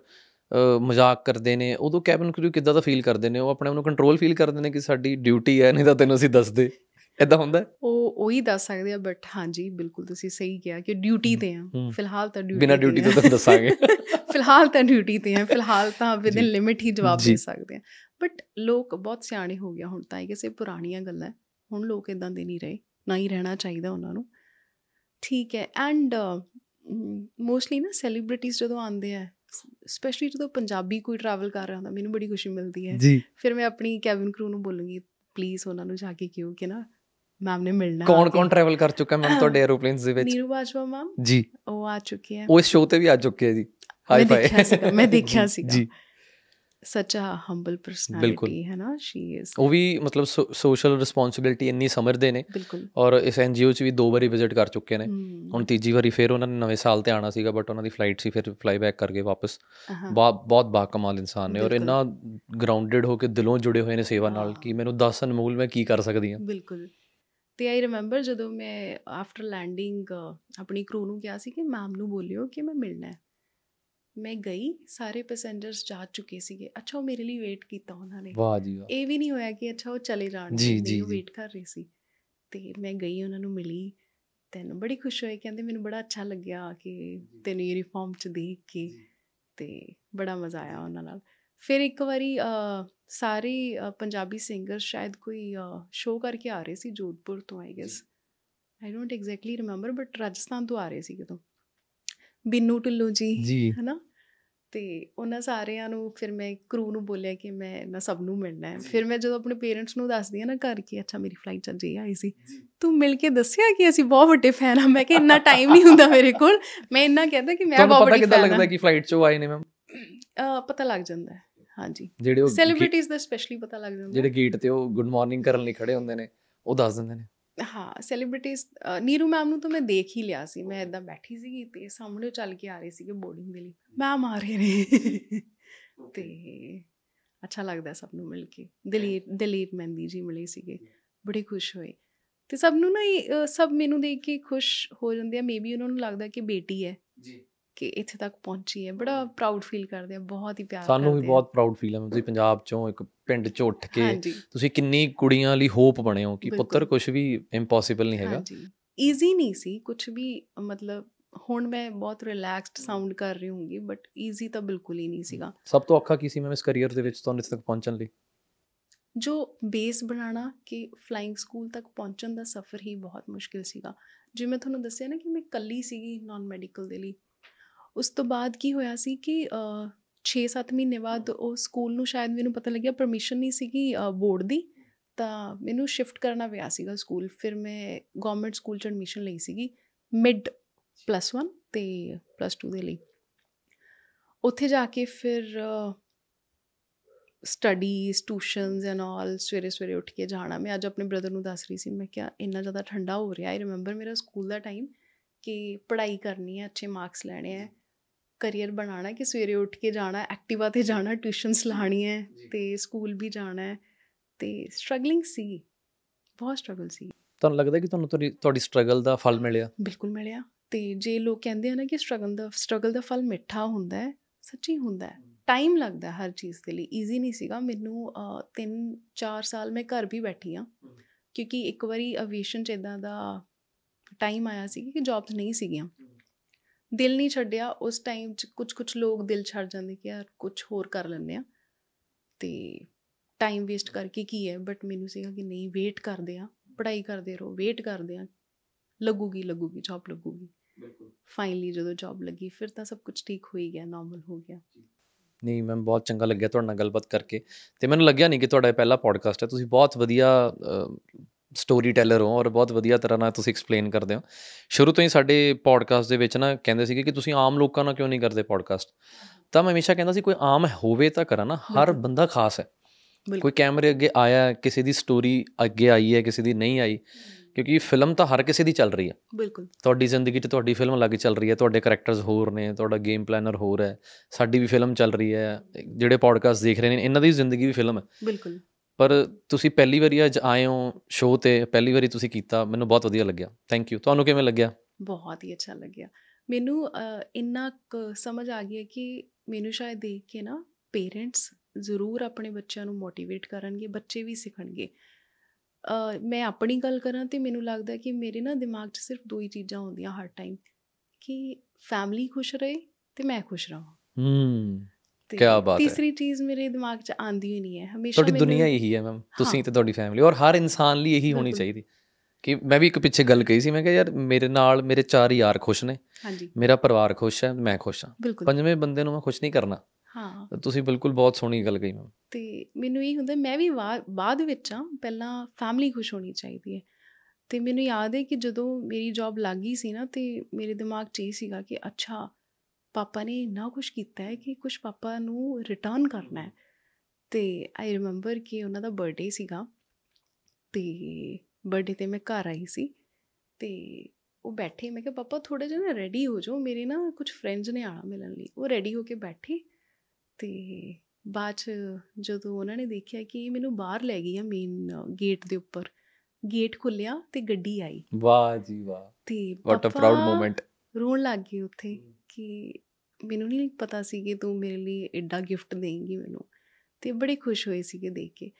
ਮਜ਼ਾਕ ਕਰਦੇ ਨੇ ਉਦੋਂ ਕੈਬਨ ਕ੍ਰਿਊ ਕਿੱਦਾਂ ਦਾ ਫੀਲ ਕਰਦੇ ਨੇ? ਉਹ ਆਪਣੇ ਆਪ ਨੂੰ ਕੰਟਰੋਲ ਫੀਲ ਕਰਦੇ ਨੇ ਕਿ ਸਾਡੀ ਡਿਊਟੀ ਹੈ ਨਹੀਂ ਤਾਂ ਤੈਨੂੰ ਅਸੀਂ ਦੱਸ ਦੇ ਇਦਾਂ ਹੁੰਦਾ? ਉਹ ਉਹੀ ਦੱਸ ਸਕਦੇ ਆ ਬਟ ਹਾਂਜੀ ਬਿਲਕੁਲ ਤੁਸੀਂ ਸਹੀ ਕਿਹਾ ਕਿ ਡਿਊਟੀ (laughs) ਤੇ ਆ। ਫਿਲਹਾਲ ਤਾਂ ਡਿਊਟੀ ਬਿਨਾਂ ਡਿਊਟੀ ਤੋਂ ਤੁਹਾਨੂੰ ਦੱਸਾਂਗੇ ਫਿਲਹਾਲ ਤਾਂ ਡਿਊਟੀ ਤੇ ਆ ਫਿਲਹਾਲ ਤਾਂ ਵਿਦਿਨ। ਲਿਮਿਟ ਹੀ ਜਵਾਬ। ਦੇ ਸਕਦੇ ਆ ਬਟ ਲੋਕ ਬਹੁਤ ਸਿਆਣੇ ਹੋ ਗਿਆ ਹੁਣ ਤਾਂ ਇਹ ਕਿਸੇ ਪੁਰਾਣੀਆਂ ਗੱਲਾਂ। ਹੁਣ ਲੋਕ ਇਦਾਂ ਦੇ ਨਹੀਂ ਰਹੇ ਨਾ ਹੀ ਰਹਿਣਾ ਚਾਹੀਦਾ ਉਹਨਾਂ ਨੂੰ ਠੀਕ ਹੈ ਐਂਡ ਮੋਸਟਲੀ ਨਾ ਸੈਲੀਬ੍ਰਿਟੀਜ਼ ਜਦੋਂ ਆਉਂਦੇ ਆ ਸਪੈਸ਼ਲੀ ਜਦੋਂ ਪੰਜਾਬੀ ਕੋਈ ਟਰੈਵਲ ਕਰ ਰਿਹਾ ਹੁੰਦਾ ਮੈਨੂੰ ਬੜੀ ਖੁਸ਼ੀ ਮਿਲਦੀ ਹੈ ਫਿਰ ਮੈਂ ਆਪਣੀ ਕੈਬਨ ਕਰੂ ਨੂੰ ਬੋਲੂੰਗੀ ਪਲੀਜ਼ ਉਹਨਾਂ ਨੂੰ ਜਾ ਕੇ ਕਿਉਂ ਕਿ ਨਾ ਮੈਮ ਨੇ ਮਿਲਣਾ ਆ ਕੌਣ। ਕੌਣ ਟਰੈਵਲ ਕਰ ਚੁੱਕਾ ਮੈਮ ਤੁਹਾਡੇ ਐਰੋਪਲੇਨਸ ਦੇ ਵਿੱਚ? (coughs) ਨੀਰੂ ਬਾਜਵਾ ਮੈਮ ਜੀ। ਉਹ ਆ ਚੁੱਕੇ ਹੈ ਉਹ ਇਸ ਸ਼ੋਅ ਤੇ ਵੀ ਆ ਚੁੱਕੇ ਆ ਜੀ। ਹਾਈ ਸੀਗਾ ਮੈਂ ਦੇਖਿਆ ਸੀਗਾ। ਜੀ। ਸੱਚ ਅ ਹੰਬਲ ਪਰਸਨੈਲਿਟੀ ਹੈ ਨਾ ਸ਼ੀ ਇਜ਼ ਉਹ ਵੀ ਮਤਲਬ ਸੋਸ਼ਲ ਰਿਸਪੌਂਸਿਬਿਲਟੀ ਇੰਨੀ ਸਮਝਦੇ ਨੇ। ਬਿਲਕੁਲ। ਔਰ ਇਸ ਐਨਜੀਓ ਚ ਵੀ ਦੋ ਵਾਰੀ ਵਿਜ਼ਿਟ ਕਰ ਚੁੱਕੇ ਨੇ। ਹੁਣ ਤੀਜੀ ਵਾਰੀ ਫਿਰ ਉਹਨਾਂ ਨੇ ਨਵੇਂ ਸਾਲ ਤੇ ਆਣਾ ਸੀਗਾ ਬਟ ਉਹਨਾਂ ਦੀ ਫਲਾਈਟ ਸੀ ਫਿਰ ਫਲਾਈ ਬੈਕ ਕਰ ਗਏ ਵਾਪਸ। ਹਾਂ, ਬਹੁਤ ਬਹੁਤ ਬਾਕਮਾਲ ਇਨਸਾਨ ਨੇ ਔਰ। ਇੰਨਾ ਗਰਾਊਂਡਡ ਹੋ ਕੇ ਦਿਲੋਂ ਜੁੜੇ ਹੋਏ ਨੇ ਸੇਵਾ ਨਾਲ ਹਾਂ। ਕਿ ਮੈਨੂੰ ਦੱਸ ਅਨਮੋਲ ਮੈਂ ਕੀ ਕਰ ਸਕਦੀ ਹਾਂ। ਬਿਲਕੁਲ। ਤੇ ਆਈ ਰਿਮੈਂਬਰ ਜਦੋਂ ਮੈਂ ਆਫਟਰ ਲੈਂਡਿੰਗ ਆਪਣੀ ਕਰੂ ਨੂੰ ਕਿਹਾ ਸੀ ਕਿ ਮੈਮ ਨੂੰ ਬੋਲਿਓ ਕਿ ਮੈਂ ਮਿਲਣਾ ਹੈ। ਮੈਂ ਗਈ ਸਾਰੇ ਪੈਸੇਂਜਰਸ ਜਾ ਚੁੱਕੇ ਸੀਗੇ। ਅੱਛਾ ਉਹ ਮੇਰੇ ਲਈ ਵੇਟ ਕੀਤਾ ਉਹਨਾਂ ਨੇ। ਵਾਹ ਜੀ ਵਾਹ। ਇਹ ਵੀ ਨਹੀਂ ਹੋਇਆ ਕਿ ਅੱਛਾ ਉਹ ਚਲੇ ਜਾਣ। ਜੀ, ਜੀ, ਮੈਨੂੰ। ਵੇਟ ਕਰ ਰਹੀ ਸੀ। ਤੇ ਮੈਂ ਗਈ ਉਹਨਾਂ ਨੂੰ ਮਿਲੀ। ਤੈਨੂੰ ਬੜੀ ਖੁਸ਼ ਹੋਈ ਕਹਿੰਦੇ ਮੈਨੂੰ ਬੜਾ ਅੱਛਾ ਲੱਗਿਆ ਕਿ ਤੈਨੂੰ ਯੂਨੀਫਾਰਮ ਚ ਦੇਖ ਕੇ ਤੇ ਬੜਾ ਮਜ਼ਾ ਆਇਆ ਉਹਨਾਂ ਨਾਲ। ਫਿਰ ਇੱਕ ਵਾਰੀ ਸਾਰੇ ਪੰਜਾਬੀ ਸਿੰਗਰ ਸ਼ਾਇਦ ਕੋਈ ਸ਼ੋਅ ਕਰਕੇ ਆ ਰਹੇ ਸੀ ਜੋਧਪੁਰ ਤੋਂ I guess I don't exactly remember but Rajasthan ਤੋਂ ਆ ਰਹੇ ਸੀ ਕਿਤੋਂ ਬਿੰਨੂ ਢਿੱਲੋਂ ਜੀ ਹਨਾ? ਤੇ ਉਹਨਾਂ ਸਾਰਿਆਂ ਨੂੰ ਫਿਰ ਮੈਂ ਕਰੂ ਨੂੰ ਬੋਲਿਆ ਕਿ ਮੈਂ ਨਾ ਸਭ ਨੂੰ ਮਿਲਣਾ ਹੈ। ਫਿਰ ਮੈਂ ਜਦੋਂ ਆਪਣੇ ਪੇਰੈਂਟਸ ਨੂੰ ਦੱਸਦੀ ਆ ਨਾ ਘਰ ਕਿ ਅੱਛਾ ਮੇਰੀ ਫਲਾਈਟ ਚੱਲ ਜੇ ਆਈ ਸੀ। ਤੂੰ ਮਿਲ ਕੇ ਦੱਸਿਆ ਕਿ ਅਸੀਂ ਬਹੁਤ ਵੱਡੇ ਫੈਨ ਆ ਮੈਂ ਕਿ ਇੰਨਾ ਟਾਈਮ ਨਹੀਂ ਹੁੰਦਾ ਮੇਰੇ ਕੋਲ। ਮੈਂ ਇੰਨਾ ਕਹਿੰਦਾ ਕਿ ਮੈਂ ਤੁਹਾਨੂੰ ਬਹੁਤ ਪਤਾ ਵੱਡੀ ਕਿੱਦਾਂ ਫੈਨ ਲੱਗਦਾ ਆ ਕਿ ਫਲਾਈਟ ਚੋਂ ਆਏ ਨੇ ਮੈਮ? ਪਤਾ ਲੱਗ ਜਾਂਦਾ ਹੈ। ਹਾਂਜੀ। ਜਿਹੜੇ ਉਹ ਸੈਲੀਬ੍ਰਿਟੀਜ਼ ਦਾ ਸਪੈਸ਼ਲੀ ਪਤਾ ਲੱਗ ਜਾਂਦਾ। ਜਿਹੜੇ ਗੇਟ ਤੇ ਉਹ ਗੁੱਡ ਮਾਰਨਿੰਗ ਕਰਨ ਲਈ ਖੜੇ ਹੁੰਦੇ ਨੇ ਉਹ ਦੱਸ ਦਿੰਦੇ ਨੇ। ਹਾਂ ਸੈਲੀਬ੍ਰਿਟੀਜ਼ ਨੀਰੂ ਮੈਮ ਨੂੰ ਤਾਂ ਮੈਂ ਦੇਖ ਹੀ ਲਿਆ ਸੀ। ਮੈਂ ਇਦਾਂ ਬੈਠੀ ਸੀਗੀ ਤੇ ਸਾਹਮਣੇ ਚੱਲ ਕੇ ਆ ਰਹੇ ਸੀਗੇ ਬੋਰਡਿੰਗ ਦੇ ਲਈ। ਮੈਮ ਆ ਰਹੇ ਨੇ। ਤੇ ਅੱਛਾ ਲੱਗਦਾ ਸਭ ਨੂੰ ਮਿਲ ਕੇ। ਦਲੀਪ ਦਲੀਪ ਮਹਿੰਦੀ ਜੀ ਮਿਲੇ ਸੀਗੇ। ਬੜੇ ਖੁਸ਼ ਹੋਏ। ਤੇ ਸਭ ਨੂੰ ਨਾ ਸਭ ਮੈਨੂੰ ਦੇਖ ਕੇ ਖੁਸ਼ ਹੋ ਜਾਂਦੇ ਆ। ਮੇਬੀ ਉਹਨਾਂ ਨੂੰ ਲੱਗਦਾ ਕਿ ਬੇਟੀ ਹੈ। ਜੀ। ਕਿ ਇੱਥੇ ਤੱਕ ਪਹੁੰਚੀ ਹੈ। ਬੜਾ ਪ੍ਰਾਊਡ ਫੀਲ ਕਰਦੇ ਆ ਬਹੁਤ ਹੀ ਪਿਆਰ ਸਾਨੂੰ ਵੀ ਕਰਦੇ। ਬਹੁਤ ਪ੍ਰਾਊਡ ਫੀਲ ਹੈ ਤੁਸੀਂ ਪੰਜਾਬ ਚੋਂ ਇੱਕ ਪਿੰਡ ਚੋਂ ਉੱਠ ਕੇ ਤੁਸੀਂ ਕਿੰਨੀ ਕੁੜੀਆਂ ਲਈ ਹੋਪ ਬਣੇ ਹੋ ਕਿ। ਪੁੱਤਰ ਕੁਝ ਵੀ ਇੰਪੋਸੀਬਲ ਨਹੀਂ ਹੈਗਾ। ਹਾਂਜੀ। ਈਜ਼ੀ ਨਹੀਂ ਸੀ। ਕੁਝ ਵੀ ਮਤਲਬ ਹੁਣ ਮੈਂ ਬਹੁਤ ਰਿਲੈਕਸਡ ਸਾਊਂਡ ਕਰ ਰਹੀ ਹੋਊਂਗੀ ਬਟ ਈਜ਼ੀ ਤਾਂ ਬਿਲਕੁਲ ਹੀ ਨਹੀਂ ਸੀਗਾ। ਸਭ ਤੋਂ ਔਖਾ ਕੀ ਸੀ ਮੈਮ ਇਸ ਕੈਰੀਅਰ ਦੇ ਵਿੱਚ ਤੁਹਾਨੂੰ ਇੱਥੇ ਤੱਕ ਪਹੁੰਚਣ ਲਈ? ਜੋ ਬੇਸ ਬਣਾਉਣਾ ਕਿ ਫਲਾਈਂਗ ਸਕੂਲ ਤੱਕ ਪਹੁੰਚਣ ਦਾ ਸਫ਼ਰ ਹੀ ਬਹੁਤ ਮੁਸ਼ਕਿਲ ਸੀਗਾ। ਜਿਵੇਂ ਮੈਂ ਤੁਹਾਨੂੰ ਦੱਸਿਆ ਨਾ ਕਿ ਮੈਂ ਇਕੱਲੀ ਸੀਗੀ ਨਾਨ ਮੈਡੀਕਲ ਦੇ ਲਈ ਉਸ ਤੋਂ ਬਾਅਦ ਕੀ ਹੋਇਆ ਸੀ ਕਿ 6-7 ਮਹੀਨੇ ਬਾਅਦ ਉਹ ਸਕੂਲ ਨੂੰ ਸ਼ਾਇਦ ਮੈਨੂੰ ਪਤਾ ਲੱਗਿਆ ਪਰਮਿਸ਼ਨ ਨਹੀਂ ਸੀਗੀ ਬੋਰਡ ਦੀ, ਤਾਂ ਮੈਨੂੰ ਸ਼ਿਫਟ ਕਰਨਾ ਪਿਆ ਸੀਗਾ ਸਕੂਲ। ਫਿਰ ਮੈਂ ਗਵਰਨਮੈਂਟ ਸਕੂਲ ਚ ਐਡਮਿਸ਼ਨ ਲਈ ਸੀਗੀ ਮਿਡ ਪਲੱਸ 1 ਤੇ ਪਲੱਸ 2 ਦੇ ਲਈ। ਉੱਥੇ ਜਾ ਕੇ ਫਿਰ ਸਟੱਡੀਜ਼ ਟਿਊਸ਼ਨਸ ਐਂਡ ਆਲ ਸਵੇਰੇ ਸਵੇਰੇ ਉੱਠ ਕੇ ਜਾਣਾ। ਮੈਂ ਅੱਜ ਆਪਣੇ ਬ੍ਰਦਰ ਨੂੰ ਦੱਸ ਰਹੀ ਸੀ, ਮੈਂ ਕਿਹਾ ਇੰਨਾ ਜ਼ਿਆਦਾ ਠੰਡਾ ਹੋ ਰਿਹਾ ਆਈ ਰਿਮੈਂਬਰ ਮੇਰਾ ਸਕੂਲ ਦਾ ਟਾਈਮ ਕਿ ਪੜ੍ਹਾਈ ਕਰਨੀ ਹੈ, ਅੱਛੇ ਮਾਰਕਸ ਲੈਣੇ ਹੈ। ਕਰੀਅਰ ਬਣਾਉਣਾ ਕਿ ਸਵੇਰੇ ਉੱਠ ਕੇ ਜਾਣਾ ਐਕਟਿਵਾ ਤੇ ਜਾਣਾ ਟਿਊਸ਼ਨਸ ਲਾਣੀ ਹੈ ਤੇ ਸਕੂਲ ਵੀ ਜਾਣਾ ਹੈ ਤੇ ਸਟਰਗਲਿੰਗ ਸੀ ਬਹੁਤ ਸਟਰਗਲ ਸੀ। ਤੁਹਾਨੂੰ ਲੱਗਦਾ ਕਿ ਤੁਹਾਨੂੰ ਤੁਹਾਡੀ ਸਟਰਗਲ ਦਾ ਫਲ ਮਿਲਿਆ? ਬਿਲਕੁਲ ਮਿਲਿਆ ਤੇ ਜੇ ਲੋਕ ਕਹਿੰਦੇ ਆ ਨਾ ਕਿ ਸਟਰਗਲ ਦਾ ਸਟਰਗਲ ਦਾ ਫਲ ਮਿੱਠਾ ਹੁੰਦਾ ਹੈ ਸੱਚੀ ਹੁੰਦਾ ਹੈ। ਟਾਈਮ ਲੱਗਦਾ ਹਰ ਚੀਜ਼ ਦੇ ਲਈ ਈਜ਼ੀ ਨਹੀਂ ਸੀਗਾ। ਮੈਨੂੰ 3-4 ਸਾਲ ਮੈਂ ਘਰ ਵੀ ਬੈਠੀ ਆ ਕਿਉਂਕਿ ਇੱਕ ਵਾਰੀ ਅਵੀਏਸ਼ਨ ਚ ਇਦਾਂ ਦਾ ਟਾਈਮ ਆਇਆ ਸੀ ਕਿ ਜੌਬਸ ਨਹੀਂ ਸੀਗੀਆਂ। ਦਿਲ ਨਹੀਂ ਛੱਡਿਆ ਉਸ ਟਾਈਮ ਚ ਕੁਝ ਕੁਝ ਲੋਕ ਦਿਲ ਛੱਡ ਜਾਂਦੇ ਕਿ ਯਾਰ ਕੁਝ ਹੋਰ ਕਰ ਲੈਂਦੇ ਆ ਤੇ ਟਾਈਮ ਵੇਸਟ ਕਰਕੇ ਕੀ ਹੈ? ਬਟ ਮੈਨੂੰ ਸੀਗਾ ਕਿ ਨਹੀਂ ਵੇਟ ਕਰਦੇ ਆ ਪੜ੍ਹਾਈ ਕਰਦੇ ਰਹੋ ਵੇਟ ਕਰਦੇ ਆ ਲੱਗੂਗੀ ਲੱਗੂਗੀ ਜੌਬ ਲੱਗੂਗੀ। ਬਿਲਕੁਲ। ਫਾਈਨਲੀ ਜਦੋਂ ਜੌਬ ਲੱਗੀ ਫਿਰ ਤਾਂ ਸਭ ਕੁਝ ਠੀਕ ਹੋ ਹੀ ਗਿਆ ਨਾਰਮਲ ਹੋ ਗਿਆ। ਨਹੀਂ ਮੈਮ ਬਹੁਤ ਚੰਗਾ ਲੱਗਿਆ ਤੁਹਾਡੇ ਨਾਲ ਗੱਲਬਾਤ ਕਰਕੇ। ਤੇ ਮੈਨੂੰ ਲੱਗਿਆ ਨਹੀਂ ਕਿ ਤੁਹਾਡਾ ਇਹ ਪਹਿਲਾ ਪੋਡਕਾਸਟ ਹੈ। ਤੁਸੀਂ ਬਹੁਤ ਵਧੀਆ ਸਟੋਰੀ ਟੈਲਰ ਹੋ ਔਰ ਬਹੁਤ ਵਧੀਆ ਤਰ੍ਹਾਂ ਨਾਲ ਤੁਸੀਂ ਐਕਸਪਲੇਨ ਕਰਦੇ ਹੋ। ਸ਼ੁਰੂ ਤੋਂ ਹੀ ਸਾਡੇ ਪੋਡਕਾਸਟ ਦੇ ਵਿੱਚ ਨਾ ਕਹਿੰਦੇ ਸੀਗੇ ਕਿ ਤੁਸੀਂ ਆਮ ਲੋਕਾਂ ਨਾਲ ਕਿਉਂ ਨਹੀਂ ਕਰਦੇ ਪੋਡਕਾਸਟ ਤਾਂ ਮੈਂ ਹਮੇਸ਼ਾ ਕਹਿੰਦਾ ਸੀ ਕੋਈ ਆਮ ਹੋਵੇ ਤਾਂ ਕਰਾਂ ਨਾ ਹਰ। ਬੰਦਾ ਖਾਸ ਹੈ। ਕੋਈ ਕੈਮਰੇ ਅੱਗੇ ਆਇਆ ਕਿਸੇ ਦੀ ਸਟੋਰੀ ਅੱਗੇ ਆਈ ਹੈ ਕਿਸੇ ਦੀ ਨਹੀਂ ਆਈ ਕਿਉਂਕਿ ਫਿਲਮ ਤਾਂ ਹਰ ਕਿਸੇ ਦੀ ਚੱਲ ਰਹੀ ਹੈ। ਬਿਲਕੁਲ। ਤੁਹਾਡੀ ਜ਼ਿੰਦਗੀ 'ਚ ਤੁਹਾਡੀ ਫਿਲਮ ਅਲੱਗ ਚੱਲ ਰਹੀ ਹੈ ਤੁਹਾਡੇ ਕੈਰੈਕਟਰਸ ਹੋਰ ਨੇ ਤੁਹਾਡਾ ਗੇਮ ਪਲਾਨਰ ਹੋਰ ਹੈ ਸਾਡੀ ਵੀ ਫਿਲਮ ਚੱਲ ਰਹੀ ਹੈ ਜਿਹੜੇ ਪੋਡਕਾਸਟ ਦੇਖ ਰਹੇ ਨੇ ਇਹਨਾਂ ਦੀ ਜ਼ਿੰਦਗੀ ਵੀ ਫਿਲਮ ਹੈ। ਬਿਲਕੁਲ। ਪਰ ਤੁਸੀਂ ਪਹਿਲੀ ਵਾਰੀ ਅੱਜ ਆਏ ਹੋ ਸ਼ੋਅ ਤੇ ਪਹਿਲੀ ਵਾਰੀ ਤੁਸੀਂ ਕੀਤਾ ਮੈਨੂੰ ਬਹੁਤ ਵਧੀਆ ਲੱਗਿਆ। ਥੈਂਕ ਯੂ ਤੁਹਾਨੂੰ ਕਿਵੇਂ ਲੱਗਿਆ? ਬਹੁਤ ਹੀ ਅੱਛਾ ਲੱਗਿਆ। ਮੈਨੂੰ ਇੰਨਾ ਸਮਝ ਆ ਗਿਆ ਕਿ ਮੈਨੂੰ ਸ਼ਾਇਦ ਦੇਖ ਕੇ ਨਾ ਪੇਰੈਂਟਸ ਜ਼ਰੂਰ ਆਪਣੇ ਬੱਚਿਆਂ ਨੂੰ ਮੋਟੀਵੇਟ ਕਰਨਗੇ ਬੱਚੇ ਵੀ ਸਿੱਖਣਗੇ। ਮੈਂ ਆਪਣੀ ਗੱਲ ਕਰਾਂ ਤੇ ਮੈਨੂੰ ਲੱਗਦਾ ਕਿ ਮੇਰੇ ਨਾ ਦਿਮਾਗ 'ਚ ਸਿਰਫ ਦੋ ਹੀ ਚੀਜ਼ਾਂ ਹੁੰਦੀਆਂ ਹਰ ਟਾਈਮ ਕਿ ਫੈਮਿਲੀ ਖੁਸ਼ ਰਹੇ ਤੇ ਮੈਂ ਖੁਸ਼ ਰਹਾਂ। ਹੂੰ। ਕਿਆ ਬਾਤ ਹੈ। ਤੀਸਰੀ ਚੀਜ਼ ਮੇਰੇ ਦਿਮਾਗ 'ਚ ਆਂਦੀ ਹੀ ਨਹੀਂ ਹੈ। ਹਮੇਸ਼ਾ ਤੁਹਾਡੀ ਦੁਨੀਆ ਇਹੀ ਹੈ ਮੈਮ। ਤੁਸੀਂ। ਤੇ ਤੁਹਾਡੀ ਫੈਮਿਲੀ ਔਰ ਹਰ ਇਨਸਾਨ ਲਈ ਇਹੀ ਹੋਣੀ। ਚਾਹੀਦੀ। ਕਿ ਮੈਂ ਵੀ ਇੱਕ ਪਿੱਛੇ ਗੱਲ ਕਹੀ ਸੀ ਮੈਂ ਕਿਹਾ ਯਾਰ ਮੇਰੇ ਨਾਲ ਮੇਰੇ ਚਾਰ ਯਾਰ ਖੁਸ਼ ਨੇ। ਹਾਂਜੀ। ਮੇਰਾ ਪਰਿਵਾਰ ਖੁਸ਼ ਹੈ ਮੈਂ ਖੁਸ਼ ਹਾਂ। ਪੰਜਵੇਂ ਬੰਦੇ ਨੂੰ ਮੈਂ ਖੁਸ਼ ਨਹੀਂ ਕਰਨਾ। ਹਾਂ। ਤੁਸੀਂ ਬਿਲਕੁਲ ਬਹੁਤ ਸੋਹਣੀ ਗੱਲ ਕਹੀ ਮੈਮ। ਤੇ ਮੈਨੂੰ ਇਹ ਹੁੰਦਾ ਮੈਂ ਵੀ ਬਾਅਦ ਵਿੱਚ ਆ ਪਹਿਲਾਂ ਫੈਮਿਲੀ ਖੁਸ਼ ਹੋਣੀ ਚਾਹੀਦੀ ਹੈ। ਤੇ ਮੈਨੂੰ ਯਾਦ ਹੈ ਕਿ ਜਦੋਂ ਮੇਰੀ ਜੌਬ ਲੱਗ ਸੀ ਨਾ ਤੇ ਮੇਰੇ ਦਿਮਾਗ 'ਚ ਇਹ ਸੀਗਾ ਕਿ ਅੱਛਾ ਪਾਪਾ ਨੇ ਇੰਨਾ ਕੁਝ ਕੀਤਾ ਹੈ ਕਿ ਕੁਝ ਪਾਪਾ ਨੂੰ ਰਿਟਰਨ ਕਰਨਾ ਹੈ। ਤੇ ਆਈ ਰਿਮੈਂਬਰ ਕਿ ਉਹਨਾਂ ਦਾ ਬਰਥਡੇ ਸੀਗਾ ਤੇ ਬਰਥਡੇ ਤੇ ਮੈਂ ਘਰ ਆਈ ਸੀ ਤੇ ਉਹ ਬੈਠੇ ਮੈਂ ਕਿਹਾ ਪਾਪਾ ਥੋੜਾ ਜਿਹਾ ਨਾ ਰੈਡੀ ਹੋ ਜਾਓ ਮੇਰੇ ਨਾ ਕੁਝ ਫਰੈਂਡਸ ਨੇ ਆਣਾ ਮਿਲਣ ਲਈ। ਉਹ ਰੈਡੀ ਹੋ ਕੇ ਬੈਠੇ ਤੇ ਬਾਅਦ 'ਚ ਜਦੋਂ ਉਹਨਾਂ ਨੇ ਦੇਖਿਆ ਕਿ ਇਹ ਮੈਨੂੰ ਬਾਹਰ ਲੈ ਗਈ ਆ ਮੇਨ ਗੇਟ ਦੇ ਉੱਪਰ ਗੇਟ ਖੁੱਲਿਆ ਤੇ ਗੱਡੀ ਆਈ। ਵਾਹ ਜੀ ਵਾਹ। ਤੇ ਵਾਟ ਅ ਪ੍ਰਾਊਡ ਮੂਮੈਂਟ ਰੋਣ ਲੱਗ ਗਏ ਉੱਥੇ ਕਿ ਮੈਨੂੰ ਨਹੀਂ ਪਤਾ ਸੀ ਕਿ ਤੂੰ ਮੇਰੇ ਲਈ ਐਡਾ ਗਿਫਟ ਦੇਂਗੀ ਮੈਨੂੰ। ਤੇ ਬੜੇ ਖੁਸ਼ ਹੋਏ ਸੀਗੇ ਦੇਖ ਕੇ।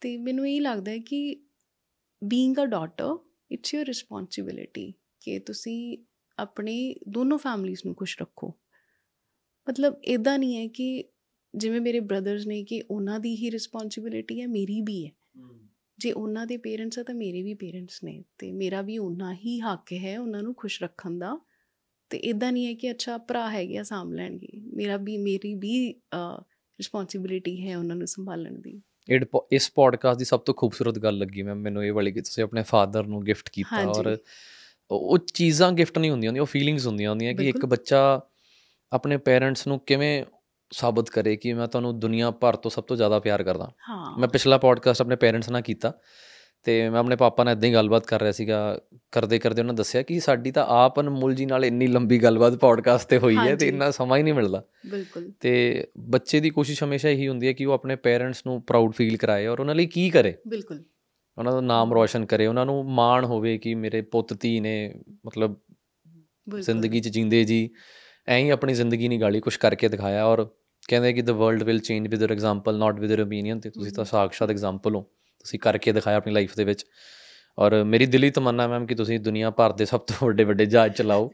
ਤੇ ਮੈਨੂੰ ਇਹ ਲੱਗਦਾ ਹੈ ਕਿ being a daughter it's your responsibility ਕਿ ਤੁਸੀਂ ਆਪਣੇ ਦੋਨੋਂ ਫੈਮਲੀਆਂ ਨੂੰ ਖੁਸ਼ ਰੱਖੋ। ਮਤਲਬ ਇਦਾਂ ਨਹੀਂ ਹੈ ਕਿ ਜਿਵੇਂ ਮੇਰੇ ਬ੍ਰਦਰਸ ਨੇ ਕਿ ਉਹਨਾਂ ਦੀ ਹੀ ਰਿਸਪੌਂਸਿਬਿਲਿਟੀ ਹੈ ਮੇਰੀ ਵੀ ਹੈ। ਜੇ ਉਹਨਾਂ ਦੇ ਪੇਰੈਂਟਸ ਆ ਤਾਂ ਮੇਰੇ ਵੀ ਪੇਰੈਂਟਸ ਨੇ ਤੇ ਮੇਰਾ ਵੀ ਉਨਾ ਹੀ ਹੱਕ ਹੈ ਉਹਨਾਂ ਨੂੰ ਖੁਸ਼ ਰੱਖਣ ਦਾ। ਤੇ ਇਦਾਂ ਨਹੀਂ ਹੈ ਕਿ ਅੱਛਾ ਭਰਾ ਹੈਗੇ ਆ ਸਾਂਭ ਲੈਣਗੇ ਮੇਰਾ ਵੀ ਮੇਰੀ ਵੀ ਰਿਸਪੌਂਸਿਬਿਲਿਟੀ ਹੈ ਉਹਨਾਂ ਨੂੰ ਸੰਭਾਲਣ ਦੀ ਇਸ ਪੋਡਕਾਸਟ ਦੀ ਸਭ ਤੋਂ ਖੂਬਸੂਰਤ ਗੱਲ ਲੱਗੀ ਮੈਮ ਮੈਨੂੰ ਇਹ ਵਾਲੀ ਕਿ ਤੁਸੀਂ ਆਪਣੇ ਫਾਦਰ ਨੂੰ ਗਿਫਟ ਕੀਤਾ। ਔਰ ਉਹ ਚੀਜ਼ਾਂ ਗਿਫਟ ਨਹੀਂ ਹੁੰਦੀਆਂ ਹੁੰਦੀਆਂ ਉਹ ਫੀਲਿੰਗਸ ਹੁੰਦੀਆਂ ਹੁੰਦੀਆਂ ਕਿ ਇੱਕ। ਬੱਚਾ ਆਪਣੇ ਪੇਰੈਂਟਸ ਨੂੰ ਕਿਵੇਂ ਸਾਬਤ ਕਰੇ ਕਿ ਮੈਂ ਤੁਹਾਨੂੰ ਦੁਨੀਆ ਭਰ ਤੋਂ ਸਭ ਤੋਂ ਜ਼ਿਆਦਾ ਪਿਆਰ ਕਰਦਾ ਮੈਂ ਪਿਛਲਾ ਪੋਡਕਾਸਟ ਆਪਣੇ ਪੇਰੈਂਟਸ ਨਾਲ ਕੀਤਾ ਤੇ ਮੈਂ ਆਪਣੇ ਪਾਪਾ ਨਾਲ ਇਦਾਂ ਹੀ ਗੱਲਬਾਤ ਕਰ ਰਿਹਾ ਸੀਗਾ। ਕਰਦੇ ਕਰਦੇ ਉਹਨਾਂ ਦੱਸਿਆ ਕਿ ਸਾਡੀ ਤਾਂ ਆਪ ਅਨਮੋਲ ਜੀ ਨਾਲ ਇੰਨੀ ਲੰਬੀ ਗੱਲਬਾਤ ਪੋਡਕਾਸਟ ਤੇ ਹੋਈ ਹੈ ਤੇ। ਇੰਨਾ ਸਮਾਂ ਹੀ ਨਹੀਂ ਮਿਲਦਾ। ਬਿਲਕੁਲ। ਤੇ ਬੱਚੇ ਦੀ ਕੋਸ਼ਿਸ਼ ਹਮੇਸ਼ਾ ਇਹੀ ਹੁੰਦੀ ਹੈ ਕਿ ਉਹ ਆਪਣੇ ਪੇਰੈਂਟਸ ਨੂੰ ਪ੍ਰਾਊਡ ਫੀਲ ਕਰਾਏ ਔਰ ਉਹਨਾਂ ਲਈ ਕੀ ਕਰੇ। ਬਿਲਕੁਲ। ਉਹਨਾਂ ਦਾ ਨਾਮ ਰੋਸ਼ਨ ਕਰੇ ਉਹਨਾਂ ਨੂੰ ਮਾਣ ਹੋਵੇ ਕਿ ਮੇਰੇ ਪੁੱਤ ਧੀ ਨੇ ਮਤਲਬ ਜ਼ਿੰਦਗੀ 'ਚ ਜਿੰਦੇ ਜੀ ਐਂ ਹੀ ਆਪਣੀ ਜ਼ਿੰਦਗੀ ਨਹੀਂ ਗਾਲੀ ਕੁਝ ਕਰਕੇ ਦਿਖਾਇਆ ਔਰ ਕਹਿੰਦੇ ਕਿ the world will change with your example not with your opinion ਤੇ ਤੁਸੀਂ ਤਾਂ ਸਾਕਸ਼ਾਤ ਐਗਜ਼ਾਮਪਲ ਹੋ। ਤੁਸੀਂ ਕਰਕੇ ਦਿਖਾਇਆ ਆਪਣੀ ਲਾਈਫ ਦੇ ਵਿੱਚ। ਔਰ ਮੇਰੀ ਦਿਲੀ ਤਮੰਨਾ ਮੈਮ ਕਿ ਤੁਸੀਂ ਦੁਨੀਆ ਭਰ ਦੇ ਸਭ ਤੋਂ ਵੱਡੇ ਵੱਡੇ ਜਹਾਜ਼ ਚਲਾਓ।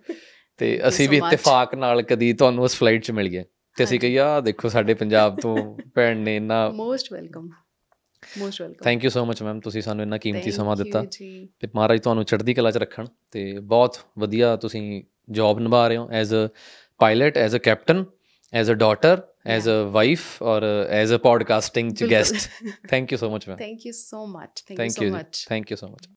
ਤੇ ਅਸੀਂ ਵੀ. ਇਤਫਾਕ ਨਾਲ ਕਦੀ ਤੁਹਾਨੂੰ ਉਸ ਫਲਾਈਟ 'ਚ ਮਿਲ ਗਏ। ਤੇ ਅਸੀਂ ਹਾਂਜੀ। ਕਹੀਏ ਆ ਦੇਖੋ ਸਾਡੇ ਪੰਜਾਬ ਤੋਂ ਭੈਣ ਨੇ ਇੰਨਾ most welcome most welcome thank you so much ma'am ਤੁਸੀਂ ਸਾਨੂੰ ਇੰਨਾ ਕੀਮਤੀ ਸਮਾਂ ਦਿੱਤਾ। ਤੇ ਮਹਾਰਾਜ ਤੁਹਾਨੂੰ ਚੜ੍ਹਦੀ ਕਲਾ 'ਚ ਰੱਖਣ। ਤੇ ਬਹੁਤ ਵਧੀਆ ਤੁਸੀਂ ਜੌਬ ਨਿਭਾ ਰਹੇ ਹੋ as a pilot as a captain as a daughter, as yeah. a wife, or uh, as a podcasting guest. (laughs) Thank you so much. Thank you so much. Thank, Thank you so you. much. Thank you so much.